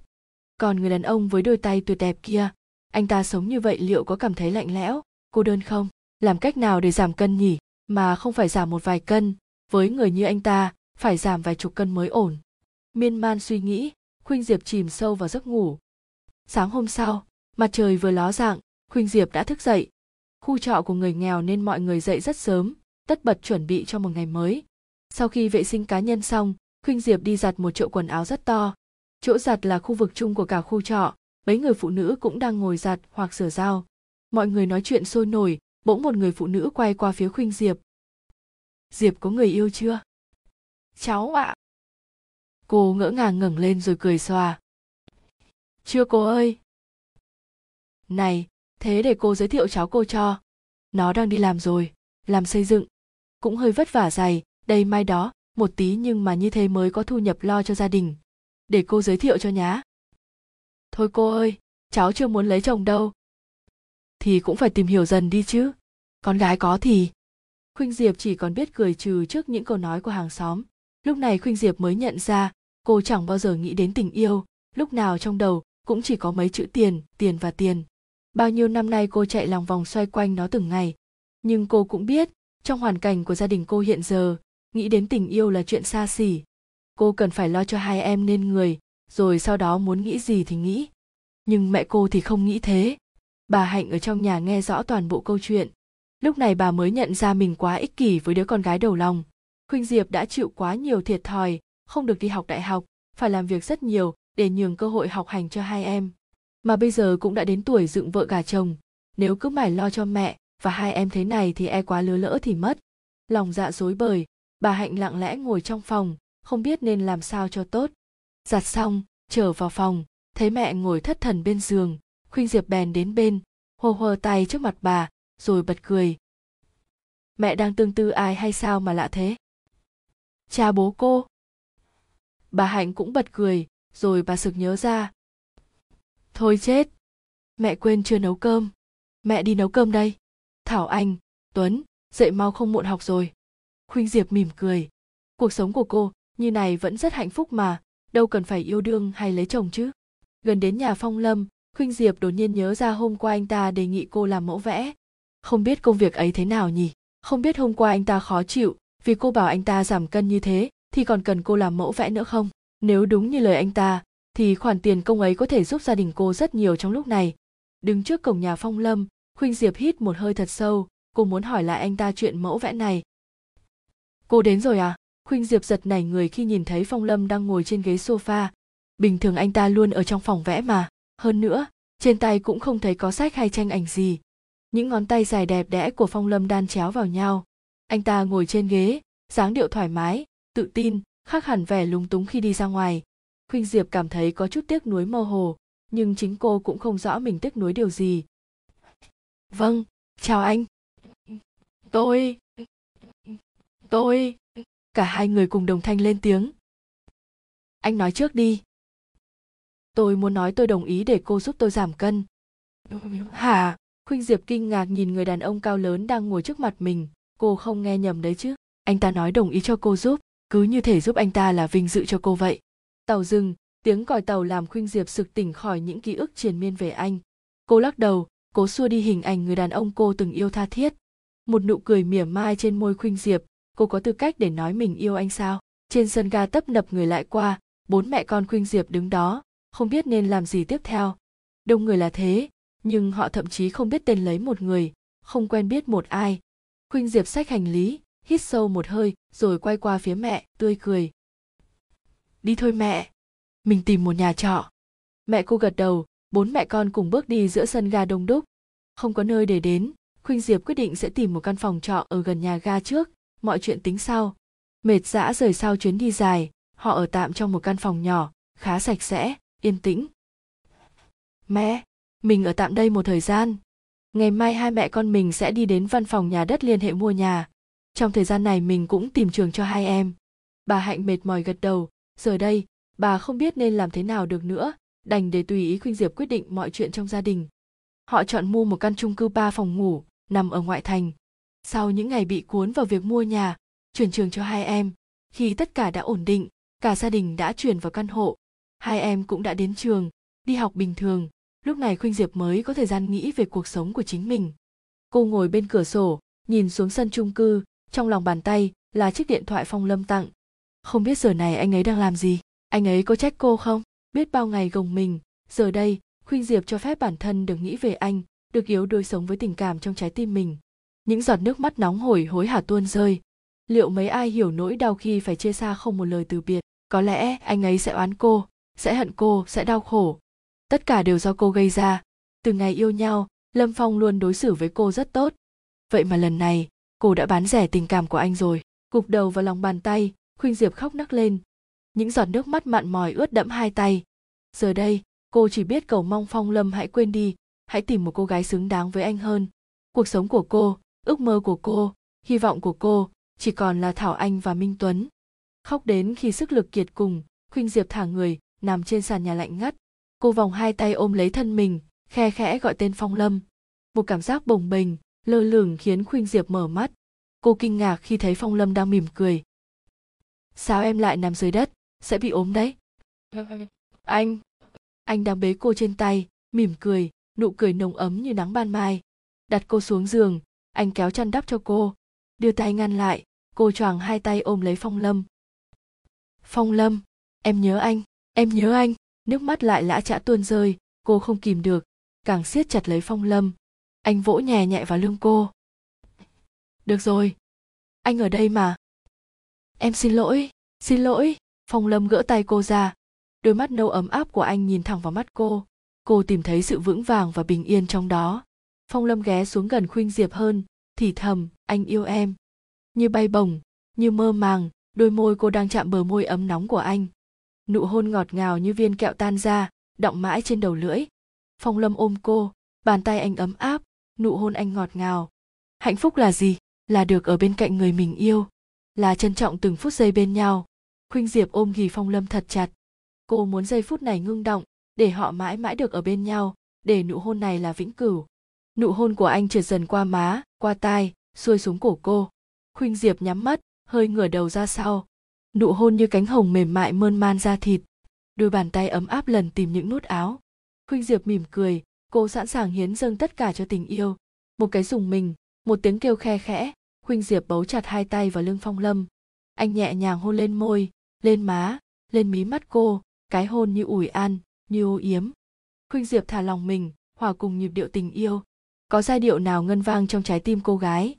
Còn người đàn ông với đôi tay tuyệt đẹp kia, anh ta sống như vậy liệu có cảm thấy lạnh lẽo? Cô đơn không? Làm cách nào để giảm cân nhỉ? Mà không phải giảm một vài cân. Với người như anh ta, phải giảm vài chục cân mới ổn. Miên man suy nghĩ, khuynh diệp chìm sâu vào giấc ngủ. Sáng hôm sau, mặt trời vừa ló dạng, khuynh diệp đã thức dậy. Khu trọ của người nghèo nên mọi người dậy rất sớm, tất bật chuẩn bị cho một ngày mới sau khi vệ sinh cá nhân xong, khuynh diệp đi giặt một chỗ quần áo rất to. Chỗ giặt là khu vực chung của cả khu trọ, mấy người phụ nữ cũng đang ngồi giặt hoặc rửa dao mọi người nói chuyện sôi nổi, bỗng một người phụ nữ quay qua phía khuynh diệp. Diệp có người yêu chưa? Cháu ạ. À. cô ngỡ ngàng ngẩng lên rồi cười xòa. Chưa cô ơi. Này, thế để cô giới thiệu cháu cô cho. Nó đang đi làm rồi, làm xây dựng. Cũng hơi vất vả dày đây mai đó, một tí nhưng mà như thế mới có thu nhập lo cho gia đình. Để cô giới thiệu cho nhá. Thôi cô ơi, cháu chưa muốn lấy chồng đâu. Thì cũng phải tìm hiểu dần đi chứ. Con gái có thì. Khuynh diệp chỉ còn biết cười trừ trước những câu nói của hàng xóm. Lúc này khuynh diệp mới nhận ra, cô chẳng bao giờ nghĩ đến tình yêu. Lúc nào trong đầu cũng chỉ có mấy chữ tiền tiền và tiền. Bao nhiêu năm nay cô chạy lòng vòng xoay quanh nó từng ngày. Nhưng cô cũng biết, trong hoàn cảnh của gia đình cô hiện giờ nghĩ đến tình yêu là chuyện xa xỉ. Cô cần phải lo cho hai em nên người, rồi sau đó muốn nghĩ gì thì nghĩ. Nhưng mẹ cô thì không nghĩ thế. Bà hạnh ở trong nhà nghe rõ toàn bộ câu chuyện. Lúc này bà mới nhận ra mình quá ích kỷ với đứa con gái đầu lòng. Khuynh diệp đã chịu quá nhiều thiệt thòi, không được đi học đại học, phải làm việc rất nhiều để nhường cơ hội học hành cho hai em. Mà bây giờ cũng đã đến tuổi dựng vợ gả chồng. Nếu cứ mải lo cho mẹ và hai em thế này thì e quá lứa lỡ thì mất. Lòng dạ dối bời bà hạnh lặng lẽ ngồi trong phòng, không biết nên làm sao cho tốt. Giặt xong, trở vào phòng, thấy mẹ ngồi thất thần bên giường, khuynh diệp bèn đến bên, hô hơ tay trước mặt bà, rồi bật cười. Mẹ đang tương tư ai hay sao mà lạ thế? Cha bố cô. Bà hạnh cũng bật cười, rồi bà sực nhớ ra. Thôi chết, mẹ quên chưa nấu cơm. Mẹ đi nấu cơm đây. Thảo anh, tuấn, dậy mau không muộn học rồi khuynh diệp mỉm cười. Cuộc sống của cô như này vẫn rất hạnh phúc mà, đâu cần phải yêu đương hay lấy chồng chứ. Gần đến nhà phong lâm, khuynh diệp đột nhiên nhớ ra hôm qua anh ta đề nghị cô làm mẫu vẽ. Không biết công việc ấy thế nào nhỉ? Không biết hôm qua anh ta khó chịu vì cô bảo anh ta giảm cân như thế thì còn cần cô làm mẫu vẽ nữa không? Nếu đúng như lời anh ta, thì khoản tiền công ấy có thể giúp gia đình cô rất nhiều trong lúc này. Đứng trước cổng nhà phong lâm, khuynh diệp hít một hơi thật sâu, cô muốn hỏi lại anh ta chuyện mẫu vẽ này cô đến rồi à? Khuynh diệp giật nảy người khi nhìn thấy phong lâm đang ngồi trên ghế sofa. Bình thường anh ta luôn ở trong phòng vẽ mà. Hơn nữa, trên tay cũng không thấy có sách hay tranh ảnh gì. Những ngón tay dài đẹp đẽ của phong lâm đan chéo vào nhau. Anh ta ngồi trên ghế, dáng điệu thoải mái, tự tin, khác hẳn vẻ lúng túng khi đi ra ngoài. Khuynh diệp cảm thấy có chút tiếc nuối mơ hồ, nhưng chính cô cũng không rõ mình tiếc nuối điều gì. Vâng chào anh. Tôi? Tôi. Cả hai người cùng đồng thanh lên tiếng. Anh nói trước đi. Tôi muốn nói tôi đồng ý để cô giúp tôi giảm cân. Hả? Khuynh diệp kinh ngạc nhìn người đàn ông cao lớn đang ngồi trước mặt mình. Cô không nghe nhầm đấy chứ. Anh ta nói đồng ý cho cô giúp. Cứ như thể giúp anh ta là vinh dự cho cô vậy. Tàu dừng. Tiếng còi tàu làm khuynh diệp sực tỉnh khỏi những ký ức triền miên về anh. Cô lắc đầu. Cố xua đi hình ảnh người đàn ông cô từng yêu tha thiết. Một nụ cười mỉa mai trên môi khuynh diệp cô có tư cách để nói mình yêu anh sao? Trên sân ga tấp nập người lại qua, bốn mẹ con khuynh diệp đứng đó, không biết nên làm gì tiếp theo. Đông người là thế, nhưng họ thậm chí không biết tên lấy một người, không quen biết một ai. Khuynh diệp xách hành lý, hít sâu một hơi, rồi quay qua phía mẹ, tươi cười. Đi thôi mẹ, mình tìm một nhà trọ. Mẹ cô gật đầu, bốn mẹ con cùng bước đi giữa sân ga đông đúc. Không có nơi để đến, khuynh diệp quyết định sẽ tìm một căn phòng trọ ở gần nhà ga trước mọi chuyện tính sau. Mệt dã rời sau chuyến đi dài, họ ở tạm trong một căn phòng nhỏ, khá sạch sẽ, yên tĩnh. Mẹ, mình ở tạm đây một thời gian. Ngày mai hai mẹ con mình sẽ đi đến văn phòng nhà đất liên hệ mua nhà. Trong thời gian này mình cũng tìm trường cho hai em. Bà hạnh mệt mỏi gật đầu. Giờ đây, bà không biết nên làm thế nào được nữa, đành để tùy ý khuynh diệp quyết định mọi chuyện trong gia đình. Họ chọn mua một căn chung cư ba phòng ngủ, nằm ở ngoại thành sau những ngày bị cuốn vào việc mua nhà, chuyển trường cho hai em, khi tất cả đã ổn định, cả gia đình đã chuyển vào căn hộ, hai em cũng đã đến trường, đi học bình thường. Lúc này khuynh diệp mới có thời gian nghĩ về cuộc sống của chính mình. Cô ngồi bên cửa sổ, nhìn xuống sân chung cư, trong lòng bàn tay là chiếc điện thoại phong lâm tặng. Không biết giờ này anh ấy đang làm gì? Anh ấy có trách cô không? Biết bao ngày gồng mình, giờ đây khuynh diệp cho phép bản thân được nghĩ về anh, được yếu đuối sống với tình cảm trong trái tim mình những giọt nước mắt nóng hổi hối hả tuôn rơi. Liệu mấy ai hiểu nỗi đau khi phải chia xa không một lời từ biệt? Có lẽ anh ấy sẽ oán cô, sẽ hận cô, sẽ đau khổ. Tất cả đều do cô gây ra. Từ ngày yêu nhau, lâm phong luôn đối xử với cô rất tốt. Vậy mà lần này, cô đã bán rẻ tình cảm của anh rồi. Gục đầu vào lòng bàn tay, khuynh diệp khóc nấc lên. Những giọt nước mắt mặn mòi ướt đẫm hai tay. Giờ đây, cô chỉ biết cầu mong phong lâm hãy quên đi, hãy tìm một cô gái xứng đáng với anh hơn. Cuộc sống của cô ước mơ của cô, hy vọng của cô chỉ còn là thảo anh và minh tuấn. Khóc đến khi sức lực kiệt cùng, khuynh diệp thả người, nằm trên sàn nhà lạnh ngắt. Cô vòng hai tay ôm lấy thân mình, khe khẽ gọi tên phong lâm. Một cảm giác bồng bềnh, lơ lửng khiến khuynh diệp mở mắt. Cô kinh ngạc khi thấy phong lâm đang mỉm cười. Sao em lại nằm dưới đất? Sẽ bị ốm đấy. Anh anh đang bế cô trên tay, mỉm cười, nụ cười nồng ấm như nắng ban mai. Đặt cô xuống giường anh kéo chăn đắp cho cô. Đưa tay ngăn lại, cô choàng hai tay ôm lấy phong lâm. Phong lâm, em nhớ anh, em nhớ anh. Nước mắt lại lã chã tuôn rơi, cô không kìm được, càng siết chặt lấy phong lâm. Anh vỗ nhẹ nhẹ vào lưng cô. Được rồi, anh ở đây mà. Em xin lỗi xin lỗi. Phong lâm gỡ tay cô ra. Đôi mắt nâu ấm áp của anh nhìn thẳng vào mắt cô. Cô tìm thấy sự vững vàng và bình yên trong đó phong lâm ghé xuống gần khuynh diệp hơn, thì thầm, anh yêu em. Như bay bổng, như mơ màng, đôi môi cô đang chạm bờ môi ấm nóng của anh. Nụ hôn ngọt ngào như viên kẹo tan ra, đọng mãi trên đầu lưỡi. Phong lâm ôm cô, bàn tay anh ấm áp, nụ hôn anh ngọt ngào. Hạnh phúc là gì? Là được ở bên cạnh người mình yêu, là trân trọng từng phút giây bên nhau. Khuynh diệp ôm ghì phong lâm thật chặt. Cô muốn giây phút này ngưng động, để họ mãi mãi được ở bên nhau, để nụ hôn này là vĩnh cửu nụ hôn của anh trượt dần qua má, qua tai, xuôi xuống cổ cô. Khuynh diệp nhắm mắt, hơi ngửa đầu ra sau. Nụ hôn như cánh hồng mềm mại mơn man ra thịt. Đôi bàn tay ấm áp lần tìm những nút áo. Khuynh diệp mỉm cười, cô sẵn sàng hiến dâng tất cả cho tình yêu. Một cái dùng mình, một tiếng kêu khe khẽ, khuynh diệp bấu chặt hai tay vào lưng phong lâm. Anh nhẹ nhàng hôn lên môi, lên má, lên mí mắt cô, cái hôn như ủi an, như ô yếm. Khuynh diệp thả lòng mình, hòa cùng nhịp điệu tình yêu có giai điệu nào ngân vang trong trái tim cô gái?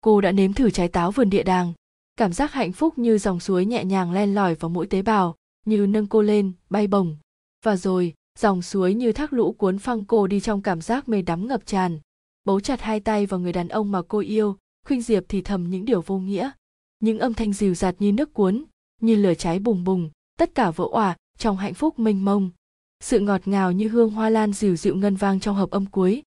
Cô đã nếm thử trái táo vườn địa đàng. Cảm giác hạnh phúc như dòng suối nhẹ nhàng len lỏi vào mỗi tế bào, như nâng cô lên, bay bổng. Và rồi, dòng suối như thác lũ cuốn phăng cô đi trong cảm giác mê đắm ngập tràn. Bấu chặt hai tay vào người đàn ông mà cô yêu, khuynh diệp thì thầm những điều vô nghĩa. Những âm thanh dịu dạt như nước cuốn, như lửa cháy bùng bùng, tất cả vỡ òa trong hạnh phúc mênh mông. Sự ngọt ngào như hương hoa lan dịu dịu ngân vang trong hợp âm cuối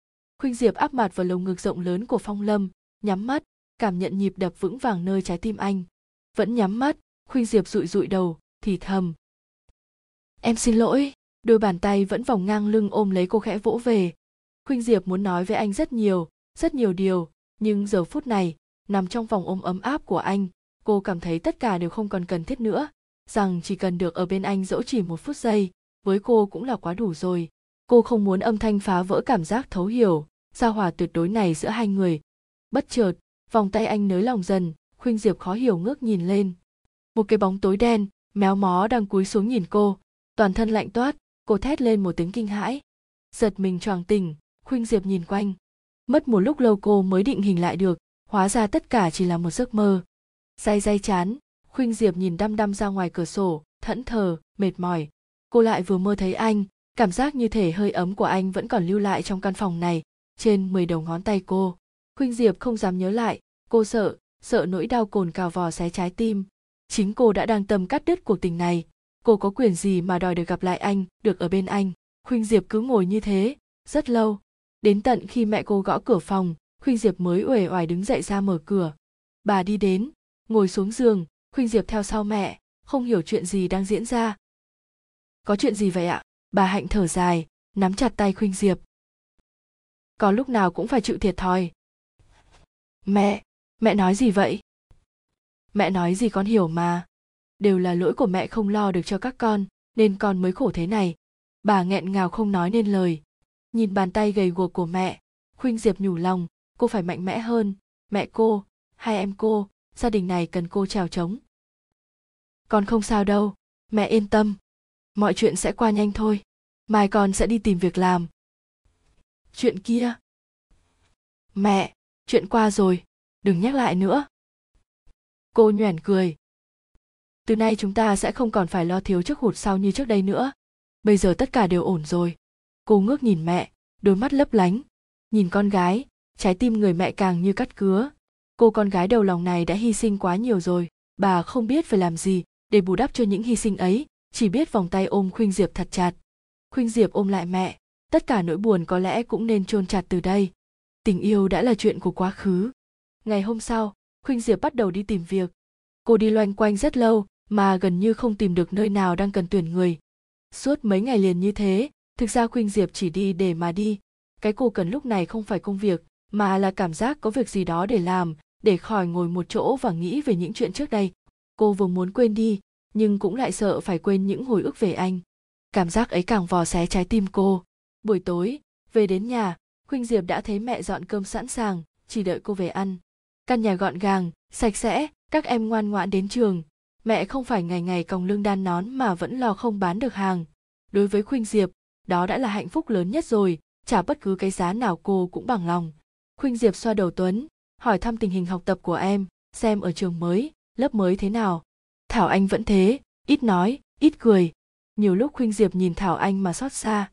khuynh diệp áp mặt vào lồng ngực rộng lớn của phong lâm, nhắm mắt, cảm nhận nhịp đập vững vàng nơi trái tim anh. Vẫn nhắm mắt, khuynh diệp rụi rụi đầu, thì thầm. Em xin lỗi. Đôi bàn tay vẫn vòng ngang lưng ôm lấy cô khẽ vỗ về. Khuynh diệp muốn nói với anh rất nhiều rất nhiều điều, nhưng giờ phút này, nằm trong vòng ôm ấm áp của anh, cô cảm thấy tất cả đều không còn cần thiết nữa, rằng chỉ cần được ở bên anh dẫu chỉ một phút giây, với cô cũng là quá đủ rồi. Cô không muốn âm thanh phá vỡ cảm giác thấu hiểu giao hòa tuyệt đối này giữa hai người. Bất chợt, vòng tay anh nới lòng dần, khuynh diệp khó hiểu ngước nhìn lên. Một cái bóng tối đen, méo mó đang cúi xuống nhìn cô. Toàn thân lạnh toát, cô thét lên một tiếng kinh hãi. Giật mình choàng tỉnh khuynh diệp nhìn quanh. Mất một lúc lâu cô mới định hình lại được, hóa ra tất cả chỉ là một giấc mơ. Day day chán, khuynh diệp nhìn đăm đăm ra ngoài cửa sổ, thẫn thờ, mệt mỏi. Cô lại vừa mơ thấy anh, cảm giác như thể hơi ấm của anh vẫn còn lưu lại trong căn phòng này trên mười đầu ngón tay cô. Khuynh diệp không dám nhớ lại, cô sợ sợ nỗi đau cồn cào vò xé trái tim. Chính cô đã đang tâm cắt đứt cuộc tình này. Cô có quyền gì mà đòi được gặp lại anh, được ở bên anh? Khuynh diệp cứ ngồi như thế, rất lâu. Đến tận khi mẹ cô gõ cửa phòng, khuynh diệp mới uể oải đứng dậy ra mở cửa. Bà đi đến, ngồi xuống giường, khuynh diệp theo sau mẹ. Không hiểu chuyện gì đang diễn ra. Có chuyện gì vậy ạ? Bà hạnh thở dài, nắm chặt tay khuynh diệp con lúc nào cũng phải chịu thiệt thòi. Mẹ mẹ nói gì vậy? Mẹ nói gì con hiểu mà. Đều là lỗi của mẹ không lo được cho các con, nên con mới khổ thế này. Bà nghẹn ngào không nói nên lời. Nhìn bàn tay gầy guộc của mẹ, khuynh diệp nhủ lòng, cô phải mạnh mẽ hơn. Mẹ cô, hai em cô, gia đình này cần cô trèo trống. Con không sao đâu, mẹ yên tâm. Mọi chuyện sẽ qua nhanh thôi. Mai con sẽ đi tìm việc làm chuyện kia. Mẹ, chuyện qua rồi, đừng nhắc lại nữa. Cô nhoẻn cười. Từ nay chúng ta sẽ không còn phải lo thiếu trước hụt sau như trước đây nữa. Bây giờ tất cả đều ổn rồi. Cô ngước nhìn mẹ, đôi mắt lấp lánh. Nhìn con gái, trái tim người mẹ càng như cắt cứa. Cô con gái đầu lòng này đã hy sinh quá nhiều rồi. Bà không biết phải làm gì để bù đắp cho những hy sinh ấy, chỉ biết vòng tay ôm khuynh diệp thật chặt. Khuynh diệp ôm lại mẹ tất cả nỗi buồn có lẽ cũng nên chôn chặt từ đây. Tình yêu đã là chuyện của quá khứ. Ngày hôm sau, khuynh diệp bắt đầu đi tìm việc. Cô đi loanh quanh rất lâu, mà gần như không tìm được nơi nào đang cần tuyển người. Suốt mấy ngày liền như thế, thực ra khuynh diệp chỉ đi để mà đi. Cái cô cần lúc này không phải công việc, mà là cảm giác có việc gì đó để làm, để khỏi ngồi một chỗ và nghĩ về những chuyện trước đây. Cô vừa muốn quên đi, nhưng cũng lại sợ phải quên những hồi ức về anh. Cảm giác ấy càng vò xé trái tim cô buổi tối, về đến nhà, khuynh diệp đã thấy mẹ dọn cơm sẵn sàng, chỉ đợi cô về ăn. Căn nhà gọn gàng, sạch sẽ, các em ngoan ngoãn đến trường. Mẹ không phải ngày ngày còng lưng đan nón mà vẫn lo không bán được hàng. Đối với khuynh diệp, đó đã là hạnh phúc lớn nhất rồi trả bất cứ cái giá nào cô cũng bằng lòng. Khuynh diệp xoa đầu tuấn, hỏi thăm tình hình học tập của em, xem ở trường mới, lớp mới thế nào. Thảo anh vẫn thế, ít nói, ít cười. Nhiều lúc khuynh diệp nhìn thảo anh mà xót xa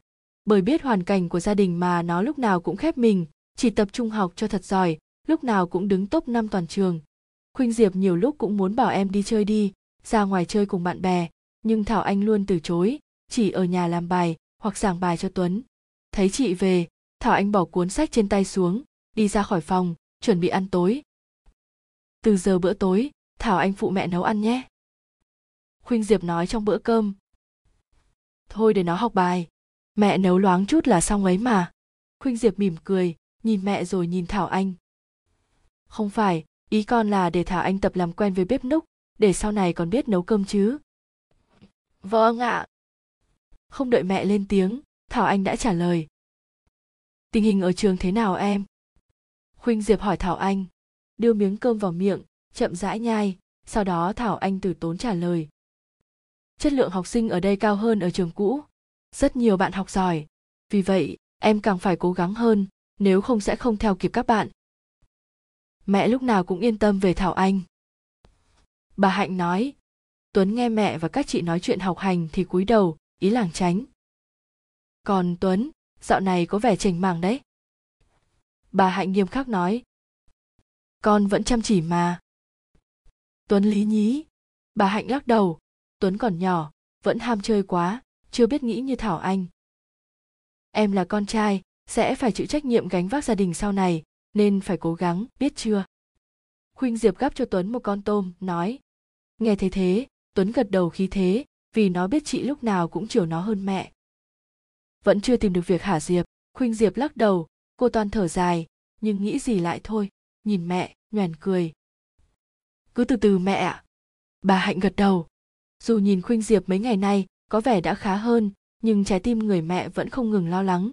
bởi biết hoàn cảnh của gia đình mà nó lúc nào cũng khép mình, chỉ tập trung học cho thật giỏi, lúc nào cũng đứng top năm toàn trường. Khuynh diệp nhiều lúc cũng muốn bảo em đi chơi đi, ra ngoài chơi cùng bạn bè, nhưng thảo anh luôn từ chối, chỉ ở nhà làm bài hoặc giảng bài cho tuấn. Thấy chị về, thảo anh bỏ cuốn sách trên tay xuống, đi ra khỏi phòng, chuẩn bị ăn tối. Từ giờ bữa tối, thảo anh phụ mẹ nấu ăn nhé. Khuynh diệp nói trong bữa cơm. Thôi để nó học bài mẹ nấu loáng chút là xong ấy mà. Khuynh diệp mỉm cười, nhìn mẹ rồi nhìn thảo anh. Không phải, ý con là để thảo anh tập làm quen với bếp núc, để sau này còn biết nấu cơm chứ. Vâng ạ. Không đợi mẹ lên tiếng, thảo anh đã trả lời. Tình hình ở trường thế nào em? Khuynh diệp hỏi thảo anh. Đưa miếng cơm vào miệng, chậm rãi nhai, sau đó thảo anh từ tốn trả lời. Chất lượng học sinh ở đây cao hơn ở trường cũ rất nhiều bạn học giỏi. Vì vậy, em càng phải cố gắng hơn, nếu không sẽ không theo kịp các bạn. Mẹ lúc nào cũng yên tâm về thảo anh. Bà hạnh nói, tuấn nghe mẹ và các chị nói chuyện học hành thì cúi đầu, ý làng tránh. Còn tuấn, dạo này có vẻ chảnh mảng đấy. Bà hạnh nghiêm khắc nói, con vẫn chăm chỉ mà. Tuấn lý nhí. Bà hạnh lắc đầu, tuấn còn nhỏ, vẫn ham chơi quá chưa biết nghĩ như thảo anh. Em là con trai, sẽ phải chịu trách nhiệm gánh vác gia đình sau này, nên phải cố gắng, biết chưa? Khuynh diệp gắp cho tuấn một con tôm, nói. Nghe thấy thế, tuấn gật đầu khí thế, vì nó biết chị lúc nào cũng chiều nó hơn mẹ. Vẫn chưa tìm được việc hả diệp, khuynh diệp lắc đầu, cô toàn thở dài, nhưng nghĩ gì lại thôi, nhìn mẹ nhoẻn cười. Cứ từ từ mẹ ạ. Bà hạnh gật đầu. Dù nhìn khuynh diệp mấy ngày nay có vẻ đã khá hơn, nhưng trái tim người mẹ vẫn không ngừng lo lắng.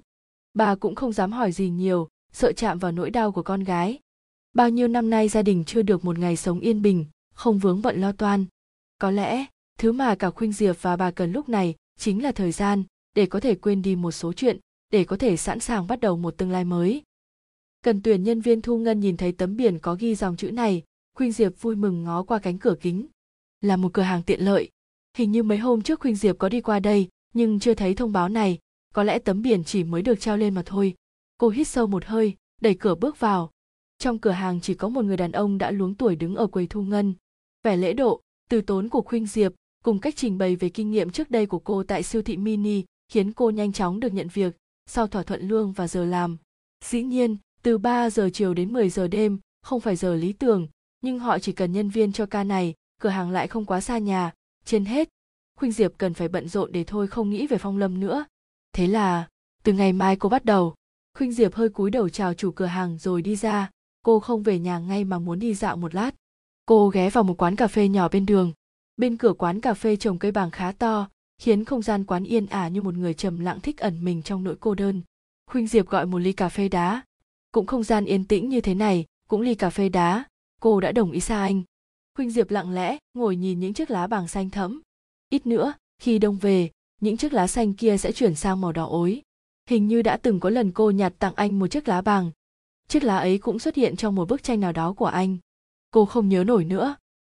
Bà cũng không dám hỏi gì nhiều, sợ chạm vào nỗi đau của con gái. Bao nhiêu năm nay gia đình chưa được một ngày sống yên bình, không vướng bận lo toan. Có lẽ, thứ mà cả khuynh diệp và bà cần lúc này chính là thời gian để có thể quên đi một số chuyện, để có thể sẵn sàng bắt đầu một tương lai mới. Cần tuyển nhân viên thu ngân nhìn thấy tấm biển có ghi dòng chữ này, khuynh diệp vui mừng ngó qua cánh cửa kính. Là một cửa hàng tiện lợi hình như mấy hôm trước khuynh diệp có đi qua đây nhưng chưa thấy thông báo này. Có lẽ tấm biển chỉ mới được treo lên mà thôi. Cô hít sâu một hơi đẩy cửa bước vào. Trong cửa hàng chỉ có một người đàn ông đã luống tuổi đứng ở quầy thu ngân. Vẻ lễ độ từ tốn của khuynh diệp cùng cách trình bày về kinh nghiệm trước đây của cô tại siêu thị mini khiến cô nhanh chóng được nhận việc sau thỏa thuận lương và giờ làm. Dĩ nhiên, từ 3 giờ chiều đến 10 giờ đêm không phải giờ lý tưởng, nhưng họ chỉ cần nhân viên cho ca này, cửa hàng lại không quá xa nhà, trên hết. Khuynh Diệp cần phải bận rộn để thôi không nghĩ về Phong Lâm nữa. Thế là, từ ngày mai cô bắt đầu, Khuynh Diệp hơi cúi đầu chào chủ cửa hàng rồi đi ra, cô không về nhà ngay mà muốn đi dạo một lát. Cô ghé vào một quán cà phê nhỏ bên đường. Bên cửa quán cà phê trồng cây bàng khá to, khiến không gian quán yên ả như một người trầm lặng thích ẩn mình trong nỗi cô đơn. Khuynh Diệp gọi một ly cà phê đá. Cũng không gian yên tĩnh như thế này, cũng ly cà phê đá, cô đã đồng ý xa anh. Khuynh Diệp lặng lẽ ngồi nhìn những chiếc lá bàng xanh thẫm. Ít nữa, khi đông về, những chiếc lá xanh kia sẽ chuyển sang màu đỏ ối. Hình như đã từng có lần cô nhặt tặng anh một chiếc lá bàng. Chiếc lá ấy cũng xuất hiện trong một bức tranh nào đó của anh. Cô không nhớ nổi nữa.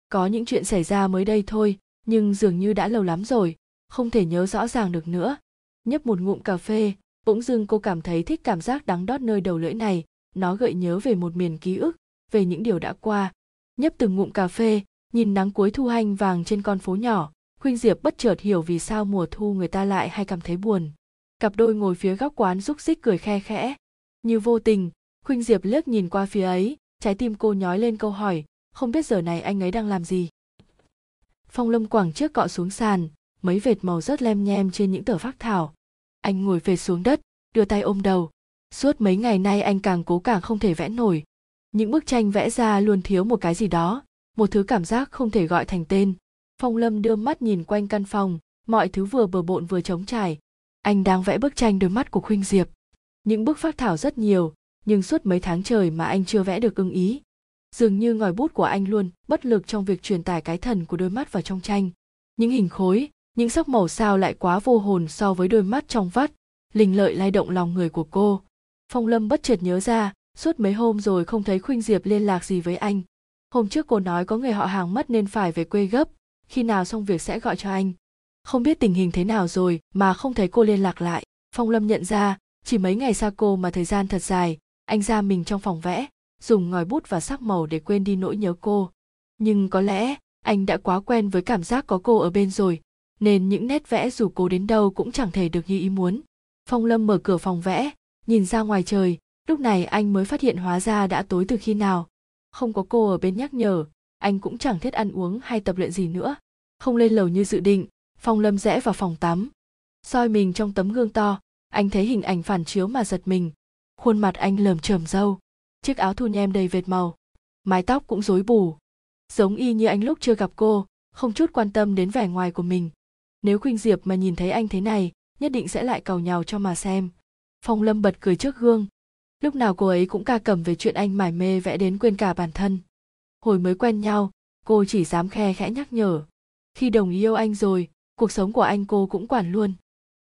Có những chuyện xảy ra mới đây thôi, nhưng dường như đã lâu lắm rồi không thể nhớ rõ ràng được nữa nhấp một ngụm cà phê bỗng dưng cô cảm thấy thích cảm giác đắng đót nơi đầu lưỡi này nó gợi nhớ về một miền ký ức về những điều đã qua nhấp từng ngụm cà phê, nhìn nắng cuối thu hanh vàng trên con phố nhỏ. Khuynh diệp bất chợt hiểu vì sao mùa thu người ta lại hay cảm thấy buồn. Cặp đôi ngồi phía góc quán rúc xích cười khe khẽ. Như vô tình, khuynh diệp liếc nhìn qua phía ấy, trái tim cô nhói lên câu hỏi, không biết giờ này anh ấy đang làm gì? Phong lâm Quảng trước cọ xuống sàn, mấy vệt màu rớt lem nhem trên những tờ phác thảo. Anh ngồi về xuống đất, đưa tay ôm đầu. Suốt mấy ngày nay anh càng cố càng không thể vẽ nổi những bức tranh vẽ ra luôn thiếu một cái gì đó, một thứ cảm giác không thể gọi thành tên. Phong lâm đưa mắt nhìn quanh căn phòng, mọi thứ vừa bừa bộn vừa trống trải. Anh đang vẽ bức tranh đôi mắt của khuynh diệp. Những bức phác thảo rất nhiều, nhưng suốt mấy tháng trời mà anh chưa vẽ được ưng ý. Dường như ngòi bút của anh luôn bất lực trong việc truyền tải cái thần của đôi mắt vào trong tranh. Những hình khối, những sắc màu sao lại quá vô hồn so với đôi mắt trong vắt, linh lợi lay động lòng người của cô. Phong lâm bất chợt nhớ ra suốt mấy hôm rồi không thấy khuynh diệp liên lạc gì với anh. Hôm trước cô nói có người họ hàng mất nên phải về quê gấp. Khi nào xong việc sẽ gọi cho anh. Không biết tình hình thế nào rồi mà không thấy cô liên lạc lại. Phong lâm nhận ra, chỉ mấy ngày xa cô mà thời gian thật dài. Anh ra mình trong phòng vẽ, dùng ngòi bút và sắc màu để quên đi nỗi nhớ cô. Nhưng có lẽ, anh đã quá quen với cảm giác có cô ở bên rồi, nên những nét vẽ dù cô đến đâu cũng chẳng thể được như ý muốn. Phong lâm mở cửa phòng vẽ, nhìn ra ngoài trời lúc này anh mới phát hiện hóa ra đã tối từ khi nào. Không có cô ở bên nhắc nhở, anh cũng chẳng thiết ăn uống hay tập luyện gì nữa. Không lên lầu như dự định, phong lâm rẽ vào phòng tắm. Soi mình trong tấm gương to, anh thấy hình ảnh phản chiếu mà giật mình. Khuôn mặt anh lởm chởm râu, chiếc áo thun nhem đầy vệt màu, mái tóc cũng rối bù. Giống y như anh lúc chưa gặp cô, không chút quan tâm đến vẻ ngoài của mình. Nếu khuynh diệp mà nhìn thấy anh thế này, nhất định sẽ lại cầu nhào cho mà xem. Phong lâm bật cười trước gương lúc nào cô ấy cũng ca cầm về chuyện anh mải mê vẽ đến quên cả bản thân. Hồi mới quen nhau, cô chỉ dám khe khẽ nhắc nhở. Khi đồng ý yêu anh rồi, cuộc sống của anh cô cũng quản luôn.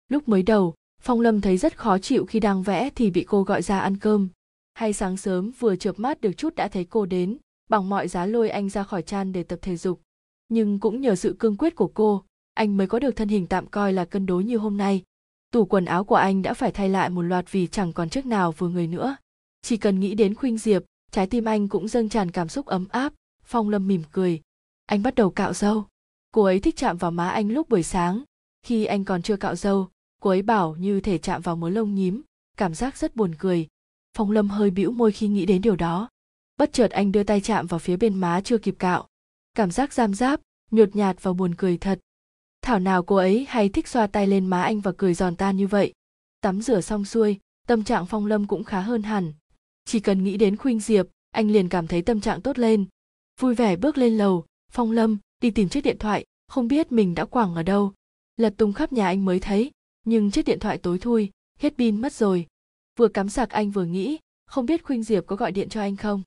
Lúc mới đầu, phong lâm thấy rất khó chịu khi đang vẽ thì bị cô gọi ra ăn cơm. Hay sáng sớm vừa chợp mắt được chút đã thấy cô đến, bằng mọi giá lôi anh ra khỏi chan để tập thể dục. Nhưng cũng nhờ sự cương quyết của cô, anh mới có được thân hình tạm coi là cân đối như hôm nay tủ quần áo của anh đã phải thay lại một loạt vì chẳng còn chiếc nào vừa người nữa. Chỉ cần nghĩ đến khuynh diệp, trái tim anh cũng dâng tràn cảm xúc ấm áp, phong lâm mỉm cười. Anh bắt đầu cạo râu. Cô ấy thích chạm vào má anh lúc buổi sáng. Khi anh còn chưa cạo râu, cô ấy bảo như thể chạm vào mớ lông nhím, cảm giác rất buồn cười. Phong lâm hơi bĩu môi khi nghĩ đến điều đó. Bất chợt anh đưa tay chạm vào phía bên má chưa kịp cạo. Cảm giác giam giáp, nhột nhạt và buồn cười thật thảo nào cô ấy hay thích xoa tay lên má anh và cười giòn tan như vậy? Tắm rửa xong xuôi, tâm trạng phong lâm cũng khá hơn hẳn. Chỉ cần nghĩ đến khuynh diệp, anh liền cảm thấy tâm trạng tốt lên. Vui vẻ bước lên lầu, phong lâm đi tìm chiếc điện thoại, không biết mình đã quẳng ở đâu. Lật tung khắp nhà anh mới thấy, nhưng chiếc điện thoại tối thui, hết pin mất rồi. Vừa cắm sạc anh vừa nghĩ, không biết khuynh diệp có gọi điện cho anh không?